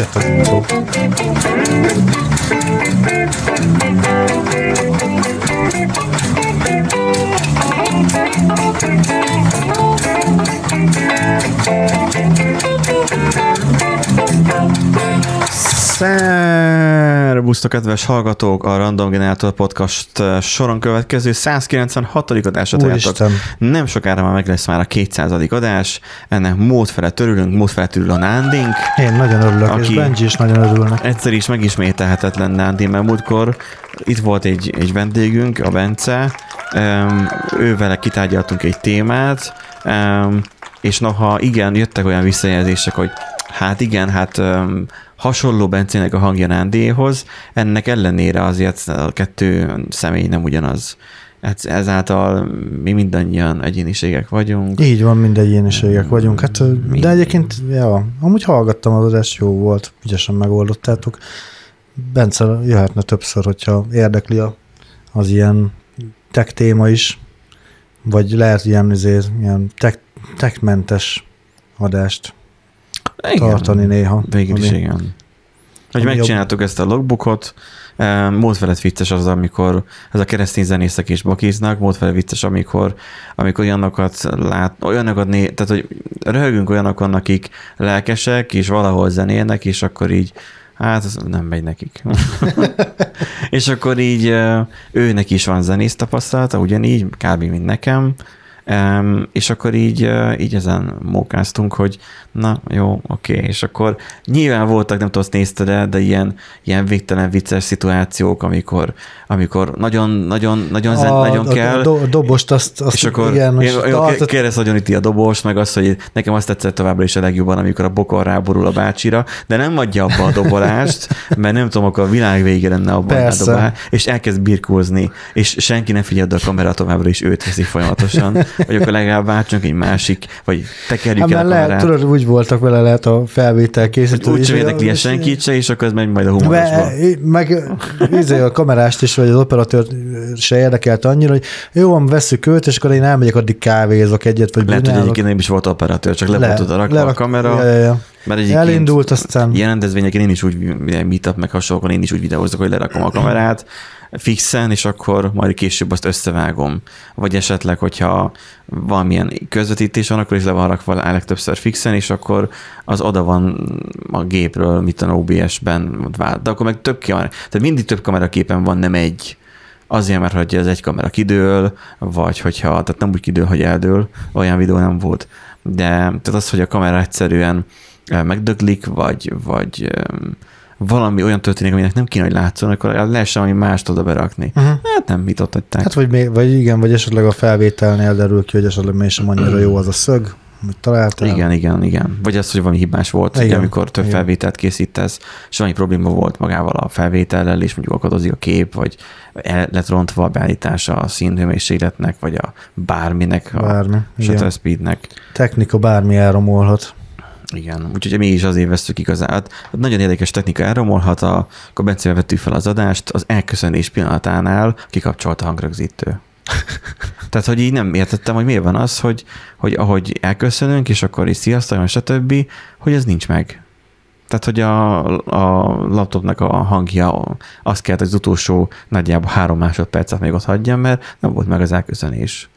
Jött Szervusztok, kedves hallgatók! A Random Generator Podcast eh, soron következő 196. adásra Úristen. találtak. Nem sokára már meg lesz már a 200. adás. Ennek módfele törülünk, módfele törül a Nándink. Én nagyon örülök, Aki- és Benji is nagyon örülnek. Egyszer is megismételhetetlen Nándi, mert múltkor itt volt egy, egy vendégünk, a Bence, um, ővele kitárgyaltunk egy témát, um, és noha igen, jöttek olyan visszajelzések, hogy hát igen, hát um, hasonló Bencének a hangja Nándéhoz, ennek ellenére azért a kettő személy nem ugyanaz. Ez, ezáltal mi mindannyian egyéniségek vagyunk. Így van, mind egyéniségek vagyunk. Hát, de egyébként, ja, amúgy hallgattam az adást, jó volt, ügyesen megoldottátok. Bence jöhetne többször, hogyha érdekli a, az ilyen tech téma is, vagy lehet ilyen, azért, ilyen tech, techmentes adást tartani néha. Végül is ami- igen. Hogy megcsináltuk ezt a logbookot, eh, múlt felett vicces az, amikor ez a keresztény zenészek is bakiznak, múlt felett vicces, amikor, amikor olyanokat lát, olyanokat né, tehát hogy röhögünk olyanokon, akik lelkesek, és valahol zenélnek, és akkor így Hát, az nem megy nekik. és akkor így eh, őnek is van zenész tapasztalata, ugyanígy, kb. mint nekem, Um, és akkor így, uh, így ezen mókáztunk, hogy na jó, oké, okay. és akkor nyilván voltak, nem tudom, azt nézted el, de ilyen, ilyen végtelen vicces szituációk, amikor, amikor nagyon, nagyon, nagyon, zen, nagyon a, kell, A, do, dobost azt, azt és akkor igen, én, tartott- kérdez itt a dobos, meg azt, hogy nekem azt tetszett továbbra is a legjobban, amikor a bokor ráborul a bácsira, de nem adja abba a dobolást, mert nem tudom, akkor a világ vége lenne abban a Persze. dobál, és elkezd birkózni, és senki nem figyel a kamera továbbra is őt veszi folyamatosan, vagy akkor legalább váltsunk egy másik, vagy tekerjük Hát el a lehet, kamerát. tudod, úgy voltak vele lehet a felvétel készítő. Úgy sem érdekli senkit se, és akkor ez megy majd a humorosba. Be, meg izé, a kamerást is, vagy az operatőr se érdekelt annyira, hogy jó, van, veszük őt, és akkor én elmegyek, addig kávézok egyet, vagy Lehet, hogy bűnálok. egyébként nem is volt operatőr, csak le, Le- volt oda rakva a lerak- kamera. Ja, ja, ja. Mert egyébként Elindult, aztán Ilyen rendezvényeken én is úgy, meetup meg hasonlókon én is úgy videózok, hogy lerakom a kamerát fixen, és akkor majd később azt összevágom. Vagy esetleg, hogyha valamilyen közvetítés van, akkor is le van rakva a legtöbbször fixen, és akkor az oda van a gépről, mit a OBS-ben vált. De akkor meg több kamera, tehát mindig több kameraképen van, nem egy. Azért, mert hogy az egy kamera kidől, vagy hogyha, tehát nem úgy kidől, hogy eldől, olyan videó nem volt. De tehát az, hogy a kamera egyszerűen eh, megdöglik, vagy, vagy valami olyan történik, aminek nem kéne, hogy látszon, akkor lehessen valami mást oda berakni. Uh-huh. Hát nem, mit ott hagyták. Hát vagy, még, vagy igen, vagy esetleg a felvételnél derül ki, hogy esetleg még sem annyira jó az a szög, amit találtál. Igen, igen, igen. Vagy az, hogy valami hibás volt, igen, Igen, amikor több igen. felvételt készítesz, és valami probléma volt magával a felvétellel, és mondjuk akadozik a kép, vagy el lett rontva a beállítása a színhőmérsékletnek, vagy a bárminek, a Bármi. Igen. shutter speednek. Technika bármi elromolhat. Igen, úgyhogy mi is azért veszük igazán. Hát nagyon érdekes technika elromolhat, a, akkor Bencével vettük fel az adást, az elköszönés pillanatánál kikapcsolt a hangrögzítő. Tehát, hogy így nem értettem, hogy miért van az, hogy, hogy ahogy elköszönünk, és akkor is sziasztok, stb., hogy ez nincs meg. Tehát, hogy a, a laptopnak a hangja azt kellett, hogy az utolsó nagyjából három másodpercet még ott hagyjam, mert nem volt meg az elköszönés.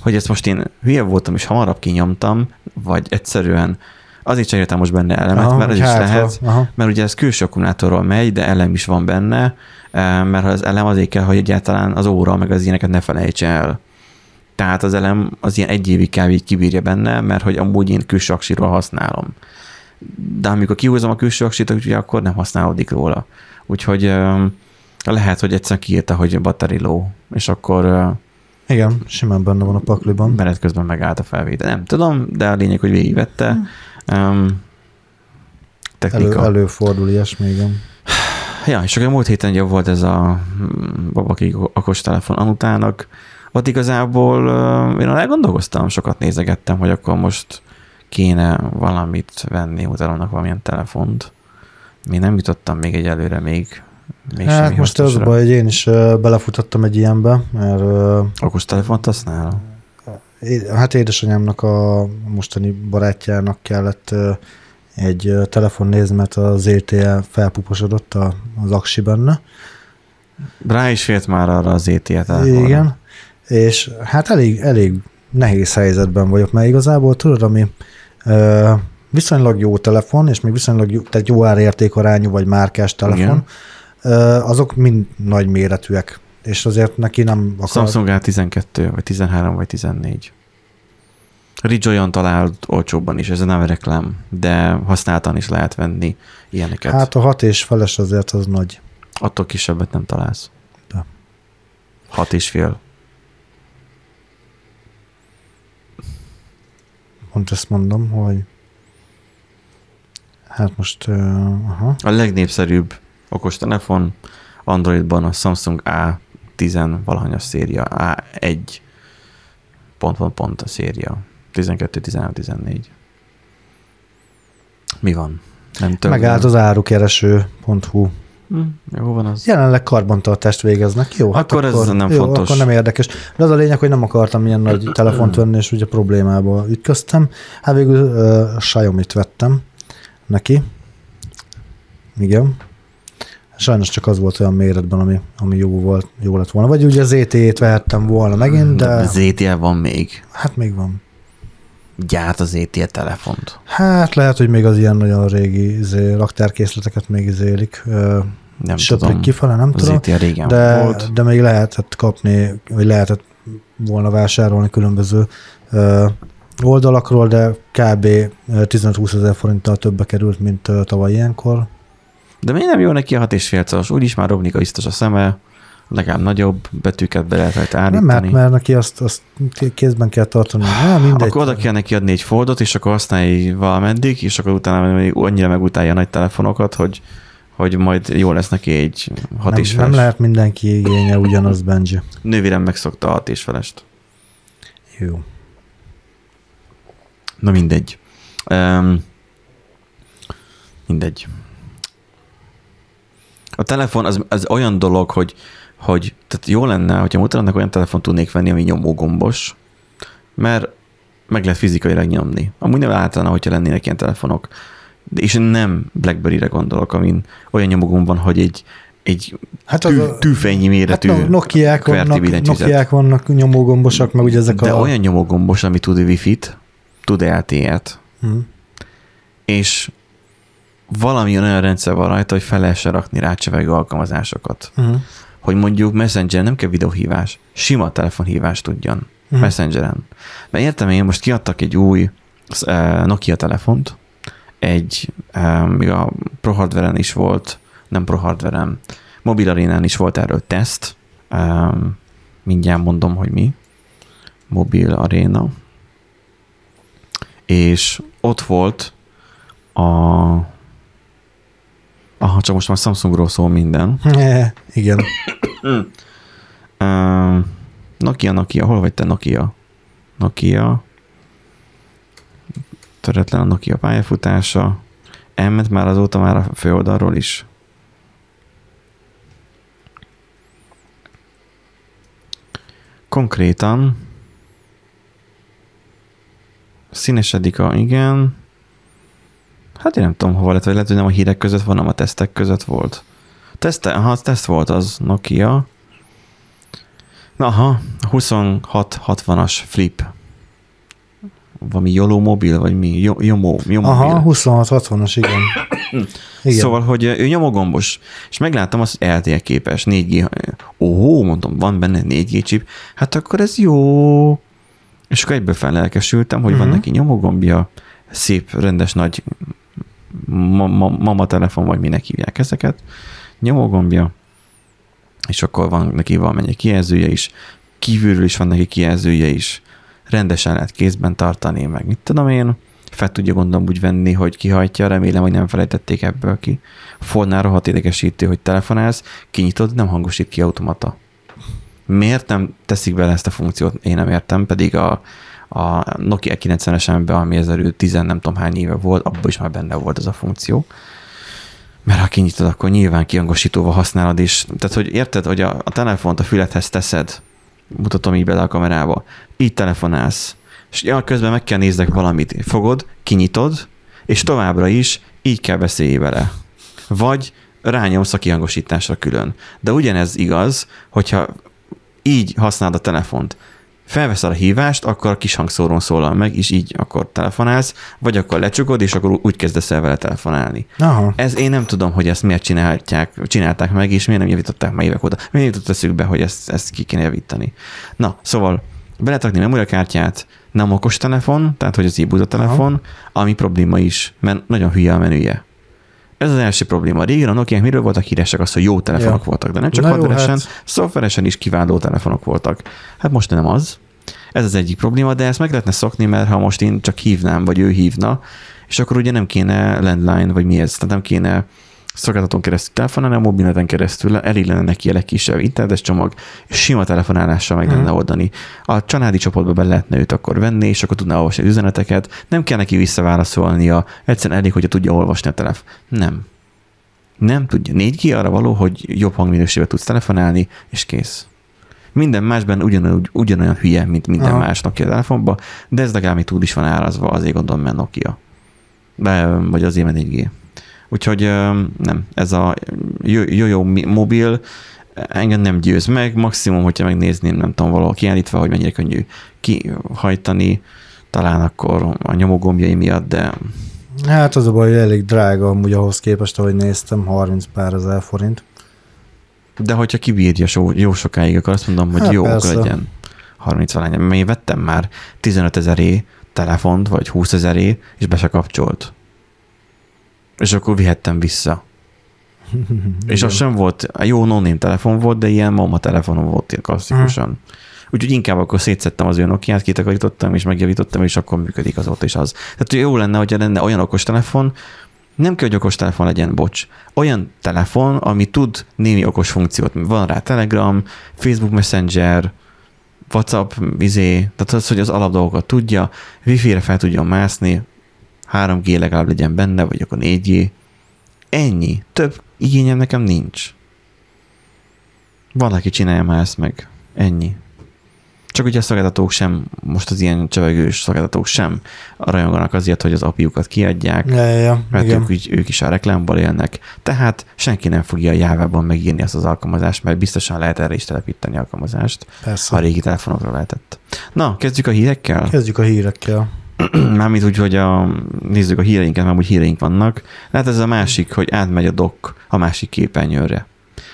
Hogy ezt most én hülye voltam, és hamarabb kinyomtam, vagy egyszerűen azért cseréltem most benne elemet, Aha, mert az is hátra. lehet, Aha. mert ugye ez külső akkumulátorról megy, de elem is van benne, eh, mert ha az elem azért kell, hogy egyáltalán az óra meg az ilyeneket ne felejtse el. Tehát az elem az ilyen egy évig kb. így kibírja benne, mert hogy amúgy én külső aksiról használom. De amikor kihúzom a külső aksit, ugye akkor nem használódik róla. Úgyhogy eh, lehet, hogy egyszer kiírta, hogy battery low, és akkor eh, Igen, simán benne van a pakliban. menet közben megállt a felvétel. Nem tudom, de a lényeg, hogy végigvette. Um, technika. Elő, előfordul ilyesmi, igen. Ja, és akkor múlt héten ugye volt ez a mm, babaki okos telefon Anutának. Ott igazából uh, én elgondolkoztam, sokat nézegettem, hogy akkor most kéne valamit venni, utalónak valamilyen telefont. Még nem jutottam még egy előre még. még Hát most az baj, hogy én is belefutottam egy ilyenbe, mert ö, Okos telefont használ? Hát édesanyámnak a mostani barátjának kellett egy telefon néz, mert az ZTE felpuposodott a, az aksi benne. Rá is jött már arra az ETL telefonra. Igen, és hát elég, elég nehéz helyzetben vagyok, mert igazából tudod, ami ö, viszonylag jó telefon, és még viszonylag jó, tehát jó árértékarányú vagy márkás telefon, Igen. ö, azok mind nagy méretűek, és azért neki nem akar... Samsung A12, vagy 13, vagy 14. Ridge olyan talál olcsóbban is, ez nem reklám, de használtan is lehet venni ilyeneket. Hát, a hat és feles azért az nagy. Attól kisebbet nem találsz. De. Hat és fél. Pont ezt mondom, hogy hát most, uh, aha, A legnépszerűbb okostelefon Androidban a Samsung A10 valahanyas széria, A1 pont, pont, pont a széria. 12, 13, 14. Mi van? Nem több. megállt az árukereső.hu. Hm, jó van az. Jelenleg karbantartást végeznek. Jó, hát Akkor ez nem jó, fontos. Akkor nem érdekes. De az a lényeg, hogy nem akartam ilyen nagy telefont venni, és ugye problémába ütköztem. Hát végül uh, Xiaomi-t vettem neki. Igen. Sajnos csak az volt olyan méretben, ami, ami jó volt, jó lett volna. Vagy ugye az ZTE-t vehettem volna megint, de Az ETL van még. hát még van. Gyárt az ETL telefont. Hát lehet, hogy még az ilyen nagyon régi izé, raktárkészleteket még izélik. Nem söprik tudom. kifele, nem Az tudom. ETL régen De, volt. de még lehetett kapni, vagy lehetett volna vásárolni különböző ö, oldalakról, de kb. ö, 15-20 ezer forinttal többbe került, mint tavaly ilyenkor. De miért nem jó neki a 6,5 szaros? Úgyis már romlik a biztos a szeme, legalább nagyobb betűket be lehet állítani. Nem, mert, mert neki azt, azt kézben kell tartani. Nem, mindegy. Akkor oda kell neki adni egy foldot, és akkor használja valameddig, és akkor utána annyira megutálja a nagy telefonokat, hogy, hogy majd jó lesz neki egy hat nem, és nem feles. lehet mindenki igénye ugyanaz, Benji. Nővérem megszokta a hat és felest. Jó. Na mindegy. Um, mindegy. A telefon az, az olyan dolog, hogy, hogy tehát jó lenne, hogyha mutatnak olyan telefont tudnék venni, ami nyomógombos, mert meg lehet fizikailag nyomni. Amúgy nem általán, hogyha lennének ilyen telefonok. De és nem Blackberry-re gondolok, amin olyan nyomógomb van, hogy egy, egy Hát tű, a- tűfejnyi Hát méretű no, Nokiák vannak. Nokiák vannak nyomógombosak, meg ugye ezek De a... olyan nyomógombos, ami tud Wi-Fi-t, tud LTE-t, Hm. és valami olyan rendszer van rajta, hogy fel lehessen rakni rá csevegő alkalmazásokat. Hm. Hogy mondjuk Messenger nem kell videóhívás, sima telefonhívás tudjon Mhm. Messengeren. Mert értem én, most kiadtak egy új eh, Nokia telefont, egy, még a Pro Hardware-en is volt, nem Pro Hardware-en, Mobil Arénán is volt erről teszt, mindjárt mondom, hogy mi, Mobil Arena, és ott volt a Aha, csak most már Samsungról szól minden. Igen. Uh, Nokia, Nokia, hol vagy te Nokia? Nokia. Töretlen a Nokia pályafutása. Elment már azóta már a főoldalról is. Konkrétan színesedik a, igen. Hát én nem tudom, hova lett, vagy lehet, hogy nem a hírek között van, hanem a tesztek között volt. Teszte, az teszt volt az Nokia. Na, Aha, 2660-as flip. Valami Yolo mobil, vagy mi? Yomo, Yomo Aha, mobil. 26-60-as, igen. igen. Szóval, hogy ő nyomogombos, és megláttam azt, hogy LTE képes, 4G. Ó, mondom, van benne 4G chip, hát akkor ez jó. És akkor egyből fellelkesültem, hogy uh-huh. van Mhm. neki nyomogombja, szép, rendes nagy ma- ma- mama telefon, vagy minek hívják ezeket, nyomógombja, és akkor van neki valamennyi kijelzője is, kívülről is van neki kijelzője is, rendesen lehet kézben tartani, meg mit tudom én, fel tudja gondolom úgy venni, hogy kihajtja, remélem, hogy nem felejtették ebből ki. A Fordnál rohadt idegesítő, hogy telefonálsz, kinyitod, nem hangosít ki automata. Miért nem teszik bele ezt a funkciót, én nem értem, pedig a, a Nokia 90-es ami ezelőtt 10 nem tudom hány éve volt, abban is már benne volt ez a funkció. Mert ha kinyitod, akkor nyilván kihangosítóval használod is. Tehát, hogy érted, hogy a, a telefont a fülethez teszed, mutatom így bele a kamerába, így telefonálsz, és ja, közben meg kell nézned valamit. Fogod, kinyitod, és továbbra is így kell beszélni vele. Vagy rányomsz a kihangosításra külön. De ugyanez igaz, hogyha így használod a telefont, felveszel a hívást, akkor a kis hangszórón szólal meg, és így akkor telefonálsz, vagy akkor lecsukod, és akkor úgy kezdesz el vele telefonálni. Aha. Ez én nem tudom, hogy ezt miért csinálták, csinálták meg, és miért nem javították meg évek óta. Miért jutott eszükbe, hogy ezt, ezt ki kéne javítani. Na, szóval beletakni memóriakártyát, nem okos telefon, tehát hogy az e telefon, ami probléma is, mert nagyon hülye a menüje. Ez az első probléma. Régen a Nokia miről voltak híresek? Az, hogy jó telefonok ja. voltak, de nem csak hardveresen, hát- szoftveresen is kiváló telefonok voltak. Hát most nem az. Ez az egyik probléma, de ezt meg lehetne szokni, mert ha most én csak hívnám, vagy ő hívna, és akkor ugye nem kéne landline, vagy mi ez, tehát nem kéne szolgáltatón keresztül telefonálni, a mobilneten keresztül elég lenne neki a legkisebb internetes csomag, és sima telefonálással meg lenne oldani. A családi csoportba be lehetne őt akkor venni, és akkor tudná olvasni az üzeneteket, nem kell neki visszaválaszolnia, egyszerűen elég, hogyha tudja olvasni a telefon. Nem. Nem tudja. 4G arra való, hogy jobb hangminőségben tudsz telefonálni, és kész. Minden másban ugyanúgy, ugyanolyan hülye, mint minden Aha. Aha. más Nokia telefonban, de ez legalább még túl is van árazva, azért gondolom, mert Nokia. De, vagy azért, mert 4G. Úgyhogy nem, ez a jó- mobil engem nem győz meg, maximum, hogyha megnézném, nem tudom, valahol kiállítva, hogy mennyire könnyű kihajtani, talán akkor a nyomógombjai miatt, de Hát az a baj, hogy elég drága amúgy ahhoz képest, ahogy néztem, 30 pár ezer forint. de hogyha kibírja so, jó sokáig, akkor azt mondom, hogy Hát jó, persze. akkor legyen 30 valány. Mert én vettem már 15 ezeré telefont, vagy 20 ezeré, és be se kapcsolt. És akkor vihettem vissza. És az sem volt, jó no telefon volt, de ilyen mama telefonom volt ilyen klasszikusan. Úgyhogy inkább akkor szétszettem az ő Nokia-t, kitakarítottam, és megjavítottam, és akkor működik azóta is az. Tehát jó lenne, hogyha lenne olyan okos telefon, nem kell, hogy okos telefon legyen, bocs. Olyan telefon, ami tud némi okos funkciót. Van rá Telegram, Facebook Messenger, WhatsApp, izé, tehát az, hogy az alapdolgokat tudja, Wi-Fi-re fel tudjon mászni, 3G legalább legyen benne, vagy akkor 4G. Ennyi. Több igényem nekem nincs. Valaki csinálja már ezt meg. Ennyi. Csak ugye a szolgáltatók sem, most az ilyen csevegős szolgáltatók sem rajonganak azért, hogy az apiukat kiadják, Ja, ja, ja. mert igen. ők, ők is a reklámból élnek. Tehát senki nem fogja a jávában megírni ezt az alkalmazást, mert biztosan lehet erre is telepíteni alkalmazást, Persze. a régi telefonokra lehetett. Na, kezdjük a hírekkel? Kezdjük a hírekkel. Mármint úgy, hogy a, nézzük a híreinket, mert úgy híreink vannak. Hát ez a másik, hogy átmegy a dock a másik képernyőre.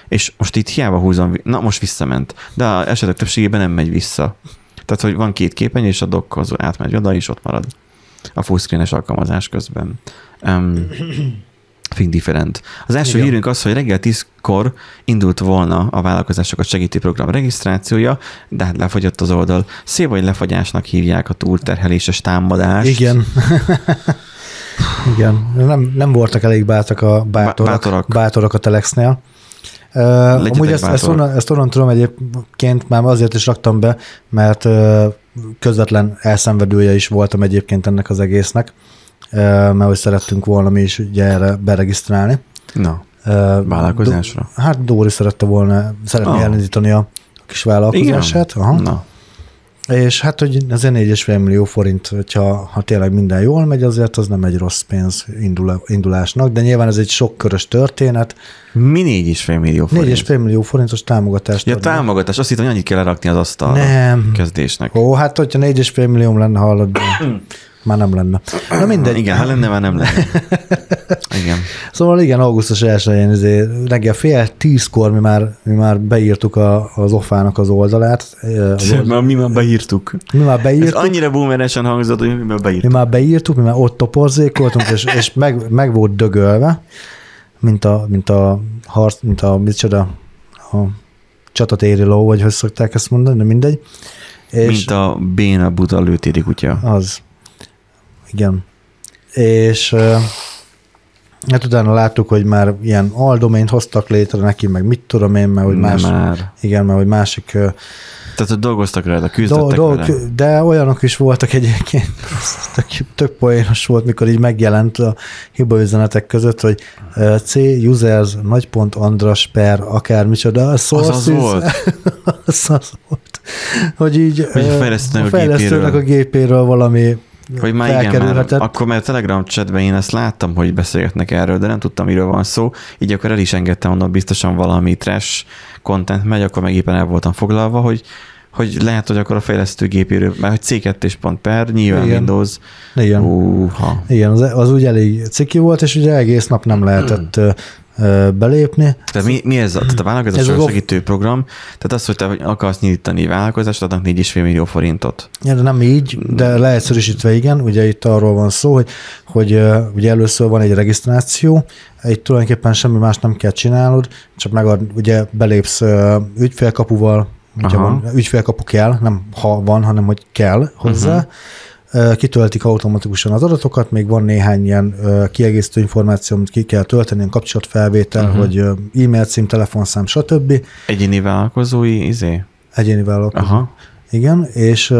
És most itt hiába húzom, na most visszament, de a esetek többségében nem megy vissza. Tehát, hogy van két képernyő, és a dock az átmegy oda, és ott marad a fullscreen-es alkalmazás közben. Um, Think different. Az első Igen. Hírünk az, hogy reggel 10-kor indult volna a vállalkozásokat segítő program regisztrációja, de hát lefogyott az oldal. Szép vagy lefagyásnak hívják a túlterheléses támadást. Igen. Igen. Nem, nem voltak elég bátrak a bátorak, bátorak. bátorak a Telexnél. Uh, amúgy ezt, ezt, onnan, ezt onnan tudom egyébként, már azért is raktam be, mert uh, közvetlen elszenvedője is voltam egyébként ennek az egésznek, mert hogy szerettünk volna mi is ugye erre beregisztrálni. Na, vállalkozásra. Hát Dóri szerette volna, szeretné oh. elindítani a kis vállalkozását. Aha. Na, És hát, hogy azért 4,5 millió forint, hogyha ha tényleg minden jól megy, azért az nem egy rossz pénz indul, indulásnak, de nyilván ez egy sokkörös történet. mi négy és fél millió forint? 4,5 millió forintos támogatást Ja, adni. támogatás. Azt hittem, hogy annyit kell lerakni az asztalra. Nem. Kezdésnek. Ó, hát hogyha 4,5 millió lenne, hallod, már nem lenne. Na mindegy. Igen, ha lenne, már nem lenne. Igen. Szóval igen, augusztus 1-én izé, reggel fél tízkor mi már, mi már beírtuk a, az offának az oldalát. Az oldal, mi már beírtuk. mi már Ez beírtuk. annyira boomeresen hangzott, hogy mi már Mi beírtuk. már beírtuk, mi már ott toporzékoltunk, és, és meg, meg volt dögölve, mint a, mint a harc, mint a, micsoda, a csatatéri ló, vagy hogy szokták ezt mondani, de mindegy. És Mint a béna buta lőtéri kutya. Az. Igen. És hát utána láttuk, hogy már ilyen aldoményt hoztak létre neki, meg mit tudom én, mert hogy más, már. igen, mert hogy másik Tehát, hogy dolgoztak do, küzdöttek do, vele. de olyanok is voltak egyébként, tök, tök poénos volt, mikor így megjelent a hibaüzenetek között, hogy C users nagypont Andras per akármicsoda, a source az is- volt? az az volt. Hogy így Hogy a fejlesztőnek a a gépéről valami Hogy már igen, már, akkor mert a Telegram chatben én ezt láttam, hogy beszélgetnek erről, de nem tudtam, miről van szó, így akkor el is engedtem, mondom, biztosan valami trash content megy, akkor meg éppen el voltam foglalva, hogy hogy lehet, hogy akkor a fejlesztőgépéről, mert hogy C2 és pont per, nyilván Igen. Windows. Igen. Uha. Igen, az, az úgy elég ciki volt, és ugye egész nap nem lehetett belépni. Tehát mi, mi ez? A, tehát a Ez vállalkozás off- segítő program, tehát az, hogy te akarsz nyitani vállalkozást, adnak 4,5 millió forintot. Ja, de nem így, de leegyszerűsítve igen, ugye itt arról van szó, hogy, hogy ugye először van egy regisztráció, itt tulajdonképpen semmi más nem kell csinálnod, csak megad, ugye belépsz ügyfélkapuval, ugye van, ügyfélkapu kell, nem ha van, hanem hogy kell hozzá, uh-huh. Kitöltik automatikusan az adatokat, még van néhány ilyen kiegészítő információ, amit ki kell tölteni, kapcsolatfelvétel, uh-huh. hogy ö, e-mail cím, telefonszám, stb. Egyéni vállalkozói izé? Egyéni vállalkozó. Aha. Igen, és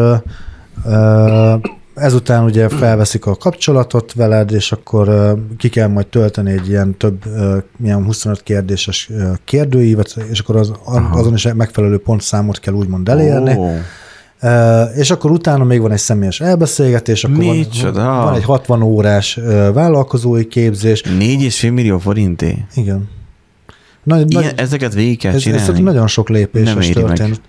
ezután ugye felveszik a kapcsolatot veled, és akkor ki kell majd tölteni egy ilyen több, ilyen 25 kérdéses kérdőívet, és akkor az, Aha. azon is megfelelő pontszámot kell úgymond elérni. Ö, és akkor utána még van egy személyes elbeszélgetés, akkor van, Micsoda? van egy 60 órás vállalkozói képzés. 4,5 millió forinté. Igen. Nagy, Ilyen, nagy, ezeket végig kell ez, ez csinálni. nagyon sok lépéses Nem meg. történet.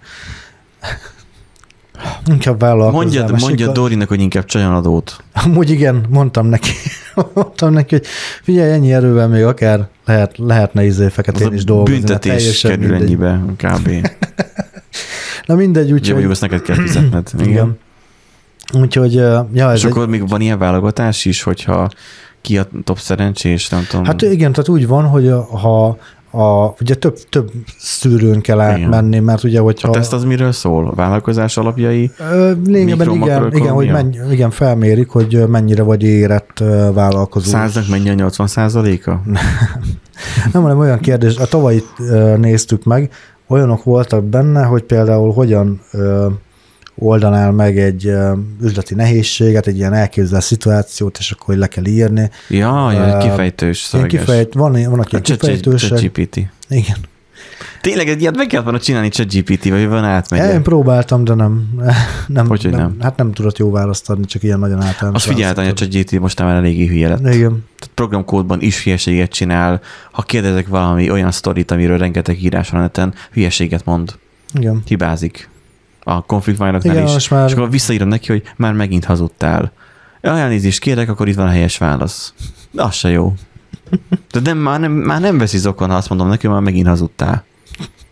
Inkább vállalkozzál. Mert mondjad sikar- Dorinak, hogy inkább csajon adót. Amúgy igen, mondtam neki, mondtam neki, hogy figyelj, ennyi erővel még akár lehet, lehetne izé Az feketén a is dolgozni. büntetés kerül mindegy. ennyibe, kb. Na mindegy, úgyhogy... mondjuk azt neked kell fizetned. Igen. igen. Úgyhogy, ja, ez És egy, akkor még van ilyen válogatás is, hogyha ki a top szerencsés, nem tudom. hát igen, tehát úgy van, hogy ha a, ugye több, több szűrőn kell átmenni, mert ugye, hogyha... a teszt az miről szól? A vállalkozás alapjai? Lényegben igen, igen, hogy menny, igen, felmérik, hogy mennyire vagy érett vállalkozó. Száznak mennyi a 80 százaléka? Nem, hanem olyan kérdés, a tavalyit néztük meg, olyanok voltak benne, hogy például hogyan ö, oldanál meg egy ö, üzleti nehézséget, egy ilyen elképzelt szituációt, és akkor hogy le kell írni. Ja, ja kifejtős szöveges. kifejt, van, van aki A ilyen kifejtősek. Igen. Tényleg egy ilyet meg kellett volna csinálni ChatGPT, vagy van Én átmegy. próbáltam, de nem. nem, Hogy, hogy nem? Hát nem tudott jó választ adni, csak ilyen nagyon általános. Azt figyeltem, hogy a. ChatGPT most már eléggé hülye lett. Igen. Tehát programkódban is hülyeséget csinál. Ha kérdezek valami olyan sztorit, amiről rengeteg írás van neten, hülyeséget mond. Igen. Hibázik. A konfliktmajnoknál Igen, is. most már- És akkor visszaírom neki, hogy már megint hazudtál. Elnézést kérek, akkor itt van a helyes válasz. De az se jó. De nem, már, nem, már nem veszi zokon, ha azt mondom neki, már megint hazudtál.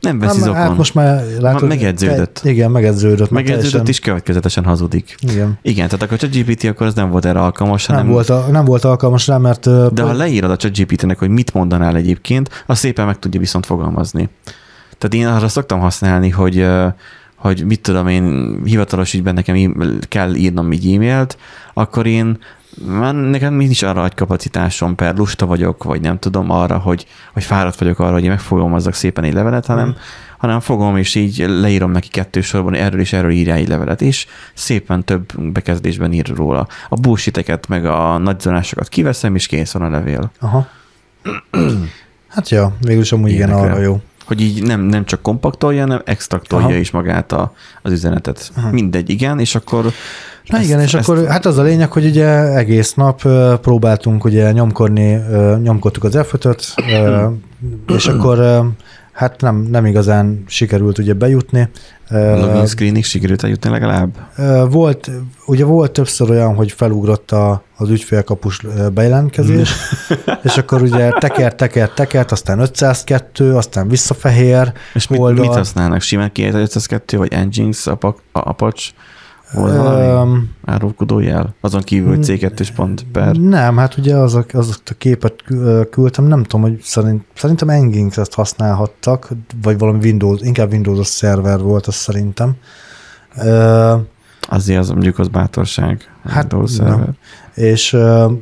Nem veszi Hát, zokon. hát most már látod, megedződött. Te, igen, megedződött. már Megedződött teljesen- is következetesen hazudik. Igen. Igen, tehát akkor a ChatGPT akkor az nem volt erre alkalmas, Nem, hanem volt, a, nem volt alkalmas rá, mert de ha leírod a ChatGPT-nek, hogy mit mondanál egyébként, az szépen meg tudja viszont fogalmazni. Tehát én arra szoktam használni, hogy, hogy mit tudom én, hivatalos ügyben nekem kell írnom egy e-mailt, akkor én már nekem nincs arra egy kapacitásom, per lusta vagyok, vagy nem tudom arra, hogy, hogy fáradt vagyok arra, hogy én megfogalmazzak szépen egy levelet, hanem, Hmm. hanem fogom, és így leírom neki kettő sorban, erről és erről írjál egy levelet, és szépen több bekezdésben ír róla. A bullshiteket, meg a nagyzonásokat kiveszem, és kész van a levél. Aha. Hát ja, végül is amúgy igen, Ilyenekre. arra jó. Hogy így nem, nem csak kompaktolja, hanem extraktolja Aha. is magát a, az üzenetet. Aha. Mindegy, igen, és akkor Na Ezt- igen, és ezt- akkor hát az a lényeg, hogy ugye egész nap próbáltunk ugye nyomkodni, ö, nyomkodtuk az f és akkor hát nem, nem igazán sikerült ugye bejutni. Login screenig sikerült eljutni legalább. Volt, ugye volt többször olyan, hogy felugrott a, az ügyfélkapus bejelentkezés, és akkor ugye teker, teker, tekert, aztán 502, aztán visszafehér És mit, oldal. mit használnak? Simán 2502 vagy Nginx, Apache? Volt valami Öm, árulkodó jel? Azon kívül, hogy C2 pont per. Nem, hát ugye azok, azok a képet kü- küldtem, nem tudom, hogy szerint, szerintem Nginx ezt használhattak, vagy valami Windows, inkább Windows-os szerver volt, az szerintem. Ö, Azért az mondjuk az bátorság. Hát, server. és ö,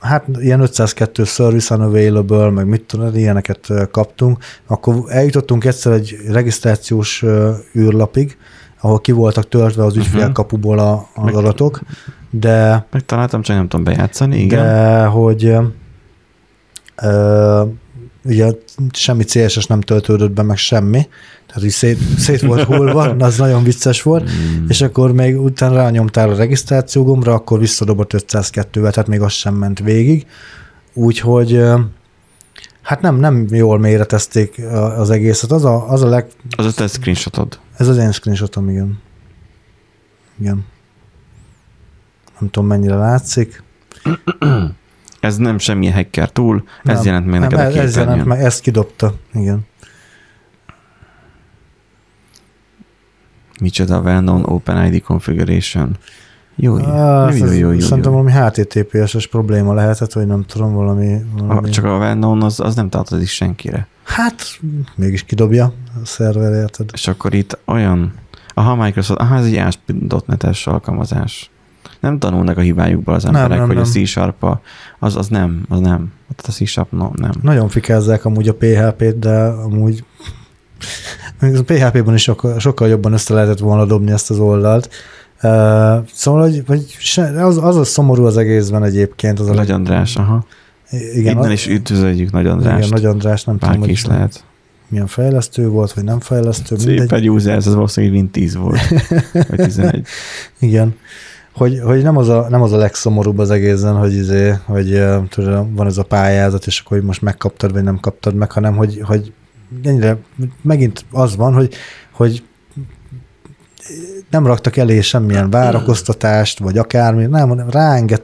hát ilyen 502 service unavailable, meg mit tudom, ilyeneket ö, kaptunk. Akkor eljutottunk egyszer egy regisztrációs űrlapig, ahol ki voltak töltve az ügyfélkapuból a, az Meg- adatok, de Megtaláltam, csak nem tudom bejátszani, igen. de hogy ö, ugye semmi CSS nem töltődött be, meg semmi, tehát így szét, szét volt hullva, az nagyon vicces volt, Mm. és akkor még utána rányomtál a regisztráció gombra, akkor visszadobott 502-vel, tehát még az sem ment végig. Úgyhogy hát nem, nem jól méretezték az egészet. Az a, az a leg... Az a te screenshotod. Ez az én screenshotom, igen. Igen. Nem tudom, mennyire látszik. Ez nem semmilyen hacker tool, ez Nem, jelent meg nem, neked a ez, ez jelent képernyőn. meg, ezt kidobta, igen. Micsoda well-known OpenID configuration. Jó, jó, Ah, jó, ez- jó, jó, Szerintem jó. valami HTTPS-es probléma lehetett, vagy nem tudom, valami... valami... A, csak a well-known az, az nem tartozik senkire. Hát, mégis kidobja a szerver, érted? És akkor itt olyan, aha, Microsoft, aha, ez egy ASP.NET-es alkalmazás. Nem tanulnak a hibájukból az Nem, emberek, nem, hogy nem. a C-Sharp az, az nem, az nem. Tehát a C-Sharp no, nem. Nagyon fikázzák amúgy a PHP-t, de amúgy a PHP-ban is sokkal, sokkal jobban össze lehetett volna dobni ezt az oldalt. Szóval, hogy, az, az a szomorú az egészben egyébként. Az a Nagy András, aha. Igen, Innen a- is üdvözöljük Nagy igen, Andrást. Nagy András, nem tudom, Bárki is hogy lehet. milyen fejlesztő volt, vagy nem fejlesztő, Szép mindegy. egy user, ez valószínűleg Win 10 volt. Vagy 11. Igen. Hogy, hogy nem, az a, nem az a legszomorúbb az egészen, hogy, izé, hogy tudod, van ez a pályázat, és akkor hogy most megkaptad, vagy nem kaptad meg, hanem hogy, hogy ennyire megint az van, hogy, hogy nem raktak elé semmilyen várakoztatást, vagy akármi, nem, hanem ráenged.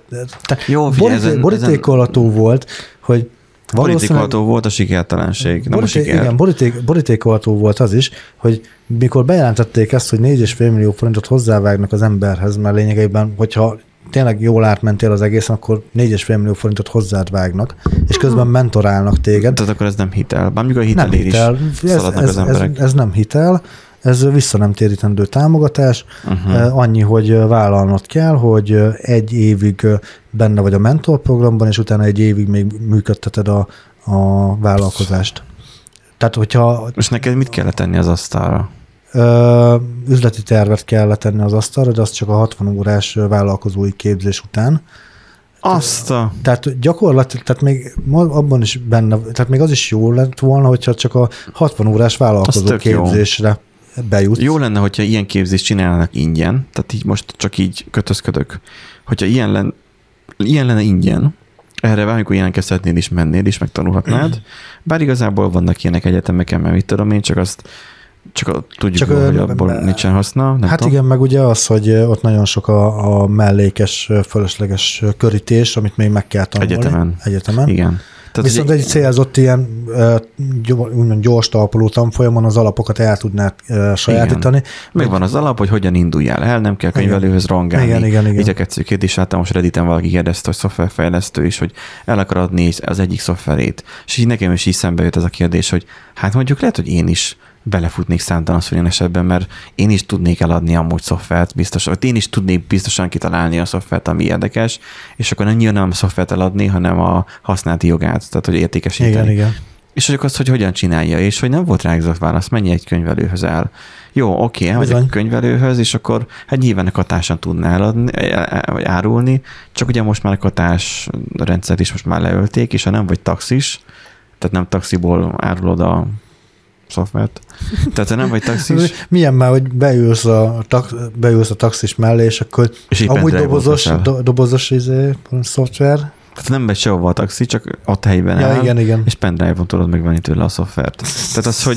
Jó, figyelj, boríté, ezen, borítékolható volt, hogy Borítékolható volt a sikertelenség, nem a Boríték, siker. igen, boríték, borítékolható volt az is, hogy mikor bejelentették ezt, hogy 4,5 millió forintot hozzávágnak az emberhez, mert lényegében, hogyha tényleg jól átmentél az egészen, akkor 4,5 millió forintot hozzád vágnak, és közben mentorálnak téged. Tehát akkor ez nem hitel. Bármikor a Nem hitelér hitel, is ez, ez, az ez, emberek. ez nem hitel, ez vissza nem térítendő támogatás, Uh-huh. Eh, Annyi, hogy eh, vállalnod kell, hogy eh, egy évig benne vagy a mentorprogramban, és utána egy évig még működteted a, a vállalkozást. Tehát, hogyha És neked mit kellett tenni az asztalra? ö, üzleti tervet kell letenni az asztalra, de az csak a 60 órás vállalkozói képzés után. Azt a... Tehát gyakorlatilag, tehát még abban is benne, tehát még az is jó lett volna, hogyha csak a 60 órás vállalkozó képzésre bejutsz. Jó lenne, hogyha ilyen képzést csinálnak ingyen, tehát így most csak így kötözködök. Hogyha ilyen, len, ilyen lenne ingyen, erre bármikor ilyeneket szeretnél is mennél, is megtanulhatnád. Bár igazából vannak ilyenek egyetemeken, mert mit tudom én, csak azt csak a, tudjuk, Csak, hogy abból ö, nincsen haszna. Nem hát tudom. igen, meg ugye az, hogy ott nagyon sok a, a mellékes, fölösleges körítés, amit még meg kell tanulni. Egyetemen. Egyetemen. Igen. Tehát Viszont egy, célzott ilyen úgymond gyors talpaló tanfolyamon az alapokat el tudnád sajátítani. megvan az alap, hogy hogyan induljál el, nem kell könyvelőhöz rongálni. Igen, igen, igen. Igyekedsz kérdés, láttam most Redditen valaki kérdezte, hogy szoftverfejlesztő is, hogy el akar adni az egyik szoftverét. És így nekem is így szembe jött ez a kérdés, hogy hát mondjuk lehet, hogy én is belefutnék számtalan olyan esetben, mert én is tudnék eladni amúgy szoftvert, biztos, hogy én is tudnék biztosan kitalálni a szoftvert, ami érdekes, és akkor nem nyilván nem a szoftvert eladni, hanem a használati jogát, tehát hogy értékesíteni. Igen, igen. És hogy az, hogy hogyan csinálja, és hogy nem volt rá exakt válasz, menj egy könyvelőhöz el. Jó, oké, elmegy Bizony. egy könyvelőhöz, és akkor hát nyilván a katáson tudná eladni, e- e- vagy árulni, csak ugye most már a katás rendszert is most már leölték, és ha nem vagy taxis, tehát nem taxiból árulod a szoftvert, tehát ha nem vagy taxis, Milyen már, hogy beülsz a, tax, beülsz a taxis mellé, és akkor és amúgy dobozos, do, dobozos izé, szoftver. Tehát nem megy sehova a taxi, csak ott helyben Ja, áll, igen, igen. és pendrive-on tudod megvenni tőle a szoftvert. Tehát az, hogy,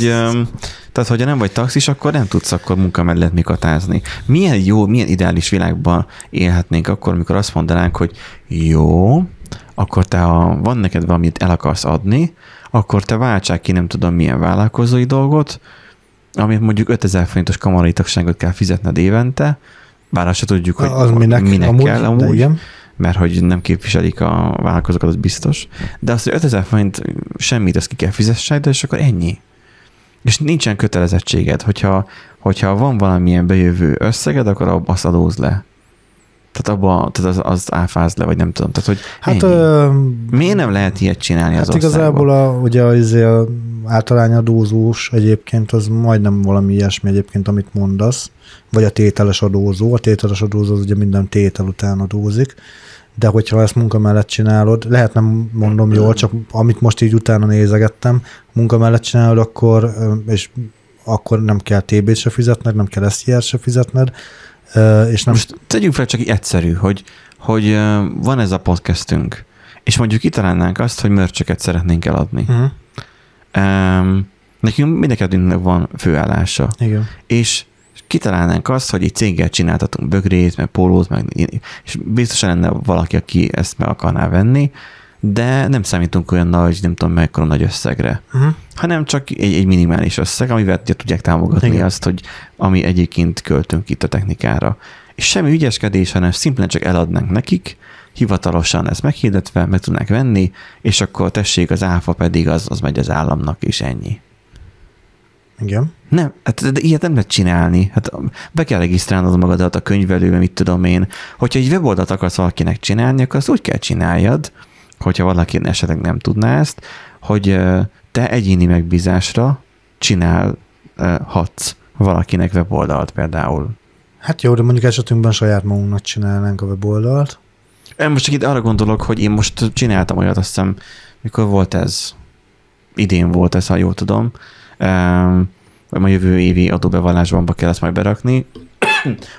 tehát hogyha nem vagy taxis, akkor nem tudsz akkor munka mellett mi katázni. Milyen jó, milyen ideális világban élhetnénk akkor, amikor azt mondanánk, hogy jó, akkor te, ha van neked valamit el akarsz adni, akkor te váltsák ki nem tudom milyen vállalkozói dolgot, amit mondjuk 5000 forintos kamarai tagságot kell fizetned évente, bár azt se tudjuk, hogy Az minek, minek amúgy, kell amúgy igen. mert hogy nem képviselik a vállalkozókat, az biztos. De azt, hogy 5000 forint semmit, ezt ki kell fizessek, de és akkor ennyi. És nincsen kötelezettséged, hogyha, hogyha van valamilyen bejövő összeged, akkor azt adóz le. Tehát abba, tehát az, az áfáz le, vagy nem tudom. Tehát, hogy Hát, ennyi. ö, Miért nem lehet ilyet csinálni hát az igazából országban? a, ugye az a általányadózós egyébként az majdnem valami ilyesmi egyébként, amit mondasz, vagy a tételes adózó. A tételes adózó az ugye minden tétel után adózik, de hogyha ezt munka mellett csinálod, lehet nem mondom jól, csak amit most így utána nézegettem, munka mellett csinálod, akkor, és akkor nem kell TB-t se fizetned, nem kell SZR se fizetned, és nem... Most tegyük fel csak így egyszerű, hogy, hogy van ez a podcastünk, és mondjuk kitalálnánk azt, hogy mörcsöket szeretnénk eladni. Uh-huh. Um, nekünk mindenkinek van főállása. Igen. És kitalálnánk azt, hogy egy céggel csináltatunk bögrét, meg pólót, meg, és biztosan lenne valaki, aki ezt meg akarná venni, de nem számítunk olyan nagy, nem tudom mekkora nagy összegre, Uh-huh. hanem csak egy, egy minimális összeg, amivel ugye tudják támogatni Igen. Azt, hogy ami egyébként költünk itt a technikára. És semmi ügyeskedés, hanem szimplán csak eladnánk nekik, hivatalosan ez meghirdetve, meg tudnánk venni, és akkor tessék, az áfa pedig az, az megy az államnak, és ennyi. Igen. Nem, hát de ilyet nem lehet csinálni. Hát be kell regisztrálnod magadat a könyvelőbe, mit tudom én. Hogyha egy weboldalt akarsz valakinek csinálni, akkor azt úgy kell csináljad, hogyha valaki esetleg nem tudná ezt, hogy te egyéni megbízásra csinálhatsz valakinek weboldalt például. Hát jó, de mondjuk esetünkben saját magunknak csinálnánk a weboldalt. Én most csak itt arra gondolok, hogy én most csináltam olyat, azt hiszem, mikor volt ez? Idén volt ez, ha jól tudom. Um, a jövő évi adóbevallásban kell ezt majd berakni,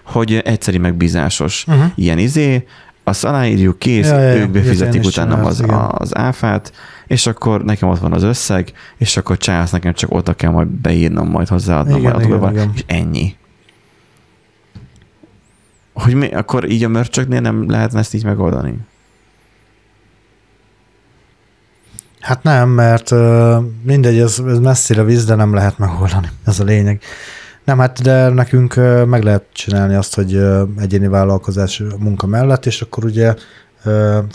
hogy egyszeri megbízásos Uh-huh. ilyen izé, azt aláírjuk, kész, Ja, ja, ők befizetik utána az, az áfát, és akkor nekem ott van az összeg, és akkor csász nekem csak oda kell majd beírnom, majd hozzáadnom Igen, majd igen, igen. és ennyi. Hogy mi, akkor így a mörcsöknél nem lehetne ezt így megoldani? Hát nem, mert mindegy, ez, ez messzire víz, de nem lehet megoldani. Ez a lényeg. Nem, hát de nekünk meg lehet csinálni azt, hogy egyéni vállalkozás munka mellett, és akkor ugye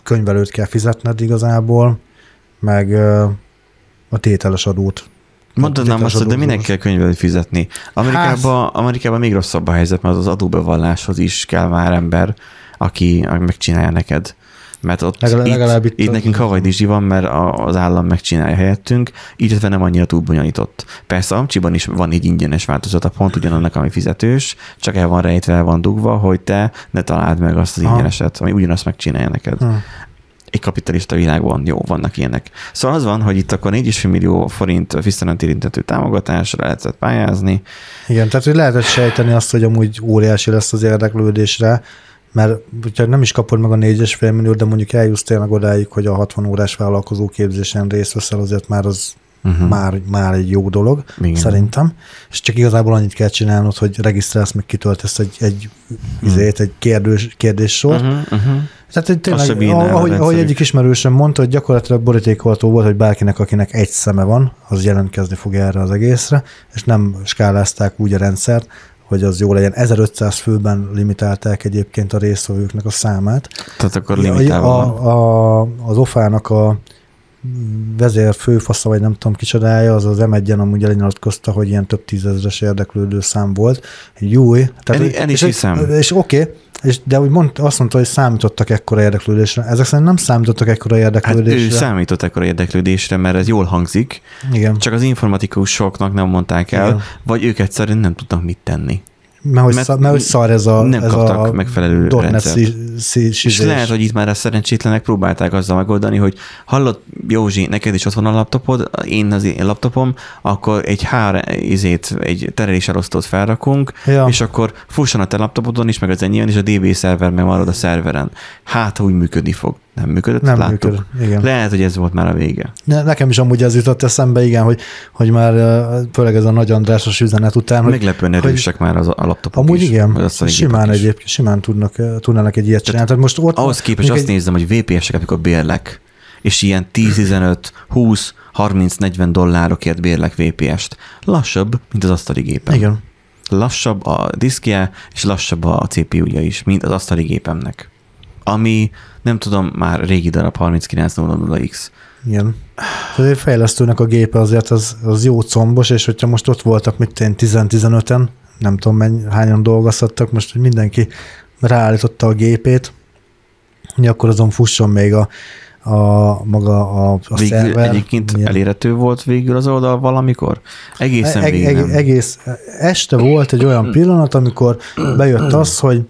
könyvelőt kell fizetned igazából, meg a tételes adót. Mondhatnám azt, hogy de minek kell könyvelőt fizetni? Amerikában, Amerikában még rosszabb a helyzet, mert az adóbevalláshoz is kell már ember, aki, aki megcsinálja neked. Mert ott Legalább- itt, legalább itt, itt nekünk havajdizsi van, mert a- az állam megcsinálja helyettünk, illetve nem annyira túl bonyolított. Persze Amcsiban is van egy ingyenes változata, pont ugyanannak, ami fizetős, csak el van rejtve, el van dugva, hogy te ne találd meg azt az ingyeneset, ami ugyanazt megcsinálja neked Hm. egy kapitalista világban jó, vannak ilyenek. Szóval az van, hogy itt akkor 4,5 millió forint visszanemtérintető támogatásra lehetett pályázni. Igen, tehát hogy lehetett sejteni azt, hogy amúgy óriási lesz az érdeklődésre, mert hogyha nem is kapod meg a 4,5 milliót, de mondjuk eljussz tényleg odáig, hogy a 60 órás vállalkozó képzésen részt veszel, azért már az Uh-huh. már, már egy jó dolog, Igen. Szerintem. És csak igazából annyit kell csinálnod, hogy regisztrálsz, meg kitöltesz egy, egy, izét, egy kérdés, kérdéssort. Uh-huh, uh-huh. Tehát hogy tényleg, ahogy, ahogy egyik ismerősöm mondta, hogy gyakorlatilag borítékolható volt, hogy bárkinek, akinek egy szeme van, az jelentkezni fog erre az egészre, és nem skálázták úgy a rendszert, hogy az jó legyen. 1500 főben limitálták egyébként a résztvevőknek a számát. Tehát akkor limitálva a, a, az ofának a vezér főfasza, vagy nem tudom kicsodája, az az M1-en amúgy elinyilatkozta, hogy ilyen több tízezres érdeklődő szám volt. Jó, El- el is és, hiszem. És oké, okay, és, de úgy mond, azt mondta, hogy számítottak ekkora érdeklődésre. Ezek szerint nem számítottak ekkora Hát érdeklődésre. ő számított ekkor érdeklődésre, mert ez jól hangzik, Igen, csak az informatikusoknak nem mondták el, Igen. vagy ők egyszerűen nem tudtak mit tenni. Mert, hogy, mert szar, mert hogy szar ez a, nem ez kaptak a megfelelő rendszert. És lehet, hogy itt már a szerencsétlenek próbálták azzal megoldani, hogy hallott Józsi, neked is ott van a laptopod, én az én laptopom, akkor egy HR izét, egy tereléselosztót felrakunk, Ja. és akkor fusson a te laptopodon is, meg az enyémon, és a DB szerver meg marad a szerveren. Hát, úgy működni fog. Nem működött? nem Láttuk. működik. Igen. Lehet, hogy ez volt már a vége. Ne, nekem is amúgy ez jutott eszembe, igen, hogy, hogy már főleg ez a nagy Andrásos üzenet után, hogy Meglepően erősek már az a laptopok amúgy is. igen, az simán is. egyébként, simán tudnak, tudnának egy ilyet csinálni. Tehát most ott Ahhoz képest azt nézem, hogy VPS-ek, amikor bérlek, és ilyen 10-15, 20, 30-40 dollárokért bérlek VPS-t. Lassabb, mint az asztali gépen. Igen. Lassabb a diszkje, és lassabb a CPU-ja is, mint az asztali gépemnek. Ami, nem tudom, már régi darab 3900X. Igen. Tehát egy fejlesztőnek a gépe azért az, az jó combos, és hogyha most ott voltak, mit én 10-15-en, nem tudom mennyi, hányan dolgozhattak, most hogy mindenki ráállította a gépét, akkor azon fusson még a, a maga a, a Végül szerver. egyébként Igen. elérhető volt végül az oldal valamikor? Egészen Eg- végig eg- egész este volt egy olyan pillanat, amikor bejött az, hogy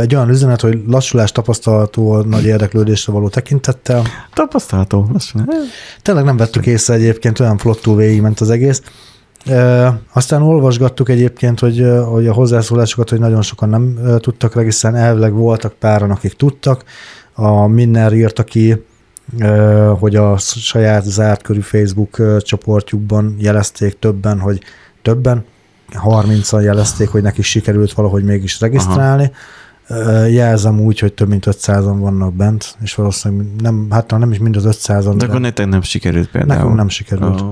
Egy olyan üzenet, hogy lassulás tapasztalható a nagy érdeklődésre való tekintettel. Tapasztalható. Eh, Tényleg nem vettük észre egyébként, olyan flottul végigment az egész. Aztán olvasgattuk egyébként, hogy, hogy a hozzászólásokat, hogy nagyon sokan nem tudtak regisztrálni, elvileg voltak páran, akik tudtak. A Minner írta ki, hogy a saját zárt körű Facebook csoportjukban jelezték többen, hogy többen, 30-an jelezték, hogy nekik sikerült valahogy mégis regisztrálni. Ö, Jelzem úgy, hogy több mint 500-an vannak bent, és valószínűleg nem, hát nem is mind az 500-an. De akkor nektek nem sikerült például. Nekünk nem sikerült.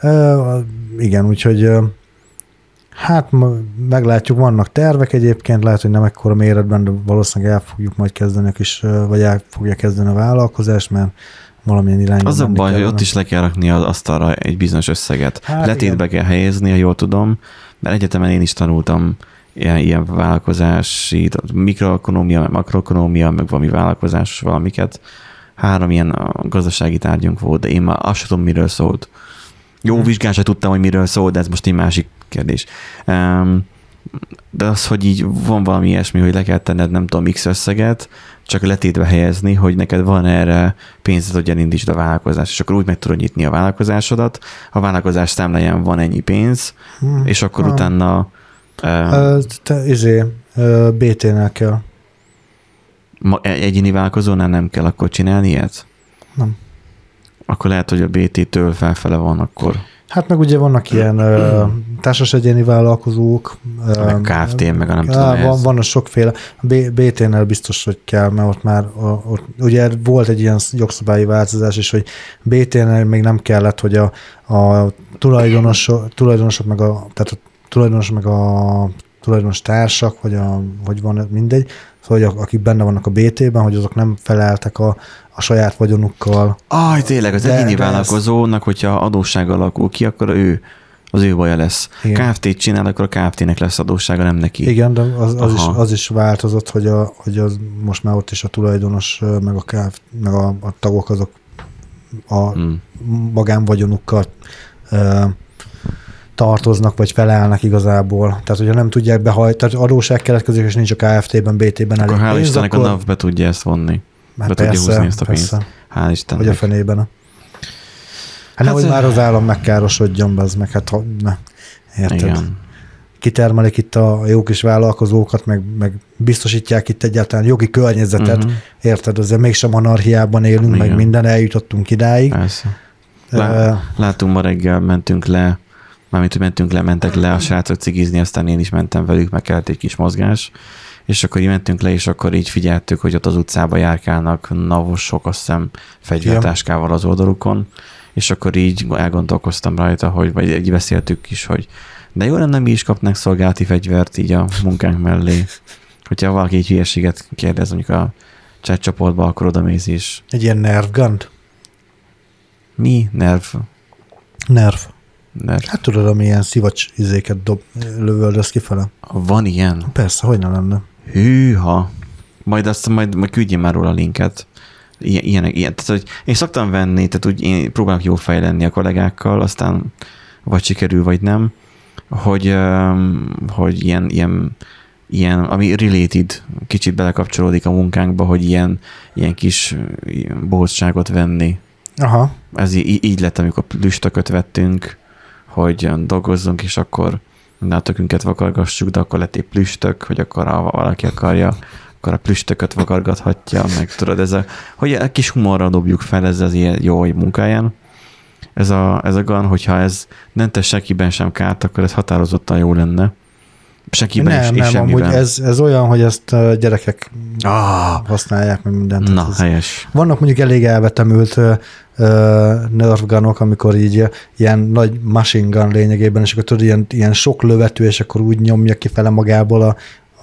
Ö, igen, úgyhogy hát meglátjuk, vannak tervek egyébként, lehet, hogy nem ekkora méretben, de valószínűleg el fogjuk majd kezdeni a kis, vagy el fogja kezdeni a vállalkozást, mert valamilyen irányba Az a baj, hogy kellene. ott is le kell rakni az asztalra egy bizonyos összeget. Hát Letétbe kell helyezni, ha jól tudom, mert egyetemen én is tanultam ilyen, ilyen vállalkozási, mikroekonómia, meg makroekonómia, meg valami vállalkozásos valamiket. Három ilyen gazdasági tárgyunk volt, de én már azt sem tudom, miről szólt. Jó Hm. vizsgán sem tudtam, hogy miről szól, de ez most egy másik kérdés. Um, de az, hogy így van valami ilyesmi, hogy le kell tenned nem tudom x összeget, csak letétbe helyezni, hogy neked van erre pénzed, hogy elindítsd a vállalkozást, és akkor úgy meg tudod nyitni a vállalkozásodat, a vállalkozás számláján van ennyi pénz, Hm. és akkor Ah. utána uh, te, izé, ö, BT-nél kell. ma, egy- egyéni vállalkozónál nem kell akkor csinálni ilyet? Nem. Akkor lehet, hogy a BT-től felfele van akkor. Hát meg ugye vannak ilyen ö, társas egyéni vállalkozók. Meg Kft., meg a nem tudom, van, ez. van a sokféle. BT-nél biztos, hogy kell, mert ott már ott, ugye volt egy ilyen jogszabályi változás is, hogy BT-nél még nem kellett, hogy a, a tulajdonosok, tulajdonosok meg a, tehát a tulajdonos meg a tulajdonos társak, vagy, a, vagy van mindegy, szóval hogy akik benne vannak a BT-ben, hogy azok nem feleltek a, a saját vagyonukkal. Aj, tényleg, az De- egyéni de vállalkozónak, hogyha adósság alakul ki, akkor ő, az ő baja lesz. Igen. Kft-t csinál, akkor a Kft-nek lesz adóssága, nem neki. Igen, de az, az, is, az is változott, hogy, a, hogy az most már ott is a tulajdonos, meg a, KF, meg a, a tagok azok a Hmm. magánvagyonukkal ö, tartoznak, vagy felelnek igazából. Tehát, hogyha nem tudják behajtani, tehát adóság keletkezik, és nincs a KFT-ben, BT-ben elég Akkor hál' pénz, Istennek a akkor, NAV be tudja ezt vonni. hát be tudja persze, húzni ezt a pénzt. persze, Hál' vagy a Istennek. fenében. Hát, Hát, nehogy ö- már az állam megkárosodjon, az meg, hát ha, ne, érted? Igen. Kitermelik itt a jó kis vállalkozókat, meg, meg biztosítják itt egyáltalán jogi környezetet, Mhm. Érted, azért mégsem anarchiában élünk, meg Igen. minden, eljutottunk idáig. Persze. Lá- Látunk ma reggel, mentünk le, mármint, hogy mentünk le, mentek le a srácok cigizni, aztán én is mentem velük, meg kellett egy kis mozgás, és akkor így mentünk le, és akkor így figyeltük, hogy ott az utcába járkálnak navosok, azt hiszem, fegyvertáskával az oldalukon, és akkor így elgondolkoztam rajta, hogy, vagy így beszéltük is, hogy de jó lenne, mi is kapnánk szolgálati fegyvert így a munkánk mellé. Hogyha valaki egy hülyeséget kérdez, mondjuk a chat csoportba, akkor oda mész is. Egy ilyen nerv gun? Mi? Nerv? Nerv. Nerv. Hát tudod, ami ilyen szivacs izéket dob, lövöldöz kifele. Van ilyen? Persze, hogy ne lenne. Hűha. Majd azt majd, majd küldjél már róla a linket. Ilyen, ilyen, ilyen. Tehát, hogy én szoktam venni, tehát úgy én próbálok jó fej lenni a kollégákkal, aztán vagy sikerül, vagy nem, hogy, hogy ilyen, ilyen, ilyen, ami related, kicsit belekapcsolódik a munkánkba, hogy ilyen, ilyen kis bohózságot venni. Aha. Ez í- így lett, amikor plüstököt vettünk, hogy dolgozzunk, és akkor minden a tökünket vakargassuk, de akkor lett egy plüstök, hogy akkor ha valaki akarja, akkor a plüstököt vakargathatja, meg tudod, ez a, hogy egy kis humorral dobjuk fel, ez az ilyen jó munkáján. Ez a, ez a gun, hogyha ez nem tesz senkiben sem kárt, akkor ez határozottan jó lenne. Senkiben nem, és, és nem, amúgy semmiben. ez, ez olyan, hogy ezt gyerekek Ah, használják, meg mindent. na, ez, helyes. vannak mondjuk elég elvetemült ö, nerve gunok, amikor így ilyen nagy machine gun lényegében, és akkor tudod, ilyen, ilyen sok lövető, és akkor úgy nyomja kifele magából a,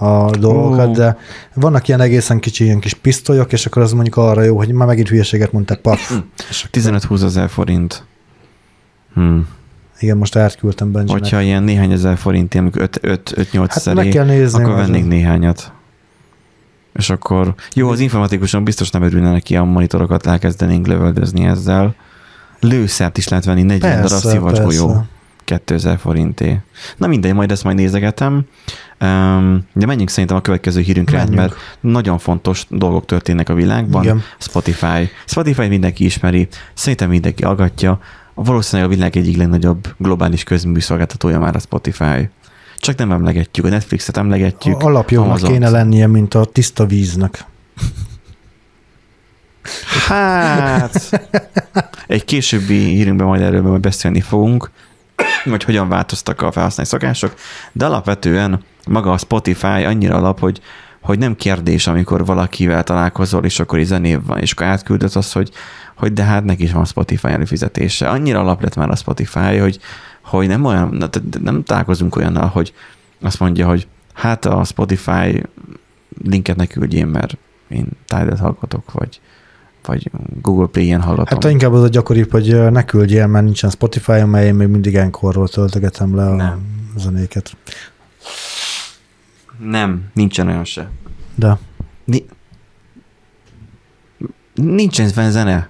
a dolgokat, Ó. de vannak ilyen egészen kicsi ilyen kis pisztolyok, és akkor az mondjuk arra jó, hogy már megint hülyeséget mondtál, paf. és akkor, 15-20 ezer forint. Hmm. Igen, most átküldtem Benjinek. Hogyha ilyen néhány ezer forint, ilyen 5-8 Hát ezer, meg kell nézni. akkor vennék néhányat. És akkor, jó, az informatikusan biztos nem örülne neki, a monitorokat elkezdenénk lövöldözni ezzel. Lőszert is lehet venni, 40 darab Persze, szivacsgolyó. persze. 2000 forinté. Na mindegy, majd ezt majd nézegetem. De menjünk szerintem a következő hírünkre, Menjünk. mert nagyon fontos dolgok történnek a világban. Igen. Spotify. Spotify mindenki ismeri, szerintem mindenki aggatja. Valószínűleg a világ egyik legnagyobb globális közműszolgáltatója már a Spotify. Csak nem emlegetjük, a Netflixet emlegetjük. Alapjónak kéne lennie, mint a tiszta víznek. Hát, egy későbbi hírünkben majd erről majd beszélni fogunk, hogy hogyan változtak a felhasználói szokások, de alapvetően maga a Spotify annyira alap, hogy, hogy nem kérdés, amikor valakivel találkozol, és akkor egy zenév van, és akkor átküldött az, hogy, hogy de hát neki is van Spotify előfizetése. Annyira alap lett már a Spotify, hogy, hogy nem olyan, nem találkozunk olyannal, hogy azt mondja, hogy hát a Spotify linket ne küldjén, mert én tidal hallgatok, vagy, vagy Google Play-en hallgatom. Hát inkább az a gyakoribb, hogy ne küldjél, mert nincsen Spotify-on, mert én még mindig enkorról töltögetem le a Nem. zenéket. Nem, nincsen olyan se. De Ni- nincsen benne zene.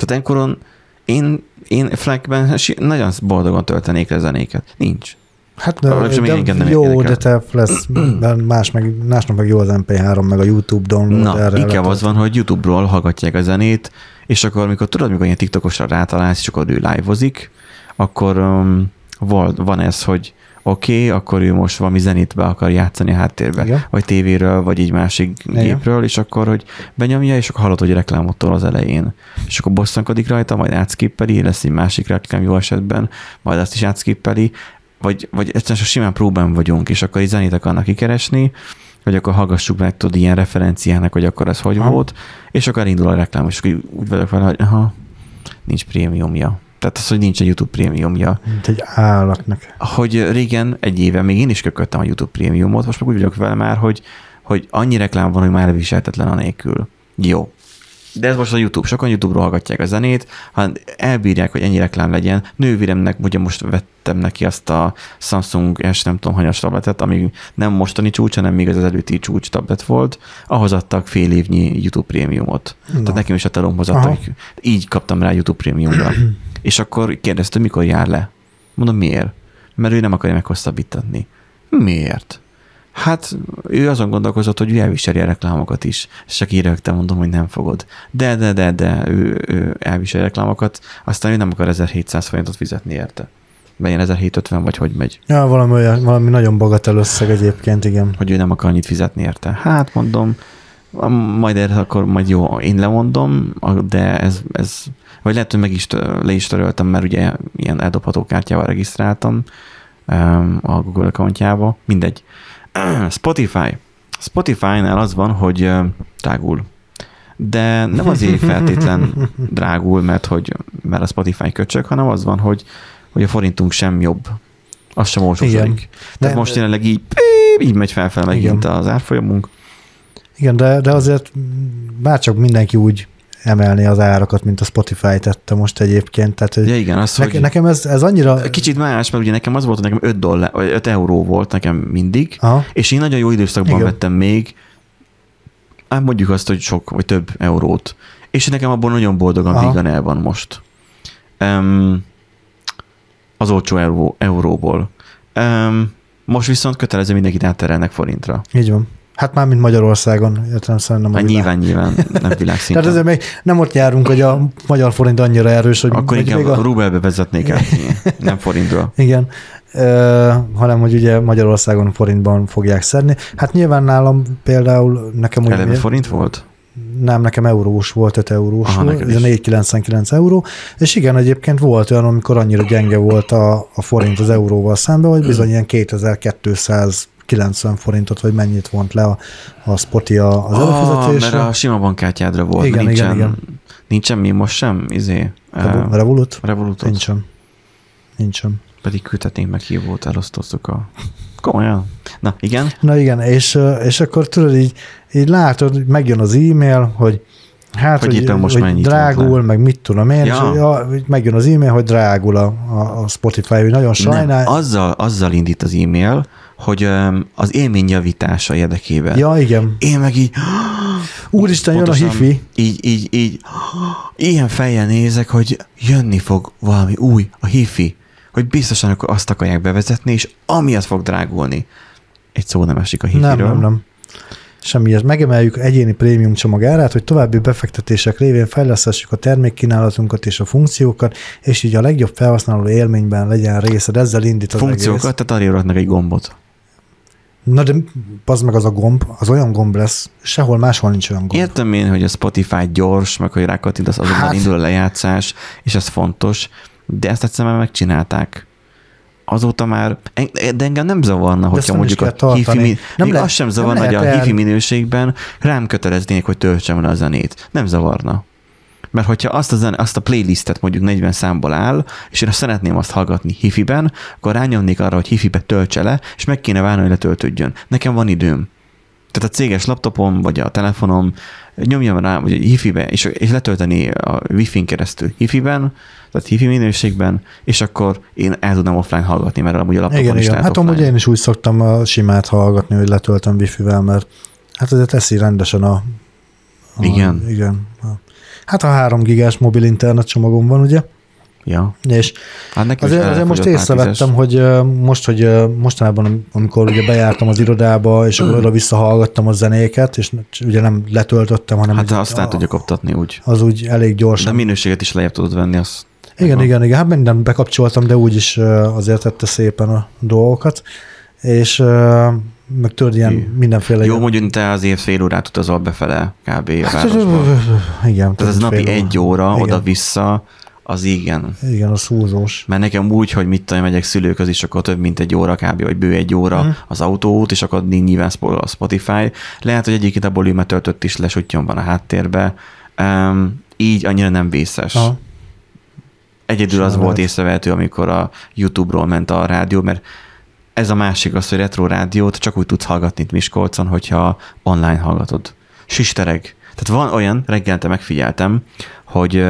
Tehát enkoron én, én Flackben si- nagyon boldogan töltenék le zenéket. Nincs. Hát de, engem de nem jó, de te lesz, de más meg, másnak meg jó az MP3, meg a YouTube download. Na, erre inkább lehet- az van, hogy YouTube-ról hallgatják a zenét, és akkor, amikor tudod, mikor ilyen TikTokosra rátalálsz, és akkor ő live-ozik, akkor um, van, van ez, hogy oké, okay, akkor ő most valami zenét be akar játszani a háttérbe, Igen. vagy tévéről, vagy egy másik Igen. gépről, és akkor, hogy benyomja, és akkor hallod, hogy reklámottól az elején. És akkor bosszankodik rajta, majd átskippeli, lesz egy másik reklám jó esetben, majd azt is átskippeli, vagy, vagy egyszerűen csak simán próbán vagyunk, és akkor egy zenét akarnak kikeresni, hogy akkor hallgassuk meg, tudod, ilyen referenciának, hogy akkor ez hogy Aha. volt, és akkor indul a reklám, és akkor úgy vagyok vele, hogy aha, nincs prémiumja. Tehát az, hogy nincs egy YouTube prémiumja. Mint egy állatnak. Hogy régen, egy éve még én is kököttem a YouTube prémiumot, most meg úgy vagyok vele már, hogy, hogy annyi reklám van, hogy már viselhetetlen a nélkül. Jó. De ez most a YouTube. Sokan YouTube-ról hallgatják a zenét, ha elbírják, hogy ennyi reklám legyen. Nővéremnek, ugye most vettem neki azt a Samsung S nem tudom hanyas tabletet, ami nem mostani csúcs, hanem még az előtti csúcs tablet volt, ahhoz adtak fél évnyi YouTube prémiumot. Na. Tehát nekem is a telomhoz Aha. adtak, így kaptam rá YouTube prémiumra. És akkor kérdezte, mikor jár le. Mondom, miért? Mert ő nem akarja meghosszabbítatni. Miért? Hát ő azon gondolkozott, hogy ő elviseli a reklámokat is. És csak így rögtön mondom, hogy nem fogod. De, de, de, de, ő, ő elviseli a reklámokat, aztán ő nem akar 1700 forintot fizetni érte. Legyen 1750, vagy hogy megy. Ja, valami, olyan, valami nagyon bagatel összeg egyébként, igen. Hogy ő nem akar annyit fizetni érte. Hát mondom, majd erre akkor majd jó, én lemondom, de ez, ez vagy lehet, hogy meg is, le is töröltem, mert ugye ilyen eldobható kártyával regisztráltam a Google accountjába. Mindegy. Spotify. Spotify-nál az van, hogy drágul. De nem azért feltétlen drágul, mert, hogy, mert a Spotify köcsög, hanem az van, hogy, hogy a forintunk sem jobb. Az sem olcsósodik. Igen. Tehát most jelenleg így, így megy felfel megint Igen. az árfolyamunk. Igen, de, de azért bárcsak mindenki úgy emelni az árakat, mint a Spotify tette most egyébként. Tehát, hogy Ja igen, az, neke, hogy nekem ez, ez annyira... kicsit más, mert ugye nekem az volt, hogy nekem 5 dollár, vagy 5 euró volt nekem mindig, Aha, és én nagyon jó időszakban Igen. vettem még, hát mondjuk azt, hogy sok, vagy több eurót. És nekem abból nagyon boldogan Aha. vígan el van most. Um, az olcsó euró, euróból. Um, most viszont kötelező mindenkit átterelnek forintra. így van. Hát már mint Magyarországon, értelemszerűen nem a Hát világ. nyilván, nyilván, nem világszinten. Tehát ezért még nem ott járunk, hogy a magyar forint annyira erős, hogy, Akkor inkább még a rubelbe vezetnék át, nem forintba. Igen, ö, hanem hogy ugye Magyarországon forintban fogják szedni. Hát nyilván nálam például nekem Eleve forint volt? nem, nekem eurós volt, 5 eurós Aha, volt, ez a is. 4,99 euró, és igen, egyébként volt olyan, amikor annyira gyenge volt a, a forint az euróval szemben, hogy bizony ilyen 2290 forintot, vagy mennyit vont le a, a Spotify a- az Ah, előfizetésre. mert a sima bankkártyádra volt. Igen, mert igen, nincsen, igen. Nincsen mi most sem, izé, Revo- uh, Revolut? Revolutot. Nincsen. Nincsen. Pedig küldhetnénk meg hívót, elosztoztuk a... Komolyan. Na, igen. Na igen, és, és akkor tudod, így, így látod, hogy megjön az e-mail, hogy hát, Hogy éppen most hogy drágul, le. meg mit tudom én, Ja. és ja, hogy megjön az e-mail, hogy drágul a, a Spotify, hogy nagyon sajnál. Nem, azzal, azzal indít az e-mail, hogy az élmény javítása érdekében. Ja, igen. Én meg így... Úristen, jön a hifi. Így, így, így, ilyen fejjel nézek, hogy jönni fog valami új, a hifi. hogy biztosan akkor azt akarják bevezetni, és amiatt fog drágulni. Egy szó nem esik a hifiről. Nem, nem, nem. Semmi, ez megemeljük egyéni prémium csomag árát, hogy további befektetések révén fejlesztessük a termékkínálatunkat és a funkciókat, és így a legjobb felhasználó élményben legyen részed. Ezzel indít az Funkciókat, egész. tehát arra egy gombot. Na de az meg az a gomb, az olyan gomb lesz, sehol máshol nincs olyan gomb. Értem én, hogy a Spotify gyors, meg hogy rákattintasz, azonnal hát. Indul a lejátszás, és ez fontos, de ezt egyszerűen megcsinálták. Azóta már, de engem nem zavarna, ezt hogyha nem mondjuk a hifi, min- Nem lehet- az sem nem zavarna, hogy a hifi minőségben rám köteleznék, hogy töltsem le a zenét. Nem zavarna. Mert hogyha azt a, zene, azt a playlistet mondjuk 40 számból áll, és én azt szeretném azt hallgatni hifiben, akkor rányomnék arra, hogy hifibe töltse le, és meg kéne várni, hogy letöltődjön. Nekem van időm. Tehát a céges laptopom, vagy a telefonom nyomjam rá, vagy egy hifibe, és, és letölteni a wifi-n keresztül hifiben, tehát hifi minőségben, és akkor én el tudnám offline hallgatni, mert amúgy a laptopon Igen, is igen. lehet Hát offline. amúgy én is úgy szoktam a simát hallgatni, hogy letöltöm wifi-vel, mert hát azért teszi rendesen a... a Igen. Igen. Hát a 3 gigás mobil internet csomagom van, ugye? Ja. És Hát nekem azért, azért most észrevettem, hogy most, hogy mostanában, amikor ugye bejártam az irodába, és akkor oda-vissza hallgattam a zenéket, és ugye nem letöltöttem, hanem Hát így- azt át tudja koptatni úgy. az úgy elég De gyorsan. minőséget is lejjebb tudod venni, az Igen, igen, igen. Hát mindent bekapcsoltam, de úgyis azért tette szépen a dolgokat. És meg tudod, ilyen Hű. mindenféle... Jó, mondjuk te azért fél órát utazol befele kb. a Hát, igen. Tehát ez napi egy óra, oda-vissza, az igen. Igen, az húzós. Mert nekem úgy, hogy mit tudom, megyek szülőköz is, akkor több mint egy óra kb. vagy bő egy óra Mhm. az autóút, és akkor nyilván a Spotify. Lehet, hogy egyébként a volume töltött is lesutjon van a háttérbe. Um, így annyira nem vészes. Aha. Egyedül Simán az volt lehet. észrevehető, amikor a YouTube-ról ment a rádió, mert ez a másik az, hogy retro rádiót csak úgy tudsz hallgatni itt Miskolcon, hogyha online hallgatod. Sistereg. Tehát van olyan, reggelente megfigyeltem, hogy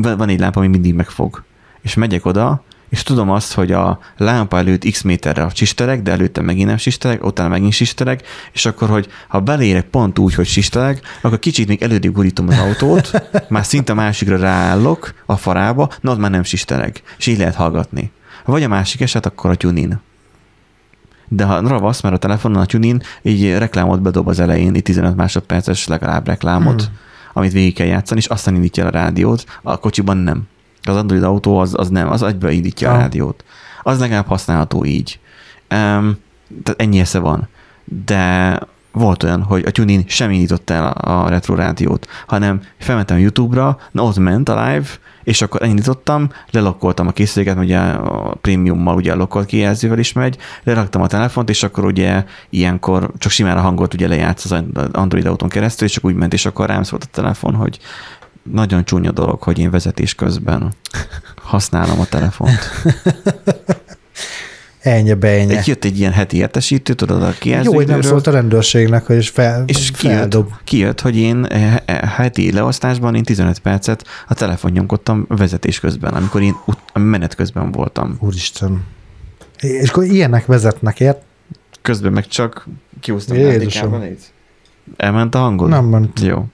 van egy lámpa, ami mindig megfog. És megyek oda, és tudom azt, hogy a lámpa előtt x méterre a sistereg, de előtte megint nem sistereg, utána megint sistereg, és akkor, hogy ha belérek pont úgy, hogy sistereg, akkor kicsit még elődig gurítom az autót, már szinte másikra ráállok a farába, na ott már nem sistereg. És így lehet hallgatni. Vagy a másik eset, akkor a tunin. De ha ravasz, mert a telefonon a tunin így reklámot bedob az elején, így 15 másodperces legalább reklámot, Hmm. amit végig kell játszani, és aztán indítja el a rádiót, a kocsiban nem. Az Android autó az, az nem, az egybe indítja a Ah. rádiót. Az legalább használható így. Um, tehát ennyi esze van. De volt olyan, hogy a TuneIn sem indította el a, retro rádiót, hanem felmentem YouTube-ra, na ott ment a live, és akkor elindítottam, lelokkoltam a készüléket, ugye a prémiummal ugye a lokkolt kijelzővel is megy, leraktam a telefont, és akkor ugye ilyenkor csak simán a hangot ugye lejátsz az Android autón keresztül, és csak úgy ment, és akkor rám szólt a telefon, hogy nagyon csúnya dolog, hogy én vezetés közben használom a telefont. Ennyi, beenye. Egy jött egy ilyen heti értesítő, tudod, a Jó, kijelzőidőről. hogy nem szólt a rendőrségnek, hogy fel, És kijött, feldob. kijött, hogy én eh, eh, heti leosztásban én 15 percet a telefon nyomkodtam vezetés közben, amikor én menet közben voltam. Úristen. És akkor ilyenek vezetnek, ért? Közben meg csak kiúztam Jézusom. Elment a hangod? Nem ment. Jó.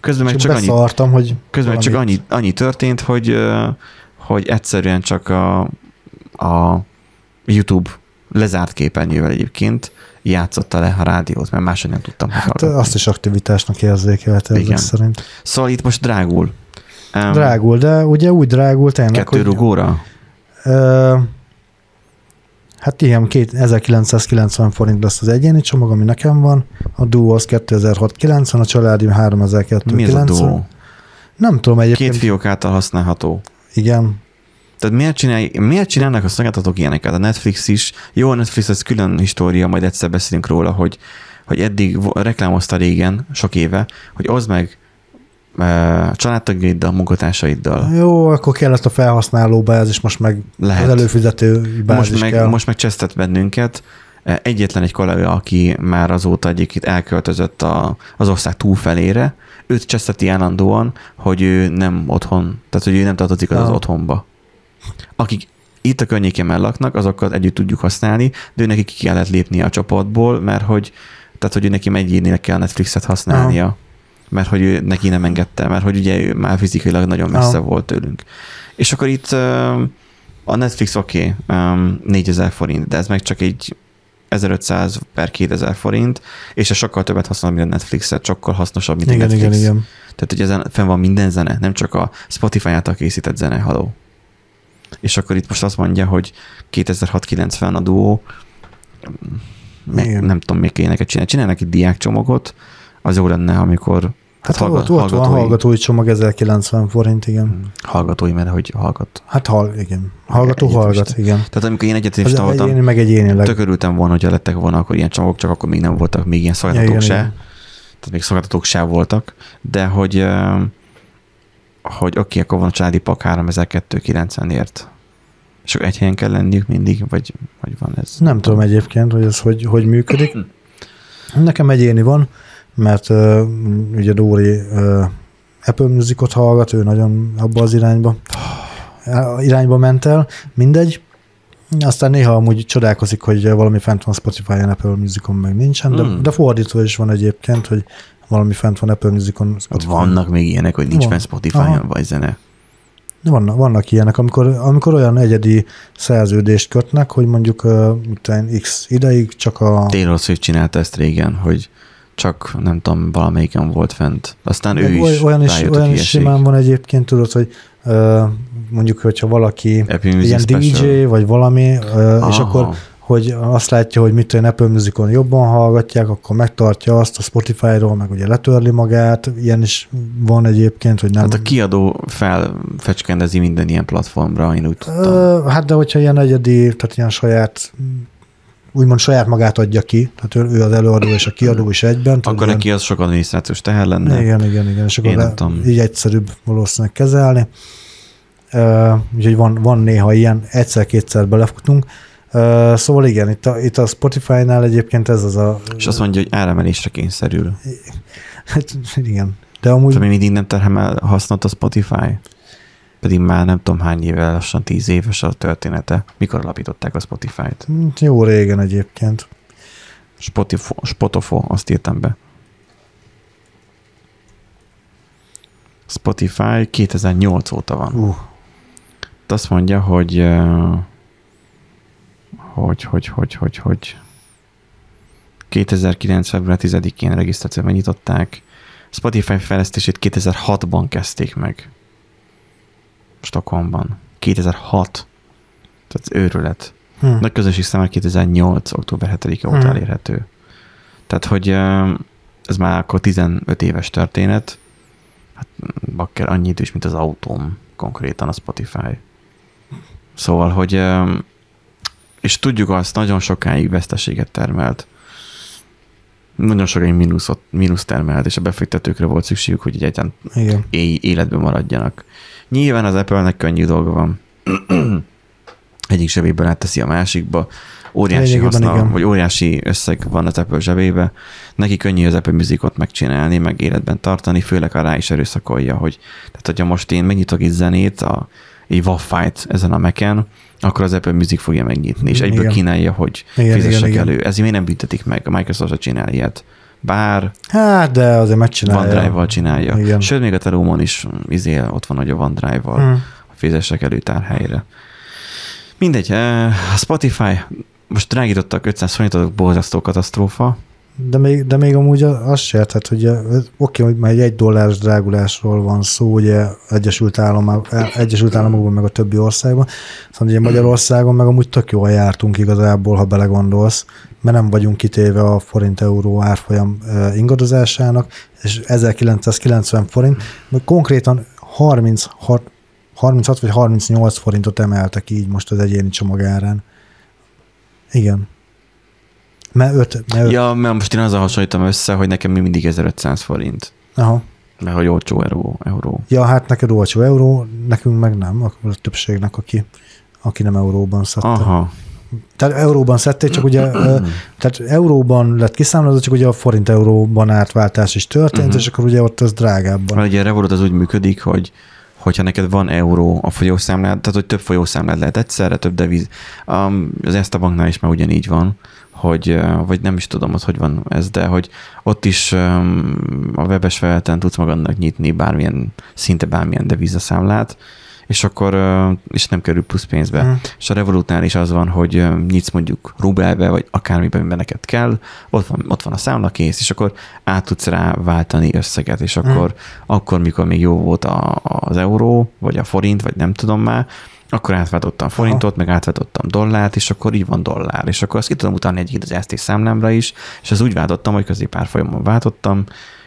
Közben meg Csak, annyi, hogy közben meg csak annyi, annyi történt, hogy, hogy egyszerűen csak a, a YouTube lezárt képernyővel egyébként játszotta le a rádiót, mert máshogy nem tudtam Hát hallgatni. azt is aktivitásnak érzékelte ezek Igen. szerint. Szóval itt most drágul. Um, Drágul, de ugye úgy drágul tényleg, Kettő hogy... rugóra? Ö, hát ilyen két, 1990 forint lesz az egyéni csomag, ami nekem van. A Duo az 2006-90, a családi 3290. Mi ez a duó? Nem tudom egyébként. Két fiók által használható. Igen. Tehát miért, csinálj, miért csinálnak a szolgáltatók ilyeneket? A Netflix is, jó, a Netflix ez külön história, majd egyszer beszélünk róla, hogy, hogy eddig reklámozta régen, sok éve, hogy oszd meg e, családtagjaiddal, munkatársaiddal. Jó, akkor kellett a felhasználó bázis, most meg Lehet. az előfizető bázis Most meg, kell. most meg csesztet bennünket. E, Egyetlen egy kollega, aki már azóta egyébként elköltözött a, az ország túlfelére, őt cseszteti állandóan, hogy ő nem otthon, tehát hogy ő nem tartozik az, az otthonba. Akik itt a környéken laknak, azokat együtt tudjuk használni, de ő neki ki kellett lépnie a csoportból, mert hogy, tehát hogy ő neki egyénileg kell Netflixet használnia, mert hogy ő neki nem engedte, mert hogy ugye ő már fizikailag nagyon messze Aha. volt tőlünk. És akkor itt A Netflix oké, okay, um, 4000 forint, de ez meg csak egy 1500 per 2000 forint, és ez sokkal többet használ, mint a Netflixet, sokkal hasznosabb, mint Igen, a Netflix. igen, igen. Tehát, hogy ezen fenn van minden zene, nem csak a Spotify által készített zene, haló. És akkor itt most azt mondja, hogy 2690 a duó, Igen. nem tudom, még kéne neked csinálni. Csinálnak egy diákcsomagot, az jó lenne, amikor Hát hallgat- ott, ott van hallgatói csomag 1090 forint, igen. hallgatói, mert hogy hallgat. Hát hall, igen. Hallgató Egyetemista. hallgat, igen. Tehát amikor én egyetemista egy voltam, egyéni, meg egyénileg. tök örültem volna, hogyha lettek volna akkor ilyen csomagok, csak akkor még nem voltak még ilyen szolgáltatók Ja, se. igen. Tehát még szolgáltatók se voltak, de hogy, hogy oké, akkor van a családi pak 3290-ért. És akkor egy helyen kell lenniük mindig, vagy, vagy van ez? Nem tudom egyébként, hogy ez hogy, hogy működik. Nekem egyéni van, mert uh, ugye Dóri uh, Apple Musicot hallgat, ő nagyon abba az irányba irányba ment el, mindegy. Aztán néha amúgy csodálkozik, hogy valami fent van Spotify-on, Apple Musicon meg nincsen, de, Mm. de fordítva is van egyébként, hogy valami fent van Apple Musicon, Spotify-on. Vannak még ilyenek, hogy nincs Van. fenn Spotify-on vagy zene. Vannak, vannak ilyenek, amikor, amikor olyan egyedi szerződést kötnek, hogy mondjuk uh, x ideig csak a... Taylor Swift csinálta ezt régen, hogy csak nem tudom, valamelyiken volt fent. Aztán ő is oly- olyan is, olyan is simán van egyébként, tudod, hogy uh, mondjuk, hogyha valaki Apple Music ilyen Special. DJ, vagy valami, uh, és akkor hogy azt látja, hogy mit tudom, Apple Musicon jobban hallgatják, akkor megtartja azt a Spotify-ról, meg ugye letörli magát, ilyen is van egyébként, hogy nem... Hát a kiadó felfecskendezi minden ilyen platformra, én úgy tudtam. Hát de hogyha ilyen egyedi, tehát ilyen saját, úgymond saját magát adja ki, tehát ő, ő az előadó és a kiadó is egyben. Akkor ilyen- neki az sok adminisztrációs teher lenne. Igen, igen, igen, és akkor Én így egyszerűbb valószínűleg kezelni. Uh, úgyhogy van, van néha ilyen, egyszer-kétszer belefutunk. Uh, szóval igen, itt a, itt a Spotify-nál egyébként ez az a... És azt mondja, hogy áremelésre kényszerül. Hát, igen. De amúgy Tehát mindig nem terhemel hasznot a Spotify. Pedig már nem tudom hány éve, lassan tíz éves a története. Mikor alapították a Spotify-t? hm, jó régen egyébként. Spotify, Spotofo, azt írtam be. Spotify 2008 óta van. Uh, azt mondja, hogy hogy, hogy, hogy, hogy, hogy 2009. február 10-én regisztrációban nyitották. Spotify fejlesztését 2006-ban kezdték meg. Stockholmban. 2006. Tehát őrület. hm. Nagy közönség számára 2008. október 7-e óta Hmm. elérhető. Tehát, hogy ez már akkor 15 éves történet. Hát bakker annyi idős, mint az autóm konkrétan a Spotify. Szóval, hogy és tudjuk azt, nagyon sokáig veszteséget termelt. Nagyon sokáig mínuszot, mínusz termelt, és a befektetőkre volt szükségük, hogy egyáltalán életben maradjanak. Nyilván az Apple-nek könnyű dolga van. Egyik zsebéből átteszi a másikba. Óriási haszna, igen. vagy óriási összeg van az Apple zsebébe. Neki könnyű az Apple Musicot megcsinálni, meg életben tartani, főleg ha rá is erőszakolja, hogy tehát hogyha most én megnyitok egy zenét, a, egy waffájt ezen a meken, akkor az Apple Music fogja megnyitni, és egyből Igen. kínálja, hogy Igen, fizessek igen, igen. elő. Ezért miért nem büntetik meg? A Microsoft se csinál ilyet. Bár Hát, de azért megcsinálja. OneDrive-val csinálja. Igen. Sőt, még a Telumon is izé, ott van, hogy a OneDrive-val Hm. fizessek elő tárhelyre. Mindegy, eh, a Spotify most drágítottak 500 forintot, borzasztó katasztrófa. De még, de még amúgy az se, tehát hogy oké, hogy már egy egy dolláros drágulásról van szó, ugye Egyesült, Államok, Egyesült Államokban, meg a többi országban, szóval ugye Magyarországon meg amúgy tök jól jártunk igazából, ha belegondolsz, mert nem vagyunk kitéve a forint-euró árfolyam ingadozásának, és 1990 forint, konkrétan 36, 36 vagy 38 forintot emeltek így most az egyéni csomagárán. Igen. Mert öt, mert öt, Ja, mert most én azzal hasonlítom össze, hogy nekem még mindig 1500 forint. aha. Mert hogy olcsó euró. euró. Ja, hát neked olcsó euró, nekünk meg nem, akkor a többségnek, aki, aki nem euróban szedte. Aha. Tehát euróban szedték, csak ugye, tehát euróban lett kiszámolva, csak ugye a forint euróban átváltás is történt, Mhm. és akkor ugye ott az drágábban. Mert ugye a Revolut az úgy működik, hogy hogyha neked van euró a folyószámlád, tehát hogy több folyószámlád lehet egyszerre, több deviz. Um, az ezt a banknál is már ugyanígy van, hogy, vagy nem is tudom, hogy van ez, de hogy ott is a webes felületen tudsz magadnak nyitni bármilyen, szinte bármilyen devizaszámlát, és akkor és nem kerül plusz pénzbe. Mhm. És a Revolutnál is az van, hogy nyitsz mondjuk rubelbe, vagy akármiben, amiben neked kell, ott van, ott van a számla kész, és akkor át tudsz rá váltani összeget, és akkor, akkor mikor még jó volt a, az euró, vagy a forint, vagy nem tudom már, akkor átváltottam forintot, meg átváltottam dollárt, és akkor így van dollár. És akkor azt ki tudom utalni egyik az ST számlámra is, és az úgy váltottam, hogy középárfolyamon váltottam,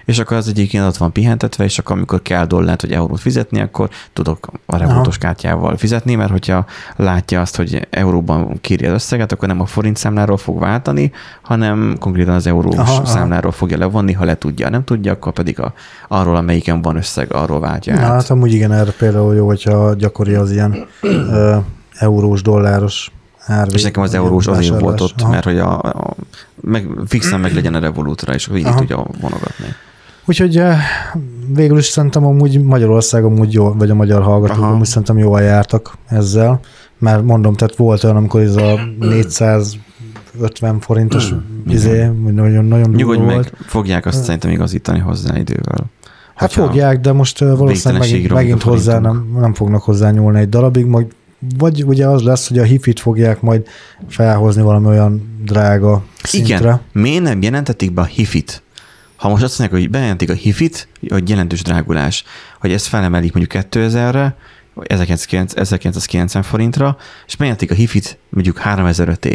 és akkor az egyébként ott van pihentetve, és akkor amikor kell dollárt vagy eurót fizetni, akkor tudok a revoltos kártyával fizetni, mert hogyha látja azt, hogy euróban kéri az összeget, akkor nem a forint számláról fog váltani, hanem konkrétan az eurós Aha, aha. számláról fogja levonni, ha le tudja, nem tudja, akkor pedig a, arról, amelyiken van összeg, arról váltja Na, át. hát amúgy igen, erre például jó, hogyha gyakori az ilyen ö, eurós, dolláros árvé. És nekem az eurós azért volt ott, Aha. mert hogy a, a meg, fixen meg legyen a Revolutra, és így Aha. tudja vonogatni. Úgyhogy eh, végül is szerintem amúgy Magyarország amúgy jó, vagy a magyar hallgatók Aha. amúgy szerintem jól jártak ezzel, mert mondom, tehát volt olyan, amikor ez a 450 forintos izé, nagyon, nagyon Nyugodj meg, volt. fogják azt szerintem igazítani hozzá idővel. Hát fogják, de most valószínűleg megint, megint hozzá nem, nem fognak hozzá nyúlni egy darabig, majd vagy ugye az lesz, hogy a hifit fogják majd felhozni valami olyan drága szintre. Igen, miért nem jelentették be a hifit? Ha most azt mondják, hogy bejelentik a hifit, hogy jelentős drágulás, hogy ezt felemelik mondjuk 2000-re, vagy 1990 1990 forintra, és bejelentik a hifit mondjuk 3000 t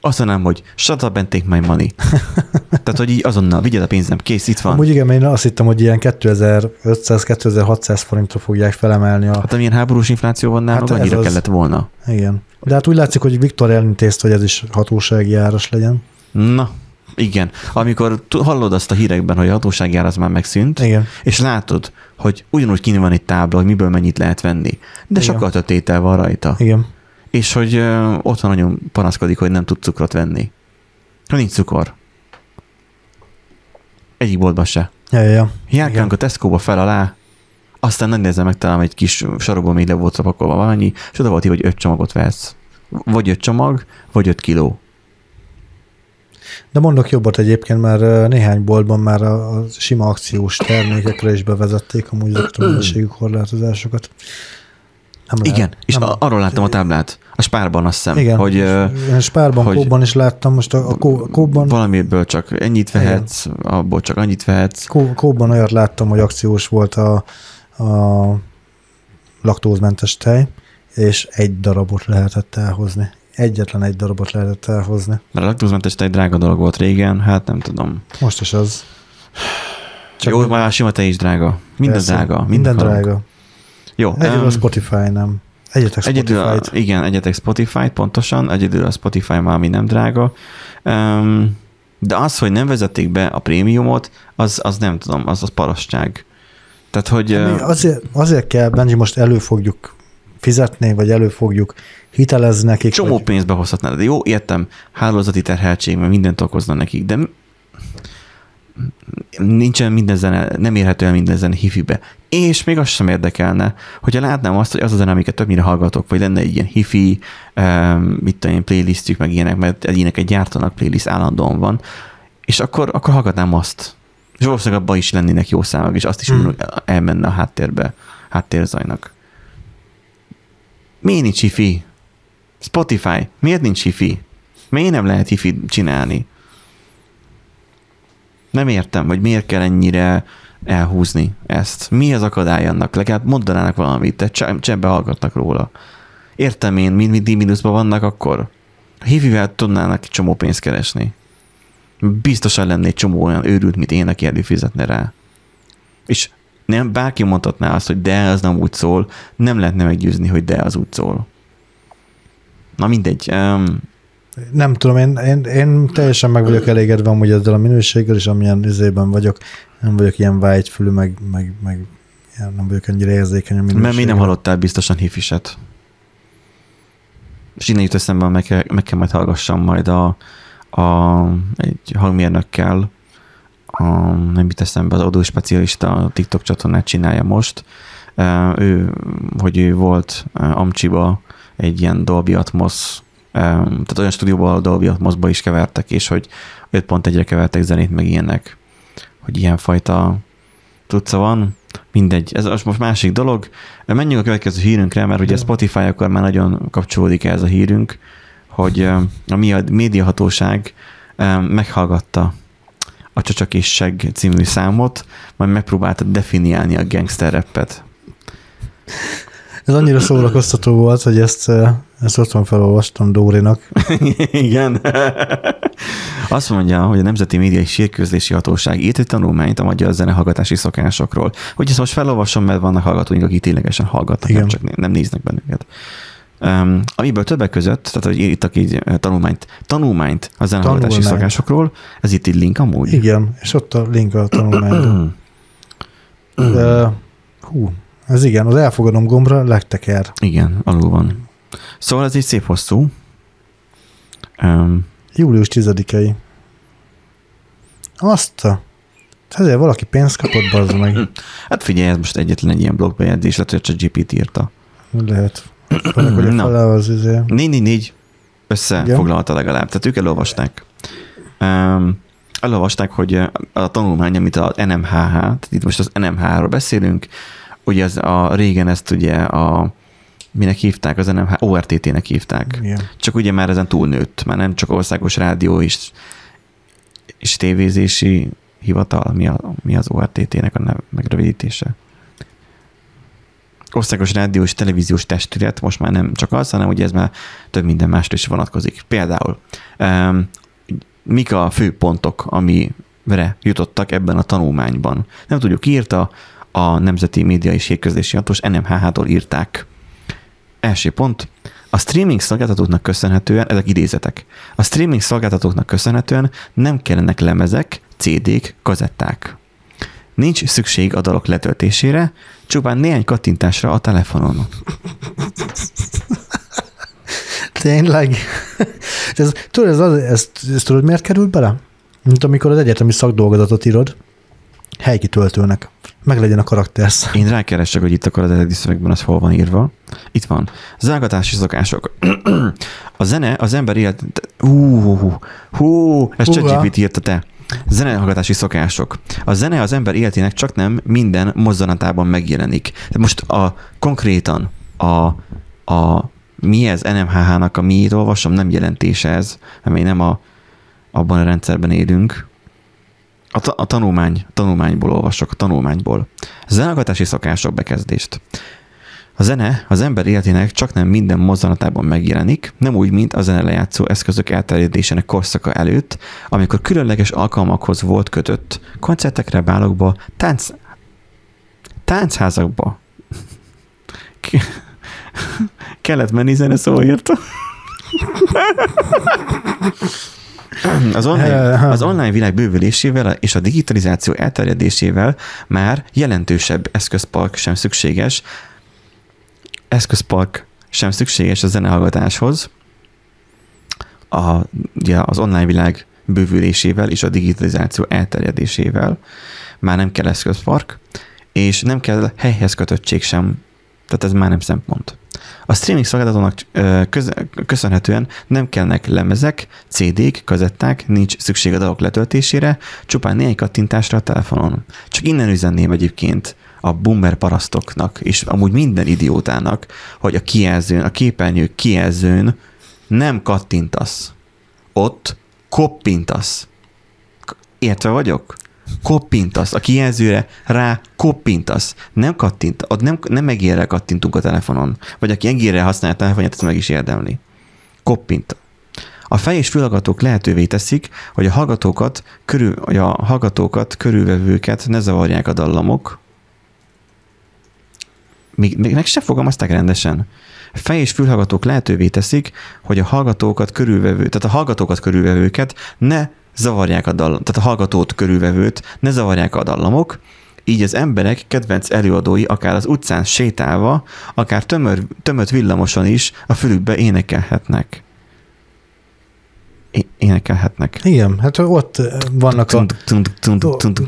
azt mondanám, hogy shut up and take my money. Tehát, hogy így azonnal vigyed a pénzem, kész, itt van. Amúgy igen, én azt hittem, hogy ilyen 2500-2600 forintra fogják felemelni a... Hát amilyen háborús infláció van nálunk, Hát annyira az. kellett volna. Igen. De hát úgy látszik, hogy Viktor elintézte, hogy ez is hatósági áras legyen. Na, igen. Amikor hallod azt a hírekben, hogy a hatósági ár az már megszűnt, Igen. és látod, hogy ugyanúgy kint van egy tábla, hogy miből mennyit lehet venni, de Igen. sokkal több tétel van rajta. Igen. És hogy ö, otthon nagyon panaszkodik, hogy nem tud cukrot venni. Ha nincs cukor. Egyik boltban se. Ja, ja, ja. Járkálunk a Tesco-ba fel alá, aztán nem nézem meg, talán egy kis sarokban még le volt pakolva valami, és oda volt így, hogy öt csomagot vesz. Vagy öt csomag, vagy öt kiló. De mondok jobbat egyébként, mert néhány boltban már a, a sima akciós termékekre is bevezették amúgy ezeket a mennyiségű korlátozásokat. Nem lehet- Igen, és nem- a, arról láttam a táblát, a spárban azt hiszem, igen, hogy én Spárban, hogy- Kóban is láttam, most a, a Kó- Kóban, valamiből csak ennyit vehetsz, abból csak annyit vehetsz. Kó- Kóban olyat láttam, hogy akciós volt a, a laktózmentes tej, és egy darabot lehetett elhozni. Egyetlen egy darabot lehetett elhozni. Mert a laktózmentes tej drága dolog volt régen, hát nem tudom. Most is az. Csak Jó, már a sima tej is drága. Minden Persze, drága. Minden drága. Jó. Egyedül em, a Spotify nem. Egyetek Egyedül, a, Spotify-t. igen, egyetek Spotify-t pontosan, egyedül a Spotify már ami nem drága. Um, de az, hogy nem vezették be a prémiumot, az, az nem tudom, az az parasság. Tehát, hogy Mi ö, Azért, azért kell, Benji, most elő fogjuk fizetni, vagy elő fogjuk hitelezni nekik. csomó vagy, pénzt behozhatnád. De jó, értem, hálózati terheltség, mert mindent okozna nekik, de nincsen minden zene, nem érhető el minden zene hifibe. És még azt sem érdekelne, hogyha látnám azt, hogy az a zene, amiket többnyire hallgatok, vagy lenne egy ilyen hifi, um, mit tudom én, playlistjük, meg ilyenek, mert ilyeneket gyártanak, playlist állandóan van, és akkor, akkor hallgatnám azt. És valószínűleg abban is lennének jó számok, és azt is hmm. elmenne a háttérbe, háttérzajnak. Miért nincs hifi? Spotify, miért nincs hifi? Miért nem lehet hifi csinálni? Nem értem, hogy miért kell ennyire elhúzni ezt. Mi az akadály annak? Legalább mondanának valamit, de cse- csebbe hallgatnak róla. Értem én, mind mindig mínuszban vannak akkor. A hivivel tudnának csomó pénzt keresni. Biztosan lenne egy csomó olyan őrült, mint én, aki előfizetne rá. És nem bárki mondhatná azt, hogy de, az nem úgy szól, nem lehetne meggyőzni, hogy de, az úgy szól. Na mindegy. Um, Nem tudom, én, én, én teljesen meg vagyok elégedve amúgy ezzel a minőséggel, és amilyen üzében vagyok. Nem vagyok ilyen vágyfülű, meg, meg, meg nem vagyok ennyire érzékeny a minőségre. mert még nem hallottál biztosan hifiset. És innen jut eszembe, meg kell, meg kell majd hallgassam majd a, a, egy hangmérnökkel, a, nem jut eszembe, az adóspecialista a TikTok csatornát csinálja most. Ő, hogy ő volt Amcsiba egy ilyen Dolby Atmos, tehát olyan stúdióban, Dolby Atmosba is kevertek, és hogy 5.1-re kevertek zenét, meg ilyenek, hogy ilyenfajta tudca van, Mindegy, ez most másik dolog. Menjünk a következő hírünkre, mert ugye Spotify akkor már nagyon kapcsolódik ez a hírünk, hogy a médiahatóság meghallgatta a Csacsak és Seg című számot, majd megpróbálta definiálni a gangster rappet. Ez annyira szórakoztató volt, hogy ezt, ezt otthon felolvastam Dórinak. Igen. Azt mondja, hogy a Nemzeti Médiai Sírközlési Hatóság írt egy tanulmányt a magyar zenehallgatási szokásokról. Hogy ezt most felolvasom, mert vannak hallgatóink, akik ténylegesen hallgatnak, Igen. nem csak nem néznek bennünket. Um, amiből többek között, tehát hogy írtak így tanulmányt, tanulmányt a zenehallgatási Tanulmány. szokásokról, ez itt egy link amúgy? Igen, és ott a link a tanulmányban. De, hú, ez igen, az elfogadom gombra legteker. Igen, alul van. Szóval ez egy szép hosszú. Um, Július 10-ei. Azt a... Ezért valaki pénzt kapott, bazd meg. Hát figyelj, ez most egyetlen egy ilyen blogbejegyzés, lehet, hogy csak GPT írta. Lehet. Főleg, hogy a fele az izé. Négy, négy, négy összefoglalta legalább. Tehát ők elolvasták. Um, elolvasták, hogy a tanulmány, amit a NMHH, tehát itt most az NMH-ról beszélünk, ugye az a régen ezt ugye a minek hívták, az NMH, ORTT-nek hívták. Igen. Csak ugye már ezen túlnőtt, már nem csak országos rádió és, és tévézési hivatal, mi, a, mi az ORTT-nek a megrövidítése. Országos rádiós televíziós testület, most már nem csak az, hanem ugye ez már több minden másra is vonatkozik. Például um, mik a fő pontok, amire jutottak ebben a tanulmányban. Nem tudjuk, írta a Nemzeti Média és Hírközlési Hatós NMHH-tól írták. Első pont, a streaming szolgáltatóknak köszönhetően, ezek idézetek, a streaming szolgáltatóknak köszönhetően nem kellenek lemezek, CD-k, kazetták. Nincs szükség a dalok letöltésére, csupán néhány kattintásra a telefonon. Tényleg? ez, tudod, ez, az, ezt, ezt tudod, miért került bele? Mint amikor az egyetemi szakdolgozatot írod, helykitöltőnek. Meg legyen a karaktersz. Én rákeresek, hogy itt akkor az eredeti szövegben az hol van írva. Itt van. Zágatási szokások. a zene az ember élet... Hú, hú, hú, ez ChatGPT írta te. Zenehallgatási szokások. A zene az ember életének csak nem minden mozzanatában megjelenik. De most a konkrétan a, a mi ez NMHH-nak a miét olvasom, nem jelentése ez, mert nem a, abban a rendszerben élünk, a, ta- a tanulmány, tanulmányból olvasok, a tanulmányból. Zenehallgatási szokások bekezdést. A zene az ember életének csak nem minden mozzanatában megjelenik, nem úgy, mint a zenelejátszó eszközök elterjedésének korszaka előtt, amikor különleges alkalmakhoz volt kötött. Koncertekre, bálokba, tánc... táncházakba. Kellett menni zene szóért. Az online, az online világ bővülésével és a digitalizáció elterjedésével már jelentősebb eszközpark sem szükséges, eszközpark sem szükséges a zenehallgatáshoz, a, ugye az online világ bővülésével és a digitalizáció elterjedésével már nem kell eszközpark, és nem kell helyhez kötöttség sem, tehát ez már nem szempont. A streaming szolgáltatónak köszönhetően nem kellnek lemezek, CD-k, kazetták, nincs szükség a dalok letöltésére, csupán néhány kattintásra a telefonon. Csak innen üzenném egyébként a boomer parasztoknak, és amúgy minden idiótának, hogy a kijelzőn, a képernyő kijelzőn nem kattintasz. Ott koppintasz. Értve vagyok? koppintasz, a kijelzőre rá koppintasz. Nem kattint, ott nem, nem megérre kattintunk a telefonon. Vagy aki egérre használja a telefonját, ez meg is érdemli. Koppint. A fej és fülhallgatók lehetővé teszik, hogy a hallgatókat, körül, a hallgatókat körülvevőket ne zavarják a dallamok. Még, még meg se fogalmazták rendesen. Fej és fülhallgatók lehetővé teszik, hogy a hallgatókat körülvevő, tehát a hallgatókat körülvevőket ne zavarják a dallam, tehát a hallgatót körülvevőt, ne zavarják a dallamok, így az emberek kedvenc előadói akár az utcán sétálva, akár tömör, tömött villamoson is a fülükbe énekelhetnek. Énekelhetnek. Igen, hát ott vannak a...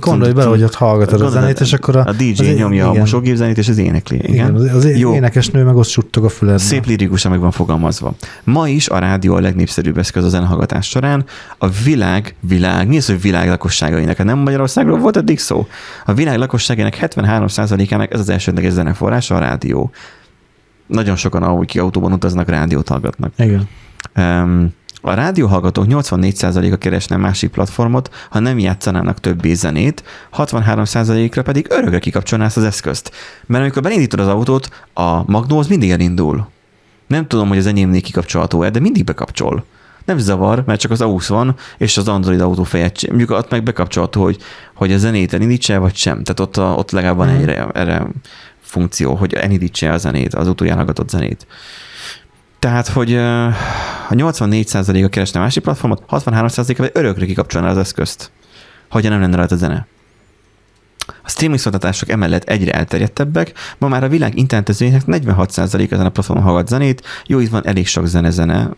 Gondolj bele, hogy ott hallgatod a zenét, és akkor a... A DJ nyomja a igen. mosógép zenét, és az énekli. Igen. Az, énekesnő meg ott suttog a füledben. Szép lirikusan meg van fogalmazva. Ma is a rádió a legnépszerűbb eszköz a zenehallgatás során. A világ, világ, mi az, hogy világ lakosságainak? Hát Nem Magyarországról volt eddig szó? A világ lakosságának 73%-ának ez az elsődleges zeneforrása a rádió. Nagyon sokan, ahogy ki autóban utaznak, rádiót hallgatnak. Igen. Um, a rádióhallgatók 84%-a keresne másik platformot, ha nem játszanának többé zenét, 63%-ra pedig örökre kikapcsolná ezt az eszközt. Mert amikor beindítod az autót, a magnó az mindig elindul. Nem tudom, hogy az enyémnél kikapcsolható-e, de mindig bekapcsol. Nem zavar, mert csak az AUX van, és az Android autó fejet, mondjuk ott meg bekapcsolható, hogy, hogy a zenét elindítsa vagy sem. Tehát ott, a, ott legalább van Mhm. erre, erre funkció, hogy elindítsa a zenét, az autóján hallgatott zenét. Tehát, hogy a 84%-a keresne a másik platformot, 63%-a vagy örökre kikapcsolná az eszközt, hogyha nem lenne rajta zene. A streaming szolgáltatások emellett egyre elterjedtebbek, ma már a világ internetezőinek 46% ezen a platformon hallgat zenét, jó, itt van elég sok zene-zene,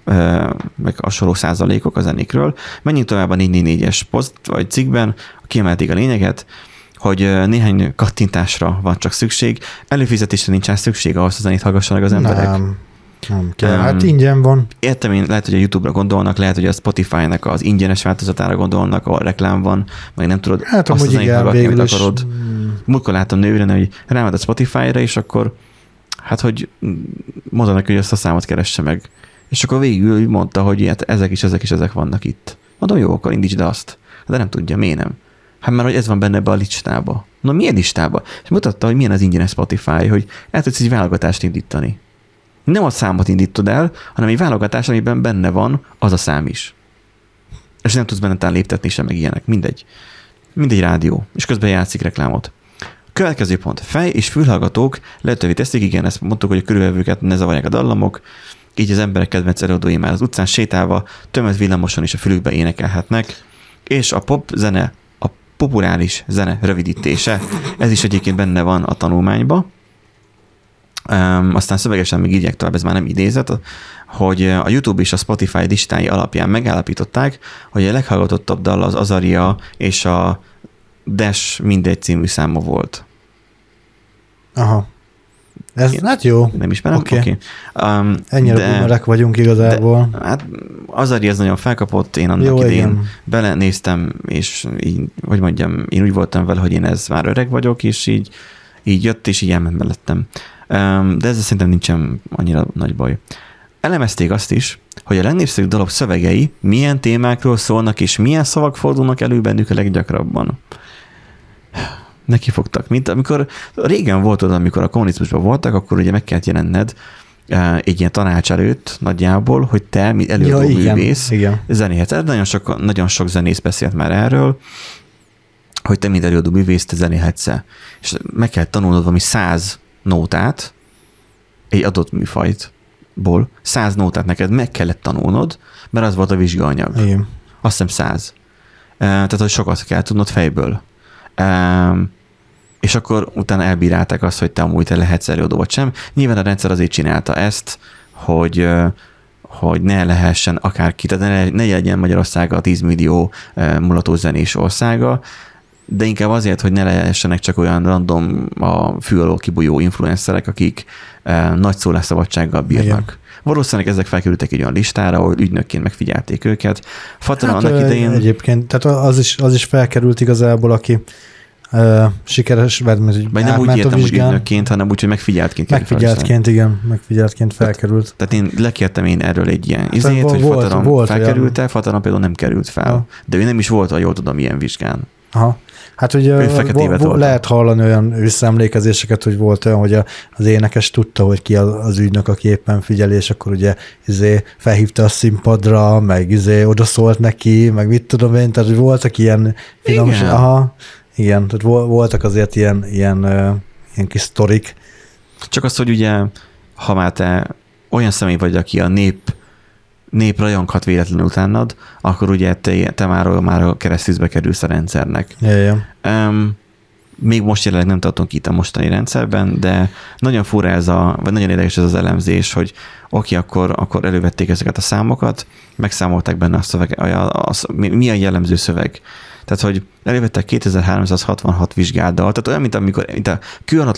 meg hasonló százalékok a zenékről. Menjünk tovább a 444-es poszt vagy cikkben, kiemelték a lényeget, hogy néhány kattintásra van csak szükség, előfizetésre nincs szükség ahhoz, hogy zenét hallgassanak az emberek. Nem, nem kell. Em, Hát ingyen van. Értem én, lehet, hogy a YouTube-ra gondolnak, lehet, hogy a Spotify-nak az ingyenes változatára gondolnak, ahol reklám van, meg nem tudod Hát azt a amúgy zenét igen, hallgatni, amit akarod. mm, Múltkor láttam nőre, hogy rámed a Spotify-ra, és akkor hát, hogy mondta neki, hogy ezt a számot keresse meg. És akkor végül mondta, hogy hát ezek is, ezek is, ezek vannak itt. Mondom, jó, akkor indítsd azt. De nem tudja, miért nem? Hát mert hogy ez van benne ebbe a listába. Na milyen listába? És mutatta, hogy milyen az ingyenes Spotify, hogy el tudsz egy válogatást indítani. Nem a számot indítod el, hanem egy válogatás, amiben benne van az a szám is. És nem tudsz benne talán léptetni sem, meg ilyenek. Mindegy. Mindegy rádió. És közben játszik reklámot. Következő pont. Fej és fülhallgatók lehetővé teszik, igen, ezt mondtuk, hogy a körülvevőket ne zavarják a dallamok, így az emberek kedvenc előadói már az utcán sétálva, tömött villamoson is a fülükbe énekelhetnek, és a pop zene, a populáris zene rövidítése, ez is egyébként benne van a tanulmányba, Um, aztán szövegesen még írják tovább, ez már nem idézet, hogy a YouTube és a Spotify listái alapján megállapították, hogy a leghallgatottabb dal az Azaria és a Dash mindegy című száma volt. Aha. Ez, Igen. hát jó. Nem ismerem? Oké. Okay. Um, Ennyire de- boomerek vagyunk igazából. De, hát ez nagyon felkapott, én annak Jó, idén igen. belenéztem, és így, hogy mondjam, én úgy voltam vele, hogy én ez már öreg vagyok, és így, így jött, és így elment mellettem. De ezzel szerintem nincsen annyira nagy baj. Elemezték azt is, hogy a legnépszerűbb dalok szövegei milyen témákról szólnak, és milyen szavak fordulnak elő bennük a leggyakrabban. Neki fogtak. Mint amikor régen volt oda, amikor a kommunizmusban voltak, akkor ugye meg kellett jelenned eh, egy ilyen tanács előtt nagyjából, hogy te, mint előadó ja, igen, művész, igen. zenéhetsz. Hát Nagyon sok, nagyon sok zenész beszélt már erről, hogy te, mint előadó művész, te zenélhetsz És meg kell tanulnod valami száz nótát, egy adott műfajtból, száz nótát neked meg kellett tanulnod, mert az volt a vizsgaanyag. Igen. Azt hiszem száz. Eh, Tehát, hogy sokat kell tudnod fejből. És akkor utána elbírálták azt, hogy te amúgy te lehetsz előadó vagy sem. Nyilván a rendszer azért csinálta ezt, hogy hogy ne lehessen akárki, tehát ne, ne legyen Magyarország a 10 millió mulató zenés országa, de inkább azért, hogy ne lehessenek csak olyan random a fű alól kibújó influencerek, akik eh, nagy szólásszabadsággal bírnak. Igen. Valószínűleg ezek felkerültek egy olyan listára, ahol ügynökként megfigyelték őket. Fatala hát, annak idején... Egyébként, tehát az is, az is felkerült igazából, aki uh, sikeres, így Vagy nem úgy értem, hogy ügynökként, hanem úgy, hogy megfigyeltként. Megfigyeltként, igen, megfigyeltként felkerült. Tehát én lekértem én erről egy ilyen Hát izét, hogy volt- Fataram volt felkerült-e, Fataram például nem került fel. Ha. De ő nem is volt, ha jól tudom, ilyen vizsgán. Aha. Hát ugye lehet hallani olyan visszaemlékezéseket, hogy volt olyan, hogy az énekes tudta, hogy ki az, ügynök, aki éppen figyel, és akkor ugye izé felhívta a színpadra, meg izé odaszólt neki, meg mit tudom én, tehát hogy voltak ilyen finom, Igen. aha, igen, tehát vol- voltak azért ilyen, ilyen, ilyen kis sztorik. Csak az, hogy ugye, ha már te olyan személy vagy, aki a nép, nép rajonghat véletlenül utánad, akkor ugye te, te már, már a keresztűzbe kerülsz a rendszernek. Ja, ja. Um, még most jelenleg nem tartunk itt a mostani rendszerben, de nagyon fura ez a, vagy nagyon érdekes ez az elemzés, hogy oké, akkor, akkor elővették ezeket a számokat, megszámolták benne a szöveg, a, a, a, mi a jellemző szöveg. Tehát, hogy elővettek 2366 vizsgáldal, tehát olyan, mint amikor mint a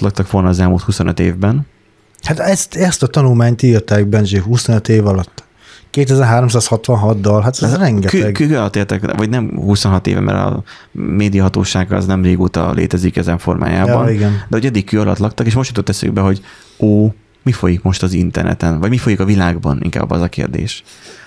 laktak volna az elmúlt 25 évben. Hát ezt, ezt a tanulmányt írták Benji 25 év alatt. 2366 dal, hát ez rengeteg. Kő, kő alatt értek, vagy nem 26 éve, mert a médiahatóság az nem régóta létezik ezen formájában. Ja, igen. De hogy eddig kő alatt laktak, és most jutott eszükbe, hogy ó, mi folyik most az interneten, vagy mi folyik a világban, inkább az a kérdés.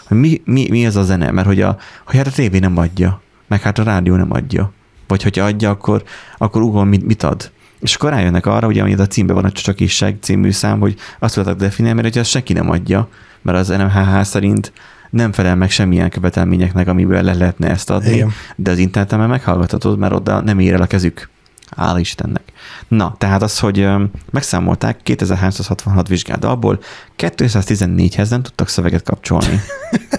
Hogy mi, mi, mi ez a zene, mert hogy, a, hogy hát a tévé nem adja, meg hát a rádió nem adja. Vagy hogyha adja, akkor, akkor ugol mit, mit ad. És akkor rájönnek arra, ugye, amit a címben van a Csak is című szám, hogy azt tudtak definiálni, mert hogy azt senki nem adja, mert az NMHH szerint nem felel meg semmilyen követelményeknek, amiből le lehetne ezt adni, Igen. de az interneten már meghallgathatod, mert oda nem ér el a kezük. Hála Istennek. Na, tehát az, hogy megszámolták 2366 vizsgát, abból 214-hez nem tudtak szöveget kapcsolni.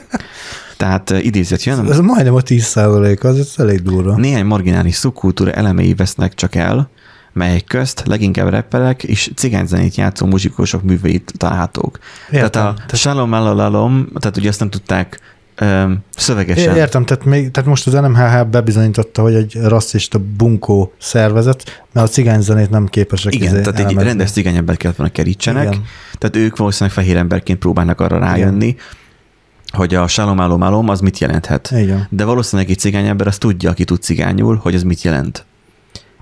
tehát ö, idézet jön, Ez majdnem a 10 százalék, az ez elég durva. néhány marginális szubkultúra elemei vesznek csak el, melyek közt leginkább rapperek és cigányzenét játszó muzsikusok műveit találhatók. Értem. Tehát a Shalom Alalom, tehát ugye azt nem tudták öm, szövegesen. Értem, tehát, még, tehát most az NMHH bebizonyította, hogy egy rasszista bunkó szervezet, mert a cigányzenét nem képesek Igen, izé tehát egy elemezni. rendes cigány embert kellett volna kerítsenek, Igen. tehát ők valószínűleg fehér emberként próbálnak arra rájönni, hogy a Shalom Alom Alom az mit jelenthet. Igen. De valószínűleg egy cigány ember azt tudja, aki tud cigányul, hogy ez mit jelent.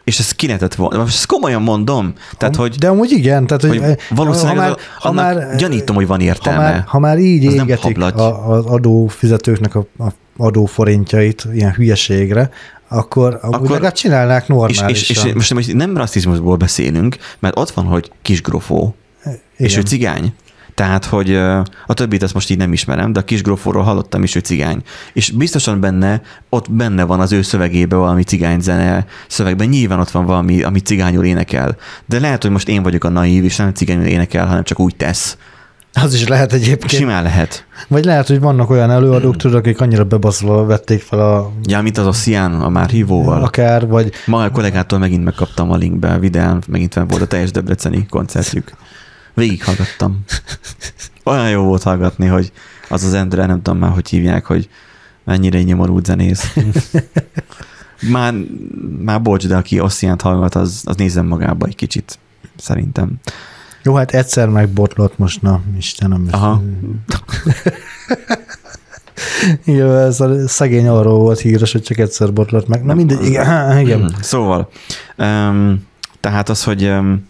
És ez ki lehetett volna. Most ezt komolyan mondom. Tehát, hogy, De amúgy igen, tehát hogy, hogy valószínűleg ha ha már, már, ha már, gyanítom, hogy van ha értelme. már, ha már így Az égetik a, az adófizetőknek a, a adóforintjait ilyen hülyeségre, akkor, akkor legalább csinálnák és, normálisan. és, és most, most nem rasszizmusból beszélünk, mert ott van, hogy kisgrofó, és ő Igen. cigány. Tehát, hogy a többit azt most így nem ismerem, de a kisgrofóról hallottam is, hogy cigány. És biztosan benne, ott benne van az ő szövegében valami cigányzene szövegben, nyilván ott van valami, ami cigányul énekel. De lehet, hogy most én vagyok a naív, és nem cigányul énekel, hanem csak úgy tesz. Az is lehet egyébként. Simán lehet. Vagy lehet, hogy vannak olyan előadók, tudod, akik annyira bebaszolva vették fel a Ja, mint az a Szián, a már hívóval. akár, vagy Ma a kollégától megint megkaptam a linkbe a videón, megint fenn volt a teljes debreceni koncertjük. Végighallgattam. Olyan jó volt hallgatni, hogy az az Endre, nem tudom már, hogy hívják, hogy mennyire nyomorult zenész. Már, már bocs, de aki Ossiánt hallgat, az, az nézzen magába egy kicsit, szerintem. jó, hát egyszer megbotlott most, na, Istenem. Aha. Igen, ez a szegény arról volt híres, hogy csak egyszer botlott meg. Na mindegy, igen, igen. Szóval, um, tehát az, hogy um,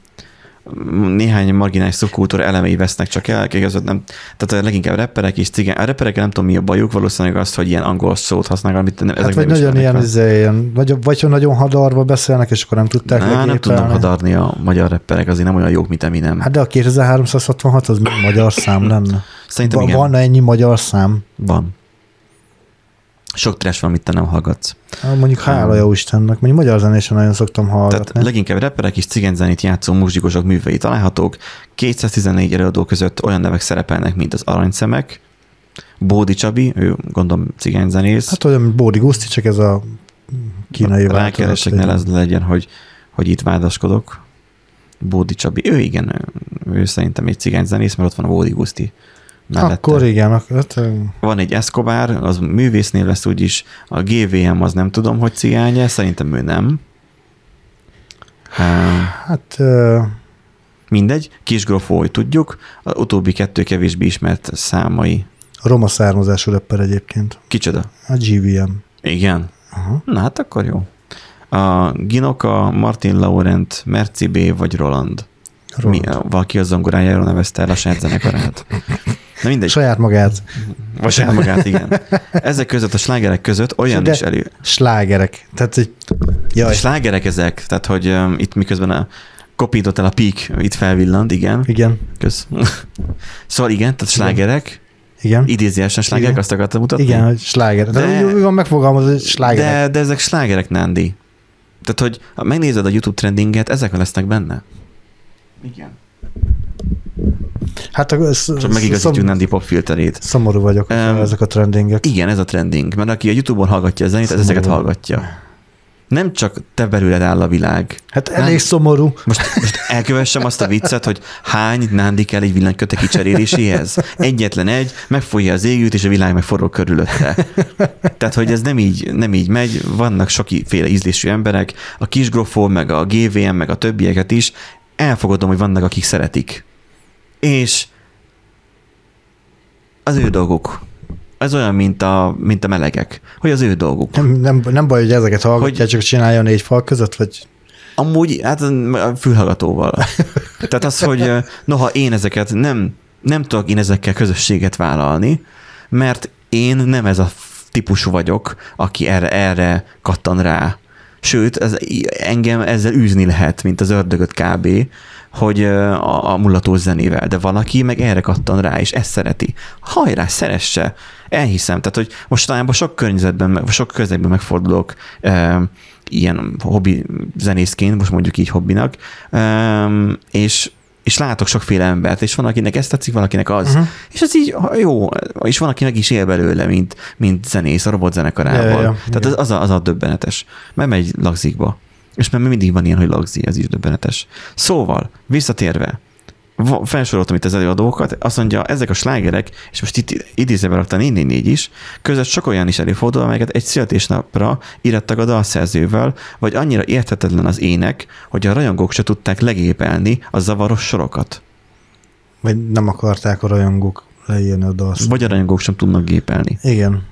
néhány marginális szubkultúra elemei vesznek csak el, igazad nem, tehát leginkább rapperek és cigány. A rapperekkel nem tudom mi a bajuk, valószínűleg azt, hogy ilyen angol szót használnak, amit nem, ezek Hát vagy nem nagyon ilyen, izé, ilyen vagy, vagy nagyon hadarva beszélnek, és akkor nem tudták Á, nem tudnak hadarni a magyar rapperek, azért nem olyan jók, mint Eminem. Hát de a 2366 az magyar szám lenne? Szerintem Va- igen. Van ennyi magyar szám? Van. Sok trash van, amit te nem hallgatsz. Mondjuk hála jó Istennek, mondjuk magyar zenésen nagyon szoktam Tehát hallgatni. leginkább rapperek és cigányzenét játszó muzsikusok művei találhatók. 214 előadó között olyan nevek szerepelnek, mint az Aranyszemek, Bódi Csabi, ő gondolom cigányzenész. Hát olyan, Bódi Guszti, csak ez a kínai Rákeresek, ne változat. ez legyen, hogy, hogy itt vádaskodok. Bódi Csabi, ő igen, ő, ő szerintem egy cigányzenész, mert ott van a Bódi Guszti. Mellette. Akkor igen, ak- hát, Van egy Escobar, az művésznél lesz úgyis, a GVM az nem tudom, hogy cigány szerintem ő nem. Uh, hát ö, mindegy, Kisgrofó, hogy tudjuk, a utóbbi kettő kevésbé ismert számai. roma származású rapper egyébként. Kicsoda? A GVM. Igen. Aha. Na hát akkor jó. A Ginoka, Martin Laurent, Merci B. vagy Roland. Mi, Roland. valaki a zongorájáról nevezte el a saját zenekarát. Na mindegy. Saját magát. Vagy saját magát, igen. Ezek között a slágerek között olyan De- is elő. Slágerek. Tehát, hogy A jaj, slágerek ezek, tehát hogy um, itt miközben a kopított el a peak, itt felvillant, igen. igen, Kösz. szóval igen, tehát slágerek, igen. idézőjelesen slágerek, Igen. azt akartam mutatni. Igen, hogy sláger. De, De- van megfogalmazva, hogy slágerek. de, de ezek slágerek, Nandi. Tehát, hogy ha megnézed a YouTube trendinget, ezek lesznek benne. Igen. Hát ez, Csak megigazítjuk szom, Nandi pop filterét. szomorú vagyok, Em, ezek a trendingek. Igen, ez a trending, mert aki a YouTube-on hallgatja a zenét, az ezeket hallgatja. nem csak te belőled áll a világ. Hát elég Nem. szomorú. Most, most elkövessem azt a viccet, hogy hány nándi kell egy villanyköte kicseréléséhez? Egyetlen egy, megfogja az égűt, és a világ meg forog körülötte. Tehát, hogy ez nem így, nem így megy, vannak sokféle ízlésű emberek, a kisgrofó, meg a GVM, meg a többieket is, elfogadom, hogy vannak, akik szeretik. És az ő dolguk. Ez olyan, mint a, mint a melegek, hogy az ő dolguk. Nem, nem, nem baj, hogy ezeket hallgatják, Hogy- csak csinálja négy fal között, vagy Amúgy, hát a fülhallgatóval. Tehát az, hogy noha én ezeket nem, nem tudok én ezekkel közösséget vállalni, mert én nem ez a típusú vagyok, aki erre, erre kattan rá. Sőt, ez, engem ezzel űzni lehet, mint az ördögöt kb., hogy a, a mulatós zenével, de valaki meg erre kattan rá, és ezt szereti. Hajrá, szeresse! Elhiszem. Tehát, hogy mostanában sok környezetben, sok közegben megfordulok e, ilyen hobbi zenészként, most mondjuk így hobbinak, e, és és látok sokféle embert, és van, akinek ezt tetszik, valakinek az. Mhm. Uh-huh. És ez így jó, és van, aki meg is él belőle, mint, mint zenész a robotzenekarával. Ja, ja, ja, Tehát az, az, a, az a döbbenetes. Mert megy lagzikba. És mert mindig van ilyen, hogy lagzi, ez is döbbenetes. Szóval, visszatérve, felsoroltam itt az előadókat, azt mondja, ezek a slágerek, és most itt idézőben rakta 444 is, között sok olyan is előfordul, amelyeket egy születésnapra írattak a dalszerzővel, vagy annyira érthetetlen az ének, hogy a rajongók se tudták legépelni a zavaros sorokat. vagy nem akarták a rajongók leírni a dalszöveget. Vagy a rajongók sem tudnak gépelni. Igen.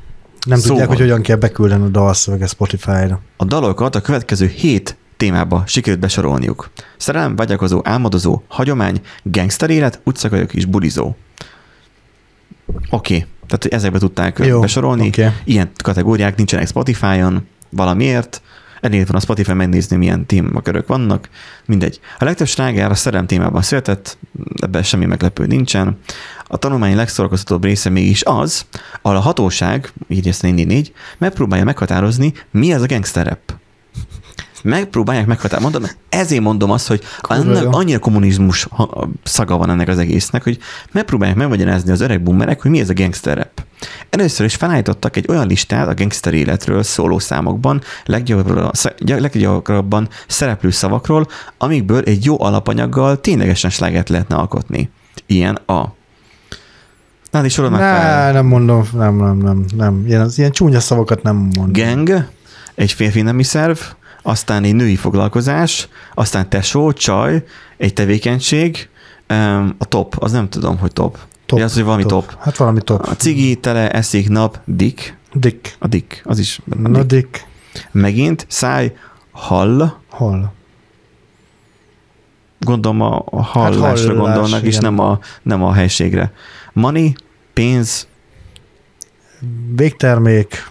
Nem Szóval. tudják, hogy hogyan kell beküldeni a dalszöveget Spotify-ra. A dalokat a következő hét témába sikerült besorolniuk. Szerelem, vágyakozó, álmodozó, hagyomány, gangster élet, utcakajok és bulizó. Oké, okay. tehát ezekbe tudták Jó, besorolni. oké. Ilyen kategóriák nincsenek Spotify-on, valamiért. Elég van a Spotify megnézni, milyen témakörök vannak. Mindegy. A legtöbb sláger a szerelem témában született, ebben semmi meglepő nincsen. A tanulmány legszórakoztatóbb része mégis az, ahol a hatóság, így ezt 444, megpróbálja meghatározni, mi ez a gangster rap. Megpróbálják meghatározni. Mondom, ezért mondom azt, hogy annak annyira kommunizmus szaga van ennek az egésznek, hogy megpróbálják megmagyarázni az öreg boomerek, hogy mi ez a gangster rap. Először is felállítottak egy olyan listát a gangster életről szóló számokban, leggyakrabban, szereplő szavakról, amikből egy jó alapanyaggal ténylegesen slágert lehetne alkotni. Ilyen a. Na, és sorod már fel. Ne, nem mondom, nem, nem, nem, nem. Ilyen, az ilyen csúnya szavakat nem mondom. Gang, egy férfi nemi szerv, aztán egy női foglalkozás, aztán tesó, csaj, egy tevékenység, a top, az nem tudom, hogy top. Top, Ja, az, hogy valami top. Hát valami top. A cigi, tele, eszik, nap, dik, Dick. a dik, az is. Na, dik. Megint, száj, hall, Hol? gondolom a a hallásra hallás, gondolnak, és igen. nem a, nem a helységre. Money, pénz, Végtermék,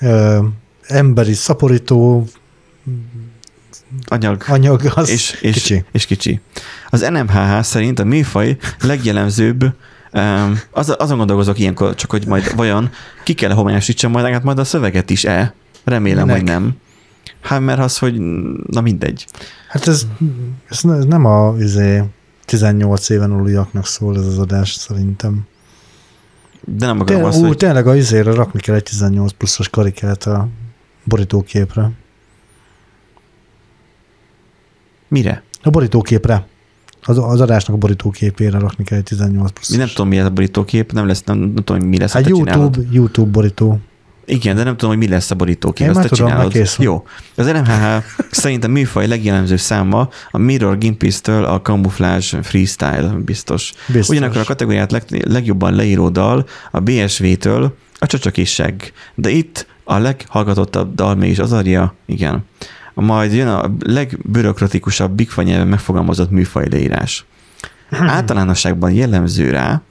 ö, emberi szaporító, anyag, anyag, az és, és, kicsi. és kicsi. Az NMHH szerint a műfaj legjellemzőbb, um, az, azon gondolkozok ilyenkor, csak hogy majd vajon ki kell homályosítsam majd, hát majd a szöveget is e Remélem, Minek? hogy nem. Hát mert az, hogy na mindegy. Hát ez, ez, ne- ez nem a izé, 18 éven aluliaknak szól ez az adás szerintem. De nem akarom azt, ú, hogy tényleg a izére rakni kell egy 18 pluszos karikát a borítóképre. mire? A borítóképre. Az, az adásnak a borítóképére rakni kell egy 18 pluszos. Mi nem tudom, mi ez a borítókép, nem lesz, nem, nem tudom, hogy mi lesz. Hát YouTube, csinálod. YouTube borító. Igen, de nem tudom, hogy mi lesz a borítókép. Én Ezt már tudom, csinálod. kész. Jó. Az NMHH szerint a műfaj legjellemző száma a Mirror Gimpis-től a Camouflage Freestyle biztos. Biztos. Ugyanakkor a kategóriát leg, legjobban leíró dal a BSV-től a Csacsak és Segg. De itt a leghallgatottabb dal mégis az Aria, igen. Majd jön a legbürokratikusabb Bigfa nyelven megfogalmazott műfaj leírás. Általánosságban jellemző rá,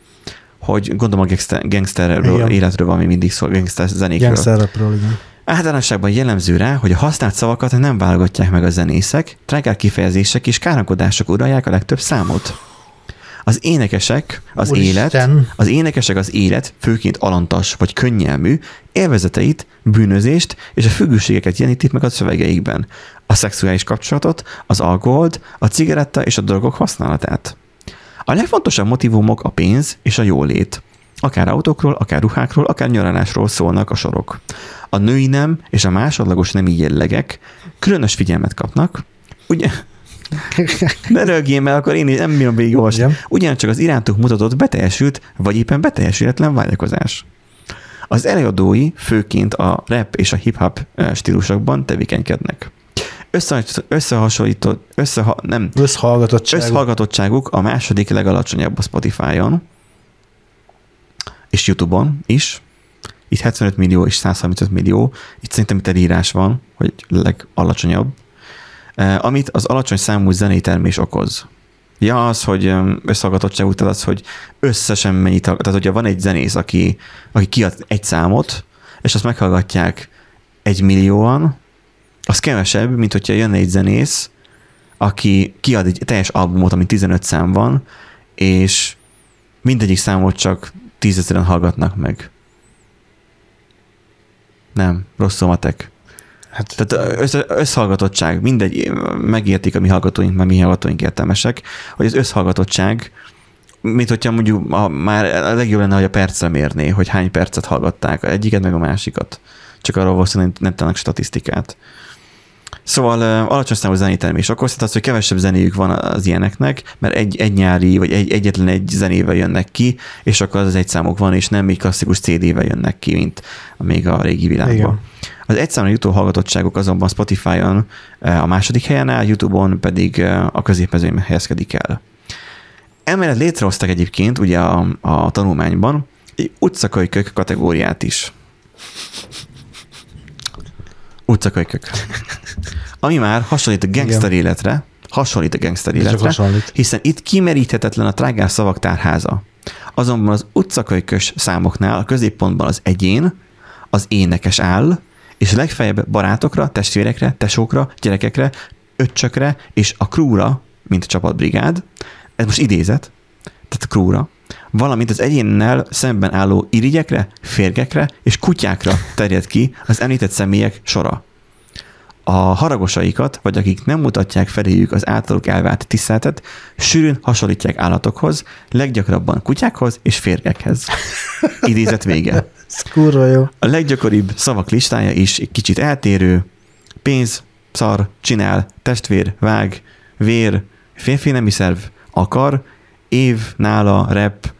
hogy gondolom a gangster, gangsterről, életről van, ami mindig szól, gangster zenékről. Gangster rapről, igen. Általánosságban jellemző rá, hogy a használt szavakat nem válogatják meg a zenészek, trágár kifejezések és kárankodások uralják a legtöbb számot. Az énekesek az élet, Úristen. az énekesek az élet, főként alantas vagy könnyelmű, élvezeteit, bűnözést és a függőségeket jelenítik meg a szövegeikben. A szexuális kapcsolatot, az alkoholt, a cigaretta és a drogok használatát. A legfontosabb motivumok a pénz és a jólét. Akár autókról, akár ruhákról, akár nyaralásról szólnak a sorok. A női nem és a másodlagos nemi jellegek különös figyelmet kapnak, ugye, ne rögjél, mert akkor én nem bírom végig olvasni. Igen. Ugyancsak az irántuk mutatott beteljesült, vagy éppen beteljesületlen vágyakozás. Az előadói főként a rap és a hip-hop stílusokban tevékenykednek. Össze, összehasonlított, összeha, nem, Összhallgatottság. összhallgatottságuk a második legalacsonyabb a Spotify-on, és YouTube-on is. Itt 75 millió és 135 millió. Itt szerintem itt elírás van, hogy legalacsonyabb. Eh, Amit az alacsony számú zenei termés okoz. Ja, az, hogy em, összhallgatottságú, tehát az, hogy összesen mennyit, tehát hogyha van egy zenész, aki, aki kiad egy számot, és azt meghallgatják egy millióan, az kevesebb, mint hogyha jönne egy zenész, aki kiad egy teljes albumot, ami 15 szám van, és mindegyik számot csak tízezeren hallgatnak meg. Nem, rossz a matek. Hát, Tehát össze, összhallgatottság, mindegy, megértik a mi hallgatóink, mert mi hallgatóink értelmesek, hogy az összhallgatottság, mint hogyha mondjuk a, már a legjobb lenne, hogy a percre mérné, hogy hány percet hallgatták, egyiket meg a másikat. Csak arról valószínűleg nem, tennek statisztikát. Szóval alacsony számú zenétermés okoz, tehát az, hogy kevesebb zenéjük van az ilyeneknek, mert egy, egy nyári, vagy egy, egyetlen egy zenével jönnek ki, és akkor az egy számok van, és nem egy klasszikus CD-vel jönnek ki, mint még a régi világban. Igen. Az egyszámra jutó hallgatottságok azonban Spotify-on eh, a második helyen áll, YouTube-on pedig eh, a középmezőnyben helyezkedik el. Emellett létrehoztak egyébként ugye a, a tanulmányban egy utcakölykök kategóriát is. Utcakölykök. Ami már hasonlít a gangster Igen. életre, hasonlít a gangster életre, hasonlít. hiszen itt kimeríthetetlen a trágás szavak tárháza. Azonban az utcakölykös számoknál a középpontban az egyén, az énekes áll, és legfeljebb barátokra, testvérekre, tesókra, gyerekekre, öccsökre és a krúra, mint a csapatbrigád, ez most idézet, tehát a krúra, valamint az egyénnel szemben álló irigyekre, férgekre és kutyákra terjed ki az említett személyek sora. A haragosaikat, vagy akik nem mutatják feléjük az általuk elvárt tiszteletet, sűrűn hasonlítják állatokhoz, leggyakrabban kutyákhoz és férgekhez. Idézet vége. Ez kurva jó. A leggyakoribb szavak listája is egy kicsit eltérő. Pénz, szar, csinál, testvér, vág, vér, férfi nemi szerv, akar, év, nála, rep,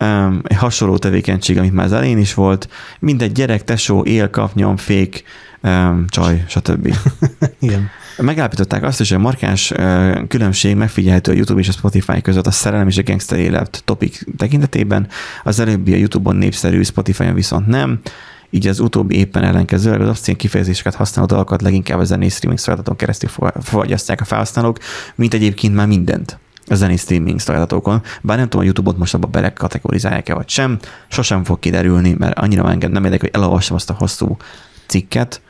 um, egy hasonló tevékenység, amit már az elején is volt, mindegy gyerek, tesó, él, kap, nyom, fék, um, csaj, stb. Igen. Megállapították azt is, hogy a markáns különbség megfigyelhető a YouTube és a Spotify között a szerelem és a gangster élet topik tekintetében. Az előbbi a YouTube-on népszerű, Spotify-on viszont nem. Így az utóbbi éppen ellenkezőleg az obszcén kifejezéseket használó dalokat leginkább a zenei streaming szolgáltatón keresztül fo- fogyasztják a felhasználók, mint egyébként már mindent a zenei streaming szolgáltatókon. Bár nem tudom, a YouTube-ot most abba belekategorizálják-e vagy sem, sosem fog kiderülni, mert annyira engem nem érdekel, hogy elolvassam azt a hosszú cikket,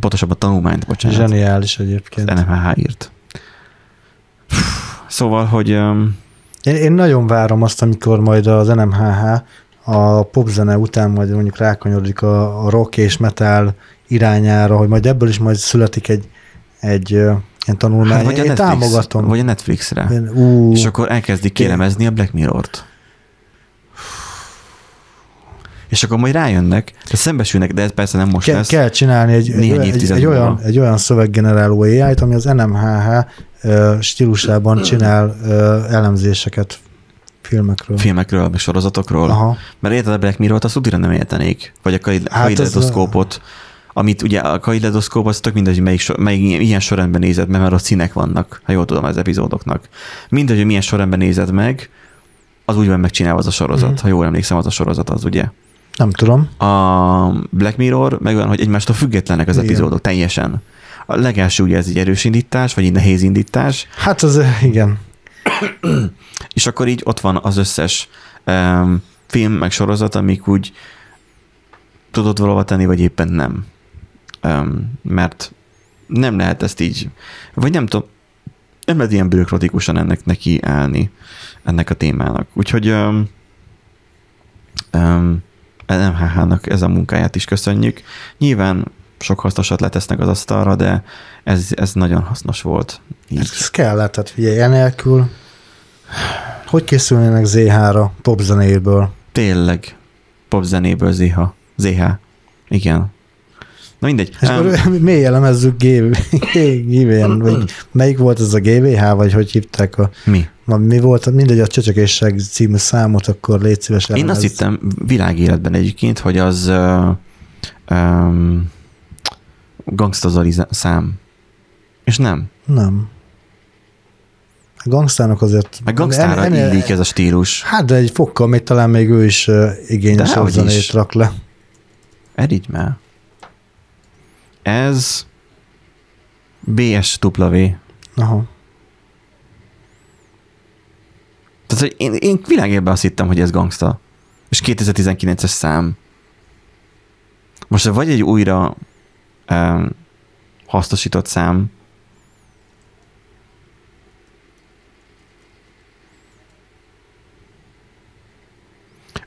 pontosabban a tanulmányt, bocsánat. Zseniális egyébként. Az NMHH írt. Szóval, hogy öm, Én, én nagyon várom azt, amikor majd az NMHH a popzene után majd mondjuk rákanyarodik a, a rock és metal irányára, hogy majd ebből is majd születik egy, egy ilyen tanulmány. hát vagy a én Netflix, támogatom. vagy a Netflixre. Én, ú, És akkor elkezdik kélemezni a Black Mirror-t. És akkor majd rájönnek, de szembesülnek, de ez persze nem most Ke- lesz. kell csinálni egy, egy, egy, évtized egy, olyan, egy olyan szöveggeneráló AI-t, ami az NMHH stílusában csinál ö, elemzéseket filmekről. filmekről, meg sorozatokról. Aha. Mert érted a Black Mirror-t, azt udira nem értenék. Vagy a kaid- Hát amit ugye a kailedoszkóp az tök mindegy, hogy melyik, sor, melyik ilyen sorrendben nézed meg, mert ott színek vannak, ha jól tudom az epizódoknak. Mindegy, hogy milyen sorrendben nézed meg, az úgy van megcsinálva az a sorozat. Mhm. Ha jól emlékszem, az a sorozat az, ugye? Nem tudom. A Black Mirror meg olyan, hogy egymástól függetlenek az Igen. epizódok teljesen. A legelső ugye ez egy erős indítás, vagy egy nehéz indítás, Hát az, igen. és akkor így ott van az összes um, film, meg sorozat, amik úgy tudod valahova tenni, vagy éppen nem. Um, mert nem lehet ezt így, vagy nem tudom, nem lehet ilyen bürokratikusan ennek neki állni, ennek a témának. Úgyhogy um, um, NMHH-nak ez a munkáját is köszönjük. Nyilván sok hasznosat letesznek az asztalra, de ez, ez nagyon hasznos volt. Így. Ez kellett, tehát figyelj, enélkül hogy készülnének Z-ra popzenéből? Tényleg. Popzenéből ZH. ZH. Igen. Na mindegy. És akkor Um, mély elemezzük GVN, vagy melyik volt ez a GVH, vagy hogy hívták a, mi? mi volt, mindegy, a Csöcsökészség című számot, akkor légy szíves Én azt elemezz. hittem világéletben egyébként, hogy az uh, um, Gangsta Zoli szám. És nem. Nem. A gangstának azért... Meg gangstára en- en- illik ez a stílus. Hát, de egy fokkal még talán még ő is zenét is. rak le. Erigy már. Ez BSW. Aha. Tehát, hogy én, én világében azt hittem, hogy ez gangsta. És 2019-es szám. Most vagy egy újra um, hasznosított szám,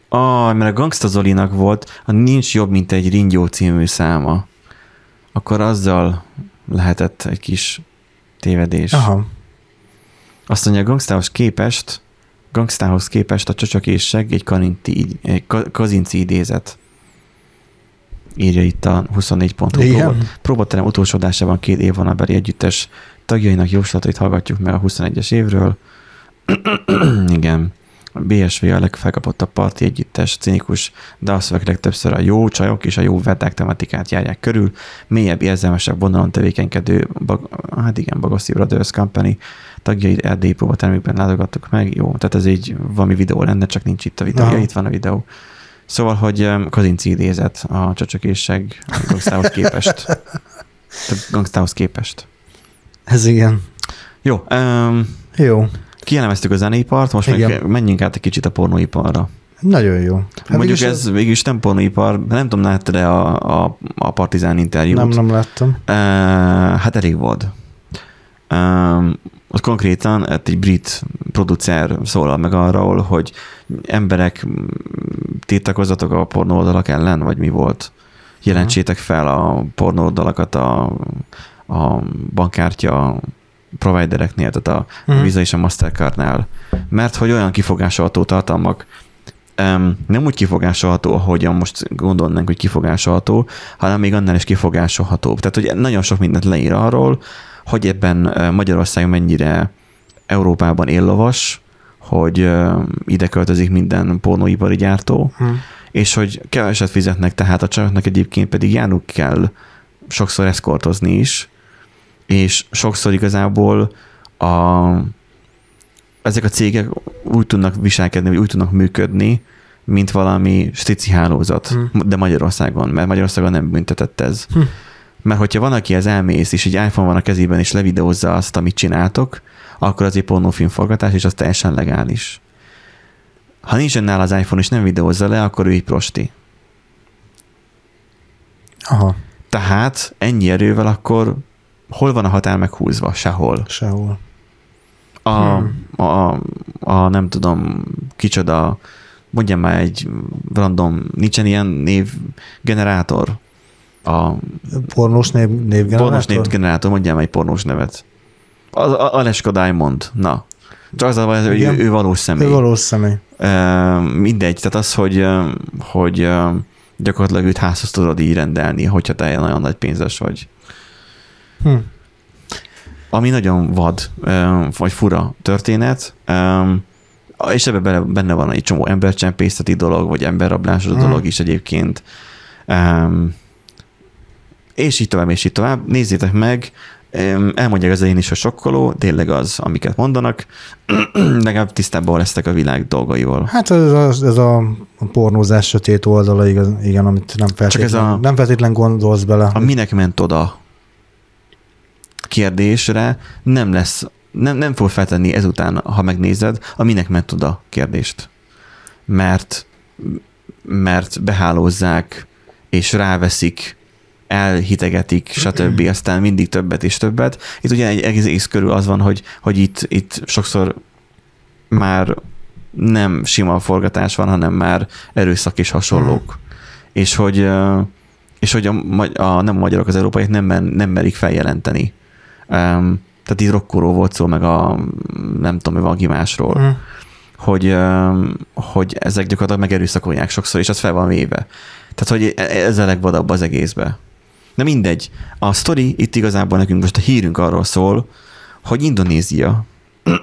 Ah, mert a Gangsta Zolinak volt, a Nincs jobb, mint egy Ringyó című száma. Akkor azzal lehetett egy kis tévedés. Aha. Azt mondja, a gangstához képest, gangstához képest a csöcsök és seg egy, kaninti, egy ka- kazinci idézet. Írja itt a 24 pont. Próbaterem utolsó adásában két évvonalbeli együttes tagjainak javaslatait hallgatjuk meg a 21-es évről. Igen. A BSV a legfelkapottabb parti együttes, cinikus, de a szöveg legtöbbször a jó csajok és a jó verdák tematikát járják körül, mélyebb, érzelmesebb vonalon tevékenykedő, bag, hát igen, Bagoszi Brothers Company tagjait erdélyi próbatermükben látogattuk meg. Jó, tehát ez egy valami videó lenne, csak nincs itt a videó. Ja, itt van a videó. Szóval, hogy Kazinci idézet a csöcsökészség gangstához képest. Tehát gangstához képest. Ez igen. Jó, um, Jó. Kielemeztük a zeneipart, most Igen. meg menjünk át egy kicsit a pornóiparra. Nagyon jó. Hát Mondjuk mégis ez végülis nem pornóipar, nem tudom, láttad-e a, a, a Partizán interjút? Nem, nem láttam. Uh, hát elég volt. Um, ott konkrétan egy brit producer szólal meg arról, hogy emberek tiltakozatok a pornó oldalak ellen, vagy mi volt? Jelentsétek fel a pornó oldalakat a, a bankkártya providereknél, tehát a uh-huh. Visa és a Mastercardnál. Mert hogy olyan kifogásolható tartalmak, um, nem úgy kifogásolható, ahogyan most gondolnánk, hogy kifogásolható, hanem még annál is kifogásolhatóbb. Tehát, hogy nagyon sok mindent leír arról, hogy ebben Magyarország mennyire Európában éllovas, hogy ide költözik minden pornóipari gyártó, Hm. és hogy keveset fizetnek, tehát a csajoknak egyébként pedig járnuk kell sokszor eszkortozni is, és sokszor igazából a, ezek a cégek úgy tudnak viselkedni, vagy úgy tudnak működni, mint valami stici hálózat, Hm. de Magyarországon, mert Magyarországon nem büntetett ez. Hm. Mert hogyha van, aki ez elmész, és egy iPhone van a kezében, és levideózza azt, amit csináltok, akkor az egy pornófilmforgatás, és az teljesen legális. Ha nincsen nála az iPhone, és nem videózza le, akkor ő egy prosti. Aha, Tehát ennyi erővel akkor hol van a határ meghúzva? Sehol. sehol. A, Hmm. a, a nem tudom, kicsoda, mondjam már egy random, nincsen ilyen névgenerátor? A Pornós név, névgenerátor? pornós névgenerátor, mondjam egy pornós nevet. Az, a, Aleska Diamond, na. Csak az a baj, hogy ő, ő valós személy. Ő valós személy. Ö, mindegy, tehát az, hogy, hogy gyakorlatilag őt házhoz tudod így rendelni, hogyha te nagyon nagy pénzes vagy. Hm. Ami nagyon vad, vagy fura történet, és ebben benne, van egy csomó embercsempészeti dolog, vagy emberrablásos Mhm. dolog is egyébként. És így tovább, és így tovább. Nézzétek meg, elmondják az én is, hogy sokkoló, tényleg az, amiket mondanak, legalább tisztában lesztek a világ dolgaival. Hát ez a, ez a pornózás sötét oldala, igaz, igen, amit nem feltétlen, ez a- nem feltétlen gondolsz bele. A minek ment oda kérdésre nem lesz, nem, nem fog feltenni ezután, ha megnézed, a minek ment oda kérdést. Mert, mert behálózzák, és ráveszik, elhitegetik, stb. Aztán mindig többet és többet. Itt ugye egy egész körül az van, hogy, hogy itt, itt sokszor már nem sima forgatás van, hanem már erőszak és hasonlók. És hogy, és hogy a, a, nem a magyarok, az európaiak nem, nem merik feljelenteni. Um, tehát itt rokkoró volt szó, meg a nem tudom, mi valaki másról. Hm. hogy, öm, hogy ezek gyakorlatilag megerőszakolják sokszor, és az fel van véve. Tehát, hogy e- ez a legvadabb az egészbe. Na mindegy. A sztori itt igazából nekünk most a hírünk arról szól, hogy Indonézia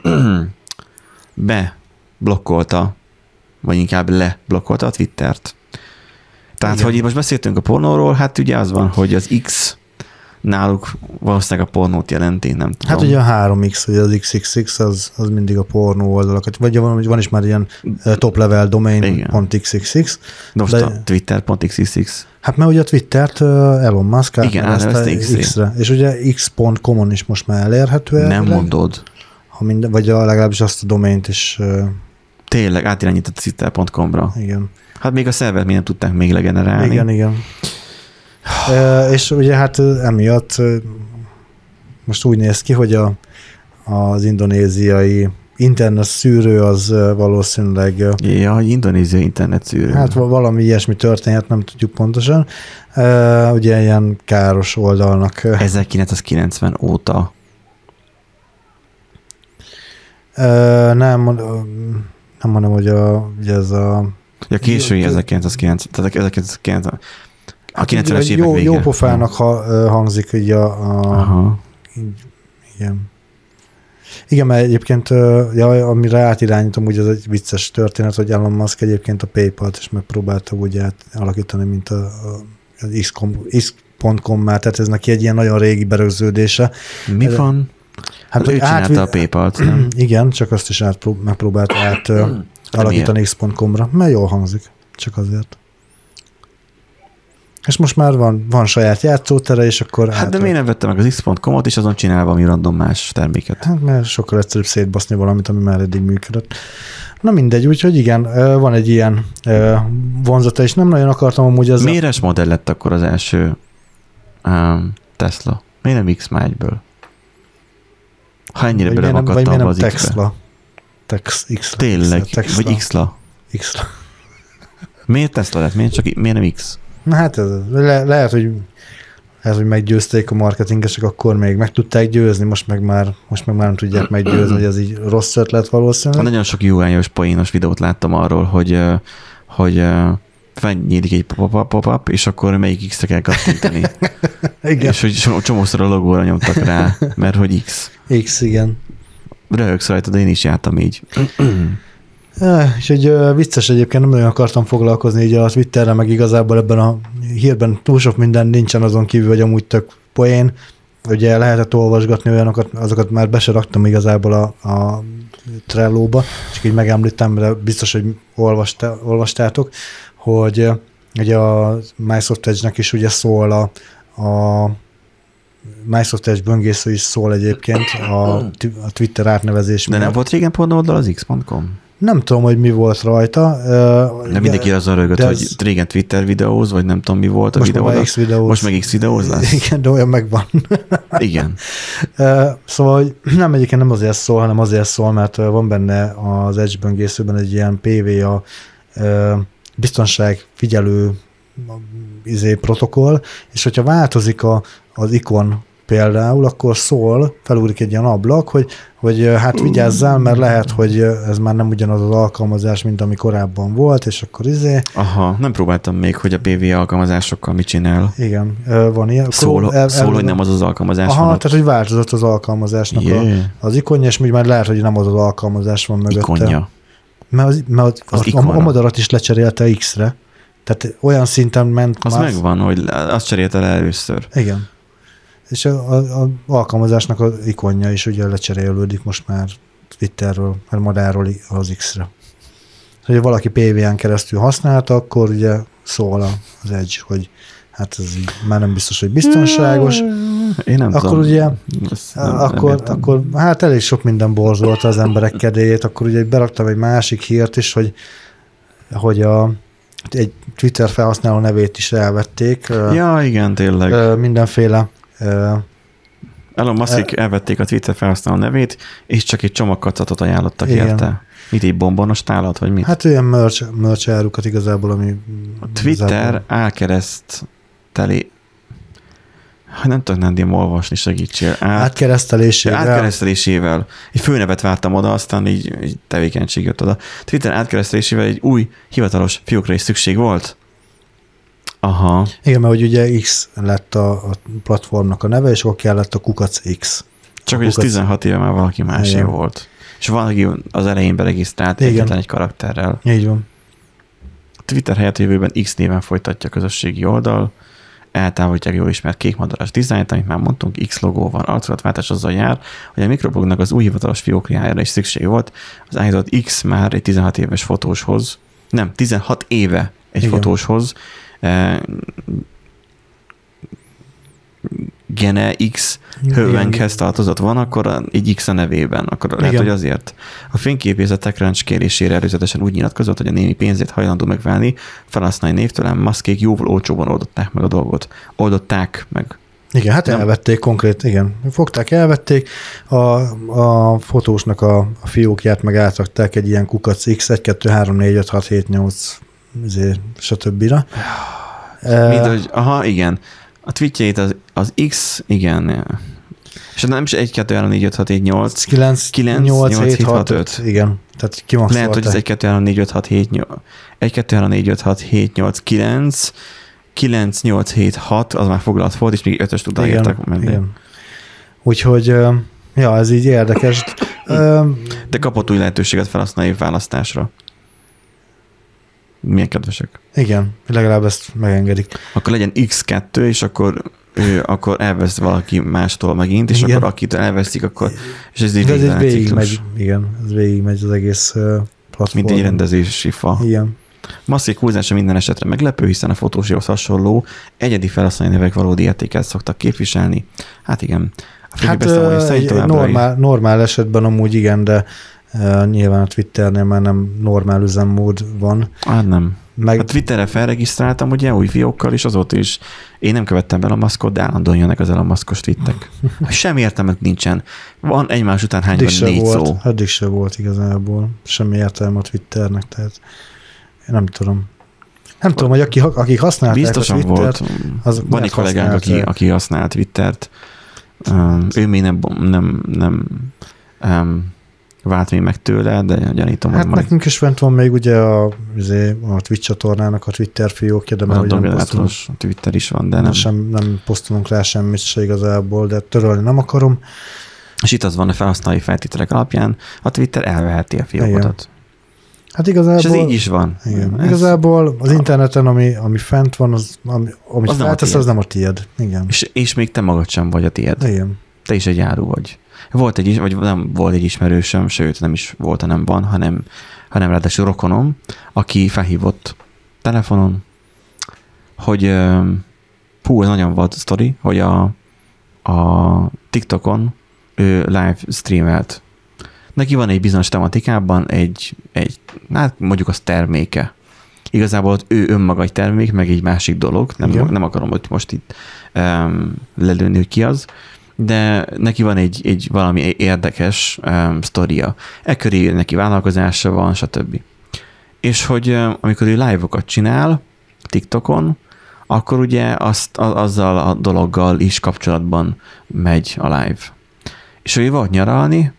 beblokkolta, vagy inkább leblokkolta a Twittert. Tehát, Igen. hogy most beszéltünk a pornóról, hát ugye az van, hogy az X náluk valószínűleg a pornót jelenti, nem tudom. Hát ugye a 3x, ugye az XXX, az, az mindig a pornó oldalakat, vagy van, van is már ilyen top level domain, XXX. De most de- a Twitter.xxx. Hát mert ugye a Twittert Elon Musk Igen, átnevezte átnevezte X-re. X-re. És ugye x.com-on is most már elérhető. Nem elvileg. mondod. Ha minden, vagy a, legalábbis azt a domaint is, Tényleg átirányított Twitter.com-ra. igen. Hát még a szervert mi nem tudták még legenerálni. Igen, igen. És ugye hát emiatt most úgy néz ki, hogy a, az indonéziai internet szűrő az valószínűleg, Ja, hogy indonézia internet szűrő. hát va- valami ilyesmi történhet, nem tudjuk pontosan. Ugye ilyen káros oldalnak. ö, 1990 óta. Nem, nem mondom, hogy a, ugye ez a Ja, késői Jó, 1990, tehát 1990. A hát 90-es évek jó, vége. jó pofának ha, hangzik így a, a Aha. Így, igen. Igen, mert egyébként, ja, amire átirányítom, ugye az egy vicces történet, hogy Elon Musk egyébként a PayPal-t is megpróbálta úgy átalakítani, mint a, a, az X.com, X.com-már, tehát ez neki egy ilyen nagyon régi berögződése. Mi Ez- van? Hát ő csinálta a PayPal-t, nem? Igen, csak azt is átprób- megpróbált át alakítani X.com-ra, mert jól hangzik, csak azért. És most már van, van saját játszótere, és akkor Hát de át- miért nem vette meg az X.com-ot, és azon csinál valami random más terméket? Hát mert sokkal egyszerűbb szétbaszni valamit, ami már eddig működött. Na mindegy, úgyhogy igen, van egy ilyen vonzata, és nem nagyon akartam amúgy az Méres modell lett akkor az első um, Tesla? Miért nem X-mágyből? Ha ennyire vagy nem, vagy nem az X-be. Texla. Tex, X, Tényleg, Texla, vagy X-la. X-la. Miért Tesla lett? Miért, csak, miért nem X? Na hát ez, le, lehet, hogy lehet, hogy meggyőzték a marketingesek, akkor még meg tudták győzni, most meg már, most meg már nem tudják meggyőzni, hogy ez így rossz ötlet valószínűleg. Nagyon sok UI-os poénos videót láttam arról, hogy, hogy felnyílik egy pop-up, és akkor melyik X-re kell kattintani. Igen, és hogy csomó- csomószor a logóra nyomtak rá, mert hogy X. X, igen. Röhögsz rajta, de én is jártam így. Eh, És egy ö, vicces egyébként, nem nagyon akartam foglalkozni így a Twitterre, meg igazából ebben a hírben túl sok minden nincsen azon kívül, hogy amúgy tök poén. Ugye lehetett olvasgatni olyanokat, azokat már be se raktam igazából a, a Trello-ba, csak így megemlítem, de biztos, hogy olvastá, olvastátok, hogy ö, ugye a Microsoft Edge-nek is ugye szól a, a Microsoft Edge böngésző is szól egyébként a, a Twitter átnevezés De nem miatt. volt régen pornó oldal az X.com? Nem tudom, hogy mi volt rajta. De mindenki azon rögött, de hogy régen Twitter videóz, vagy nem tudom mi volt a most videó. X videóz. Most meg X videóz lesz? Igen, de olyan megvan. Igen. Szóval hogy nem egyébként nem azért szól, hanem azért szól, mert van benne az Edge böngészőben egy ilyen PVA biztonság figyelő izé, protokoll, és hogyha változik a, az ikon például, akkor szól, felúrik egy ilyen ablak, hogy, hogy hát vigyázzál, mert lehet, hogy ez már nem ugyanaz az alkalmazás, mint ami korábban volt, és akkor izé, Aha, nem próbáltam még, hogy a PV alkalmazásokkal mit csinál. igen, van ilyen. Szól, el- szól el- hogy nem az az alkalmazás Aha, van tehát hogy változott az alkalmazásnak a, Yeah. az ikonja, és úgy már lehet, hogy nem az az alkalmazás van mögötte. Ikonja. Mert, az, mert az, Az az a, a madarat is lecserélte X-re. Tehát olyan szinten ment Az már. megvan, hogy azt cserélte le először. Igen. És a, a, a alkalmazásnak az ikonja is ugye lecserélődik most már Twitterről, mert madárról az X-re. Hogy valaki PVN keresztül használta, akkor ugye szól az Edge, hogy hát ez így már nem biztos, hogy biztonságos. Én nem Akkor tudom. ugye Ezt nem, nem akkor, értem. akkor hát elég sok minden borzolta az emberek kedélyét, akkor ugye beraktam egy másik hírt is, hogy, hogy a, egy Twitter felhasználó nevét is elvették. Ja, igen, tényleg. mindenféle Elon Musk elvették a Twitter felhasználó nevét, és csak egy csomagkacatot ajánlottak Igen. érte. Mit egy bombonos tálat, vagy mit? hát olyan merch, merch árukat igazából, ami A Twitter álkereszt teli... Ha nem tudok Nándiam olvasni, segítsél. Át, Átkeresztelésével. átkeresztelésével. Egy főnevet vártam oda, aztán így, így tevékenység jött oda. Twitter átkeresztelésével egy új hivatalos fiókra is szükség volt. Aha. Igen, mert hogy ugye X lett a, a platformnak a neve, és akkor kellett a kukac X. Csak hogy ez Kukac- 16 éve már valaki másé Igen. volt. És valaki az elején beregisztrált Igen. egyetlen egy karakterrel. Így van. Twitter helyett jövőben X néven folytatja a közösségi oldal, eltávolítják jó ismert kékmadaras dizájnt, amit már mondtunk, X logó van, arculatváltás azzal jár, hogy a mikroblognak az új hivatalos fiókjára is szükség volt. Az állított X már egy 16 éves fotóshoz, nem, 16 éve egy Igen. Fotóshoz, Gene X Hövenkhez tartozott van, akkor egy X a nevében, akkor Igen. lehet, hogy azért. A fényképészet crunch kérésére előzetesen úgy nyilatkozott, hogy a némi pénzét hajlandó megválni, felhasználni névtelen maszkék jóval olcsóban oldották meg a dolgot. Oldották meg. Igen, hát Nem. elvették konkrét, igen. Fogták, elvették, a, a fotósnak a, a fiókját meg átrakták egy ilyen kukac X, 1, 2, 3, 4, 5, 6, 7, 8, izé, stb. Mind, hogy, aha, igen. A tweetjeit az, az X, igen. És nem is 1, 2, 3, 4, 5, 6, 7, 8. 9, 9, 8, 8, 7, 6, 5. Igen, tehát kimaxolták. Lehet, hogy ez 1, 2, 3, 4, 5, 6, 7, 8. 1, 2, 3, 4, 5, 6, 7, 8, 9. 9, 8, 7, 6, az már foglalt volt, és még 5-öst igen, odaírtak mellé. igen. Úgyhogy, ja, ez így érdekes. Ö, De kapott új lehetőséget felhasználni választásra. Milyen kedvesek. Igen, legalább ezt megengedik. Akkor legyen X2, és akkor ő, akkor elvesz valaki mástól megint, és Igen. akkor akit elveszik, akkor, és ez így ez végig megy, igen, ez végig megy az egész platform. mint egy rendezési fa. Igen. Masszék húzása minden esetre meglepő, hiszen a fotóshoz hasonló egyedi felhasználói nevek valódi értéket szoktak képviselni. Hát igen. A Hát ö, normál, normál esetben amúgy igen, de nyilván a Twitternél már nem normál üzemmód van. Hát nem. Meg, A Twitterre felregisztráltam ugye új fiókkal, és azóta is én nem követtem be a maszkot, de állandóan jönnek az a maszkos twittek. Semmi értelmek nincsen. Van egymás után hány eddig négy volt, szó. eddig se volt igazából semmi értelme a Twitternek, tehát én nem tudom. Nem tudom, hogy aki, akik használták Biztosan a Twittert, volt. az Van egy kollégánk, aki, aki használ Twittert. Um, ő még nem, nem, nem um, vált még meg tőle, de gyanítom, Hát hogy majd nekünk is fent van még ugye a, izé, a Twitch csatornának a Twitter fiókja, de már ugye nem posztolunk, Twitter is van, de nem. nem. Sem, nem posztolunk rá semmit se igazából, de törölni nem akarom. És itt az van a felhasználói feltételek alapján, a Twitter elveheti a fiókodat. Hát És igazából... ez így is van. Igen. Ez- Igazából az interneten, ami, ami fent van, az, ami, amit Az nem feltesz, tiéd. az nem a tiéd. Igen. És, és még te magad sem vagy a tiéd. Igen. Te is egy áru vagy. Volt egy, vagy nem volt egy ismerősöm, sőt nem is volt, hanem van, hanem, hanem ráadásul rokonom, aki felhívott telefonon, hogy hú, ez nagyon volt sztori, hogy a, a TikTokon ő live streamelt. Neki van egy bizonyos tematikában egy, egy hát mondjuk az terméke. Igazából ott ő önmaga egy termék, meg egy másik dolog. Nem, Igen. nem akarom hogy most itt um, lelőni, hogy ki az, de neki van egy, egy valami érdekes um, sztoria. E köré neki vállalkozása van, stb. És hogy um, amikor ő live-okat csinál TikTokon, akkor ugye azt, a, azzal a dologgal is kapcsolatban megy a live. És ő volt nyaralni,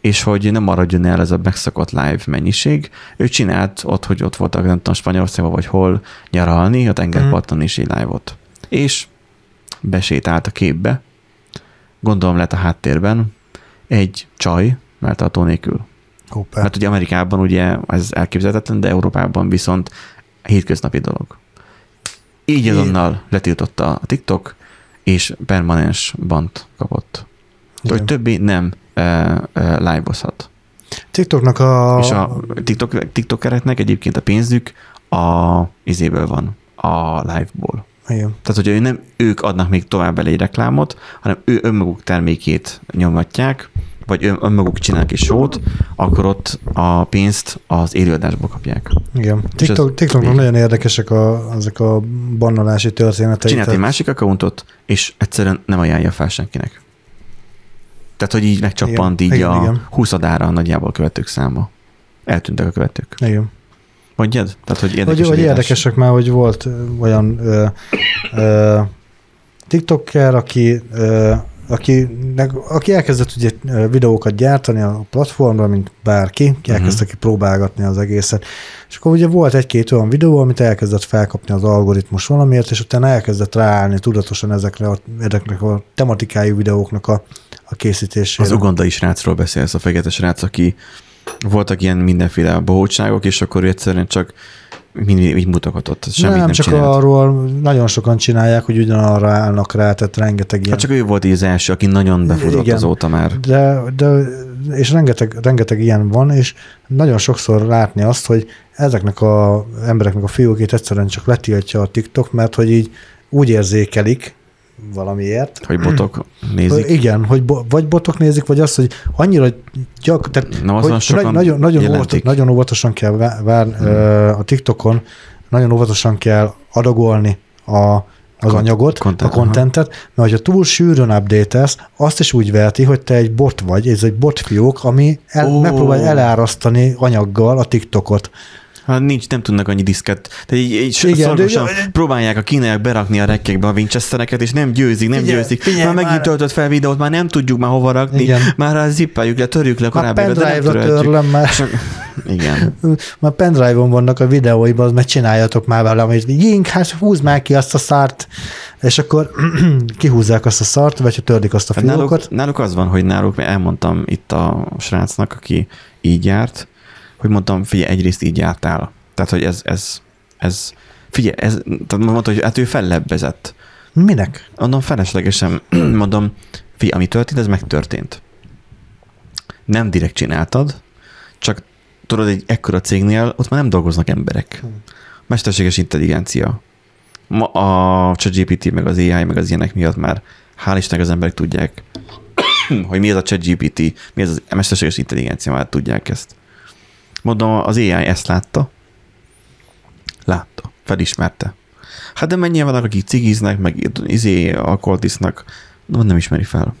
és hogy nem maradjon el ez a megszokott live mennyiség, ő csinált ott, hogy ott voltak, nem tudom, Spanyolországban vagy hol nyaralni, a tengerparton is egy live-ot. És besétált a képbe, gondolom lett a háttérben, egy csaj, mert a nélkül. Hoppá. Mert ugye Amerikában ugye ez elképzelhetetlen, de Európában viszont hétköznapi dolog. Így azonnal letiltotta a TikTok, és permanens bant kapott. Igen. Hogy többé nem uh, uh, live-ozhat. TikToknak a... És a TikTok, TikTokereknek egyébként a pénzük a izéből van, a live-ból. Igen. Tehát, hogy ő nem ők adnak még tovább elé reklámot, hanem ő önmaguk termékét nyomatják, vagy ön, önmaguk csinálnak egy sót, akkor ott a pénzt az élőadásból kapják. Igen. TikTok, végig. nagyon érdekesek a, ezek a bannolási történetei. Csinált egy tehát- másik accountot, és egyszerűen nem ajánlja fel senkinek. Tehát, hogy így megcsappant Igen, így igen, a igen. 20 adára nagyjából a követők száma. Eltűntek a követők. Igen. Mondjad? Tehát, hogy érdekes. Hogy, hogy érdekesek már, hogy volt olyan ö, ö, TikToker, aki, ö, aki, aki elkezdett ugye videókat gyártani a platformra, mint bárki, Mhm. elkezdte ki próbálgatni az egészet. És akkor ugye volt egy-két olyan videó, amit elkezdett felkapni az algoritmus valamiért, és utána elkezdett ráállni tudatosan ezekre a, ezeknek a tematikájú videóknak a, a készítésére. Az ugandai srácról beszélsz, a fekete srác, aki voltak ilyen mindenféle bohótságok, és akkor egyszerűen csak mindig így mutogatott. Semmit nem, nem, csak csinált. arról nagyon sokan csinálják, hogy ugyanarra állnak rá, tehát rengeteg ilyen. Hát csak ő volt így az első, aki nagyon befutott Igen. azóta már. De, de és rengeteg, rengeteg ilyen van, és nagyon sokszor látni azt, hogy ezeknek a embereknek a fiókét egyszerűen csak letiltja a TikTok, mert hogy így úgy érzékelik valamiért. Hogy botok nézik. Igen, hogy bo- vagy botok nézik, vagy az, hogy annyira gyak, tehát Na, hogy sokan nagyon, nagyon, óvatos, nagyon óvatosan kell vár, vár hmm. a TikTokon, nagyon óvatosan kell adagolni a, az Kont- anyagot, content, a kontentet, mert hogyha túl sűrűn update azt is úgy verti, hogy te egy bot vagy, ez egy bot fiók, ami el, oh. megpróbálja elárasztani anyaggal a TikTokot. Hát nincs, nem tudnak annyi diszket. Tehát így, így Igen, Igen, de- szorgosan próbálják a kínaiak berakni a rekkekbe a Winchestereket, és nem győzik, nem Figyelj, győzik. figyelj, már megint már- töltött fel videót, már nem tudjuk már hova rakni. Igen. Már rá zippeljük le, törjük le korábbi, de nem törlöm, már, Igen. már pendrive-on vannak a videóiban, az meg csináljatok már valamit. Jink, hát húzd már ki azt a szart, és akkor kihúzzák azt a szart, vagy ha tördik azt a Hát fiókot. náluk, náluk az van, hogy náluk, elmondtam itt a srácnak, aki így járt, hogy mondtam, figyelj, egyrészt így jártál. Tehát, hogy ez, ez, ez figyelj, ez, tehát mondta, hogy hát ő fellebbezett. Minek? Mondom, feleslegesen mondom, figyelj, ami történt, ez megtörtént. Nem direkt csináltad, csak tudod, egy ekkora cégnél ott már nem dolgoznak emberek. Hm. Mesterséges intelligencia. Ma a ChatGPT, meg az AI, meg az ilyenek miatt már hál' Istennek az emberek tudják, hogy mi az a ChatGPT, mi az a mesterséges intelligencia, már tudják ezt. Mondom, az AI ezt látta, látta, felismerte. Hát de mennyien vannak, akik cigiznek, meg izé, alkoholt isznak, nem ismeri fel.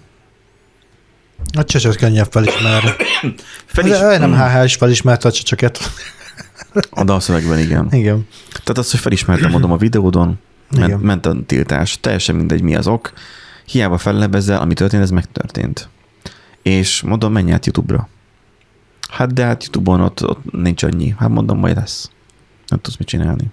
A csöcsöt könnyebb felismerni. Felis... De nem HH is felismerte a csöcsöket. A dalszövegben igen. Igen. Tehát azt, hogy felismertem, mondom a videódon, ment, ment a tiltás, teljesen mindegy, mi az ok. Hiába fellebezzel, ami történt, ez megtörtént. És mondom, menj át YouTube-ra. Hát de hát YouTube-on ott, ott nincs annyi. Hát mondom, majd lesz. Nem tudsz mit csinálni.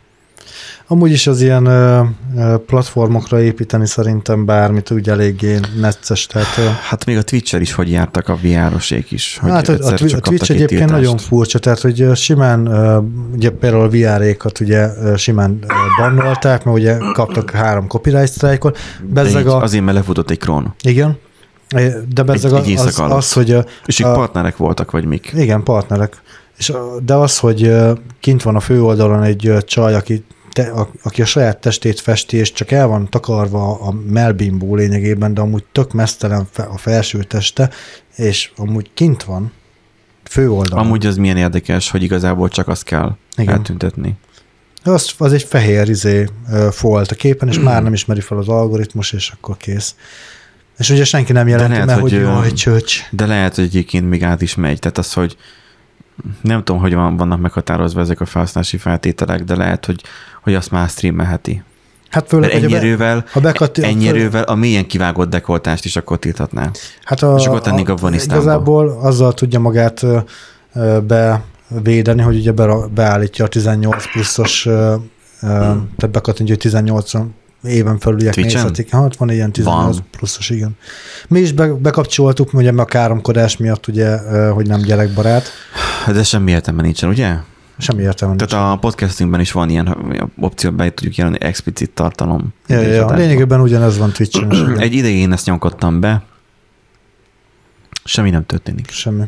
Amúgy is az ilyen ö, ö, platformokra építeni szerintem bármit úgy eléggé necces. Tehát, ö, Hát még a Twitch-el is hogy jártak a VR-osék is. Hogy hát a, a, a Twitch egyébként tiltást. nagyon furcsa, tehát hogy simán, ö, ugye például a VR-ékat ugye simán bannolták, mert ugye kaptak három copyright strike-ot. Bezzeg a, azért, mert lefutott egy krón. igen, de bezzeg egy éjszaka az, az, hogy És ők A- partnerek voltak, vagy mik? Igen, partnerek. És, de az, hogy kint van a főoldalon egy csaj, aki, te, a, aki a saját testét festi, és csak el van takarva a melbimbó lényegében, de amúgy tök mesztelen a felső teste, és amúgy kint van főoldalon. Amúgy az milyen érdekes, hogy igazából csak azt kell Igen. eltüntetni. Az, az egy fehér izé folt a képen, és már nem ismeri fel az algoritmus, és akkor kész. És ugye senki nem jelenti, lehet, mert hogy, hogy jaj, csöcs. De lehet, hogy egyébként még át is megy. Tehát az, hogy nem tudom, hogy van, vannak meghatározva ezek a felhasználási feltételek, de lehet, hogy, hogy azt már streamelheti. Hát főleg, ennyi a erővel, ha bekatti- ennyi erővel a mélyen kivágott dekoltást is akkor tilthatná. Hát a, És akkor tennék Afganisztánba. Igazából azzal tudja magát bevédeni, hogy ugye be, beállítja a 18 pluszos, ö, tehát bekattintja, hogy 18 éven felüliek nézhetik. Hát van ilyen 18 Van. pluszos, igen. Mi is be, bekapcsoltuk, ugye a káromkodás miatt, ugye, hogy nem gyerekbarát. Ez semmi értelme nincsen, ugye? Semmi értelme. Tehát a podcastingben is van ilyen opció, be tudjuk jelölni explicit tartalom. Ja, ja, ja. Lényegében ugyanez van Twitch-en. Egy ideig én ezt nyomkodtam be, semmi nem történik. Semmi.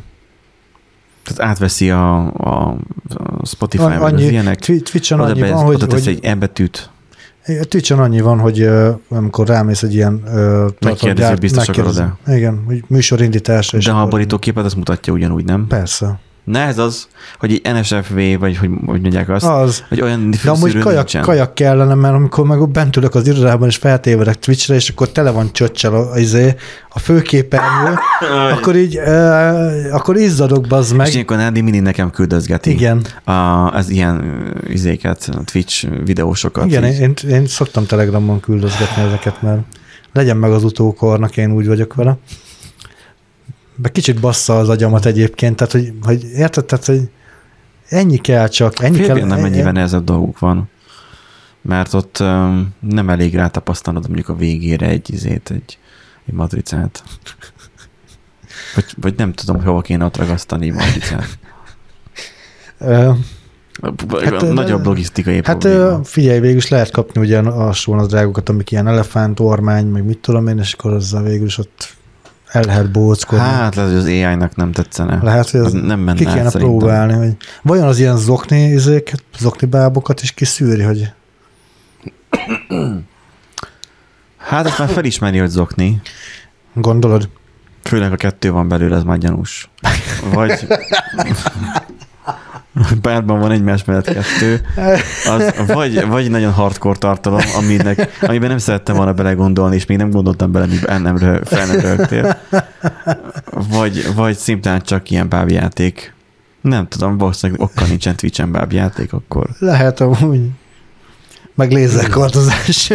Tehát átveszi a, a, a Spotify, An- meg az ilyenek, Twi- Twitch-en annyi van, hogy, oda tesz hogy egy e-betűt, A Twitch-en annyi van, hogy amikor rámész egy ilyen ö, Megkérdezi, hogy biztos megkérdezi. Igen, hogy műsorindításra. és de ha a borítóképet azt mutatja ugyanúgy, nem? Persze. Na ez az, hogy egy NSFV, vagy hogy, hogy mondják azt, Az. hogy olyan De amúgy kajak, nincsen. kajak kellene, mert amikor meg bent ülök az irodában, és feltévedek Twitchre, és akkor tele van csöccsel a, izé, a főképernyő, akkor így, uh, akkor izzadok, bazd És meg. ilyenkor Nádi mindig nekem küldözgeti Igen, a, az ilyen izéket, Twitch videósokat. igen így. én, én, szoktam Telegramon küldözgetni ezeket, mert legyen meg az utókornak, én úgy vagyok vele. De kicsit bassza az agyamat egyébként, tehát hogy, hogy érted, tehát, hogy ennyi kell csak, ennyi kell. Félben nem ennyivel nehezebb dolguk van. Mert ott um, nem elég rátapasztalnod mondjuk a végére egy izét, egy, egy matricát. Vagy, vagy nem tudom, hova kéne ott ragasztani egy matricát. Ö, Hát, Nagyobb logisztikai Hát probléma. figyelj, végül is lehet kapni ugye az drágokat, amik ilyen elefánt, ormány, meg mit tudom én, és akkor azzal végül is ott el lehet bóckodni. Hát lehet, hogy az AI-nak nem tetszene. lehet, hogy az Az nem menne ki kéne át próbálni, hogy vajon az ilyen zokni, izéket, zokni bábokat is kiszűri, hogy Hát ezt már felismeri, hogy zokni. gondolod? Főleg a kettő van belőle, ez már gyanús. Vagy párban van egymás mellett kettő, az vagy, vagy nagyon hardcore tartalom, aminek, amiben nem szerettem volna belegondolni, és még nem gondoltam bele, míg el nem röhög, fel nem röhögtél. Vagy, vagy szimplán csak ilyen bábjáték. Nem tudom, valószínűleg okkal nincsen Twitch-en bábjáték, akkor. Lehet amúgy. Meg lézerkartozás.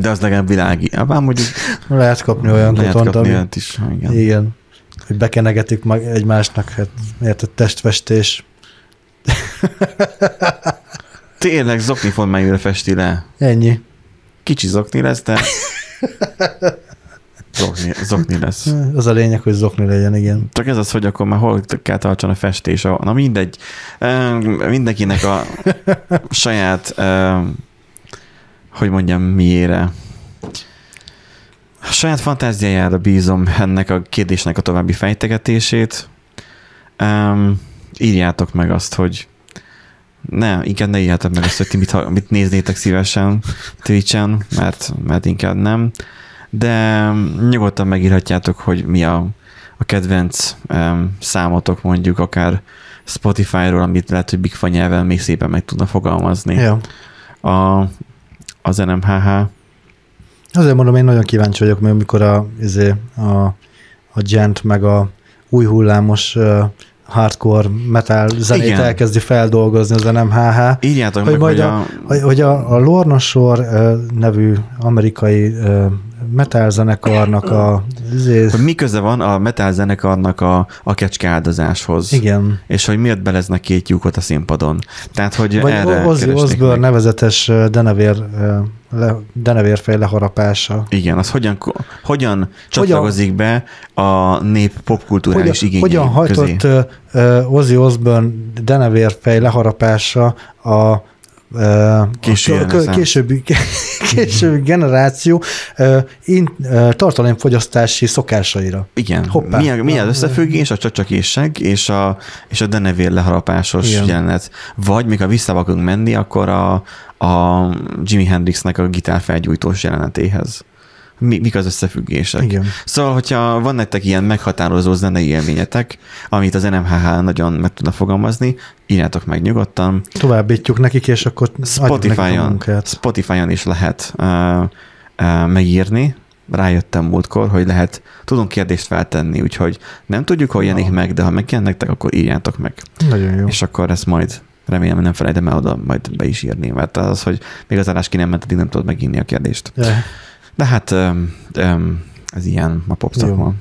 De az legalább világi. Abban mondjuk lehet kapni olyan lehet totont, kapni ami... is. Igen. Igen. Hogy bekenegetik egymásnak, hát érted, testvestés. Tényleg zokni formájúra festi le. Ennyi. Kicsi zokni lesz, de zokni, zokni lesz. Az a lényeg, hogy zokni legyen, igen. Csak ez az, hogy akkor már hol kell tartson a festés. A- Na mindegy. Mindenkinek a saját, hogy mondjam, miére. A saját fantáziájára bízom ennek a kérdésnek a további fejtegetését. Um, írjátok meg azt, hogy ne, inkább ne írjátok meg azt, hogy ti mit, mit néznétek szívesen Twitch-en, mert, mert inkább nem. De nyugodtan megírhatjátok, hogy mi a, a kedvenc um, számotok mondjuk akár Spotify-ról, amit lehet, hogy Bigfa nyelven még szépen meg tudna fogalmazni. Ja. A, az NMHH. Azért mondom, én nagyon kíváncsi vagyok, mert amikor a, izé, a, a gent meg a új hullámos uh, hardcore metal zenét Igen. Elkezdi feldolgozni az NMHH, Írjátok hogy meg, majd hogy a, a, hogy, a, a Lorna Shore nevű amerikai metal zenekarnak a izé, hogy mi köze van a metal zenekarnak a, a kecske áldozáshoz. igen, És hogy miért beleznek két lyukot a színpadon. Tehát, hogy vagy erre Ozzy Osbourne nevezetes denevér, le, denevérfej leharapása. Igen, az hogyan, hogyan csatlakozik be a nép popkulturális Hogyan, igényei hogyan közé? hajtott uh, Ozzy Osbourne denevérfej leharapása a Késő a, kö- reneszánsz. későbbi, későbbi generáció in, tartalomfogyasztási szokásaira. Igen. Hoppá. Mi, a, mi az összefüggés a csacsakéseg és a, és a denevér leharapásos Igen. jelenet? Vagy még ha vissza menni, akkor a, a Jimi Hendrixnek a gitárfelgyújtós jelenetéhez. Mi, mik az összefüggések? Igen. Szóval, hogyha van nektek ilyen meghatározó zenei élményetek, amit az NMHH nagyon meg tudna fogalmazni, írjátok meg nyugodtan. Továbbítjuk nekik, és akkor Spotify-on. Spotify-on is lehet uh, uh, megírni. Rájöttem múltkor, hogy lehet, tudunk kérdést feltenni, úgyhogy nem tudjuk, hol jelenik meg, de ha megjön nektek, akkor írjátok meg. Nagyon jó. És akkor ezt majd remélem, hogy nem felejtem el oda majd be is írni, mert az, hogy még az adás ki nem ment, addig nem tudod megírni a kérdést. Ja. De hát um, um, ez ilyen a pop szakma.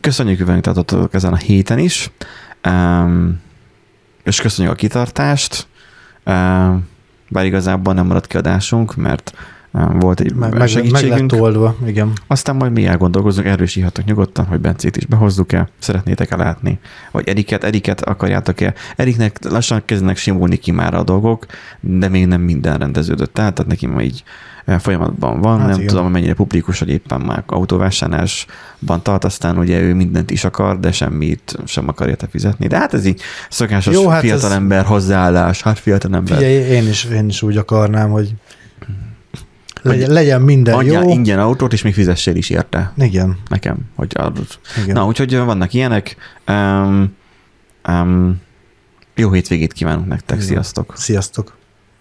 Köszönjük, hogy velünk tartottatok ezen a héten is, um, és köszönjük a kitartást, um, bár igazából nem maradt kiadásunk, mert volt egy Meg, meg, meg lett segítségünk. oldva, igen. Aztán majd mi elgondolkozunk, erről is írhatok nyugodtan, hogy Bencét is behozzuk-e, szeretnétek-e látni, vagy Eriket, Eriket akarjátok-e. Eriknek lassan kezdenek simulni ki már a dolgok, de még nem minden rendeződött el, tehát neki már így folyamatban van, Hát nem igen. tudom, mennyire publikus, hogy éppen már autóvásárlásban tart, aztán ugye ő mindent is akar, de semmit sem akar érte fizetni. De hát ez így szokásos Jó, hát ez- fiatalember hozzáállás, hát fiatalember. Figyelj, én is, én is úgy akarnám, hogy legyen, legyen minden Adjál jó. ingyen autót, és még fizessél is érte Igen, nekem, hogy adod. igen. Na, úgyhogy vannak ilyenek. Um, um, jó hétvégét kívánunk nektek, Igen. sziasztok! Sziasztok.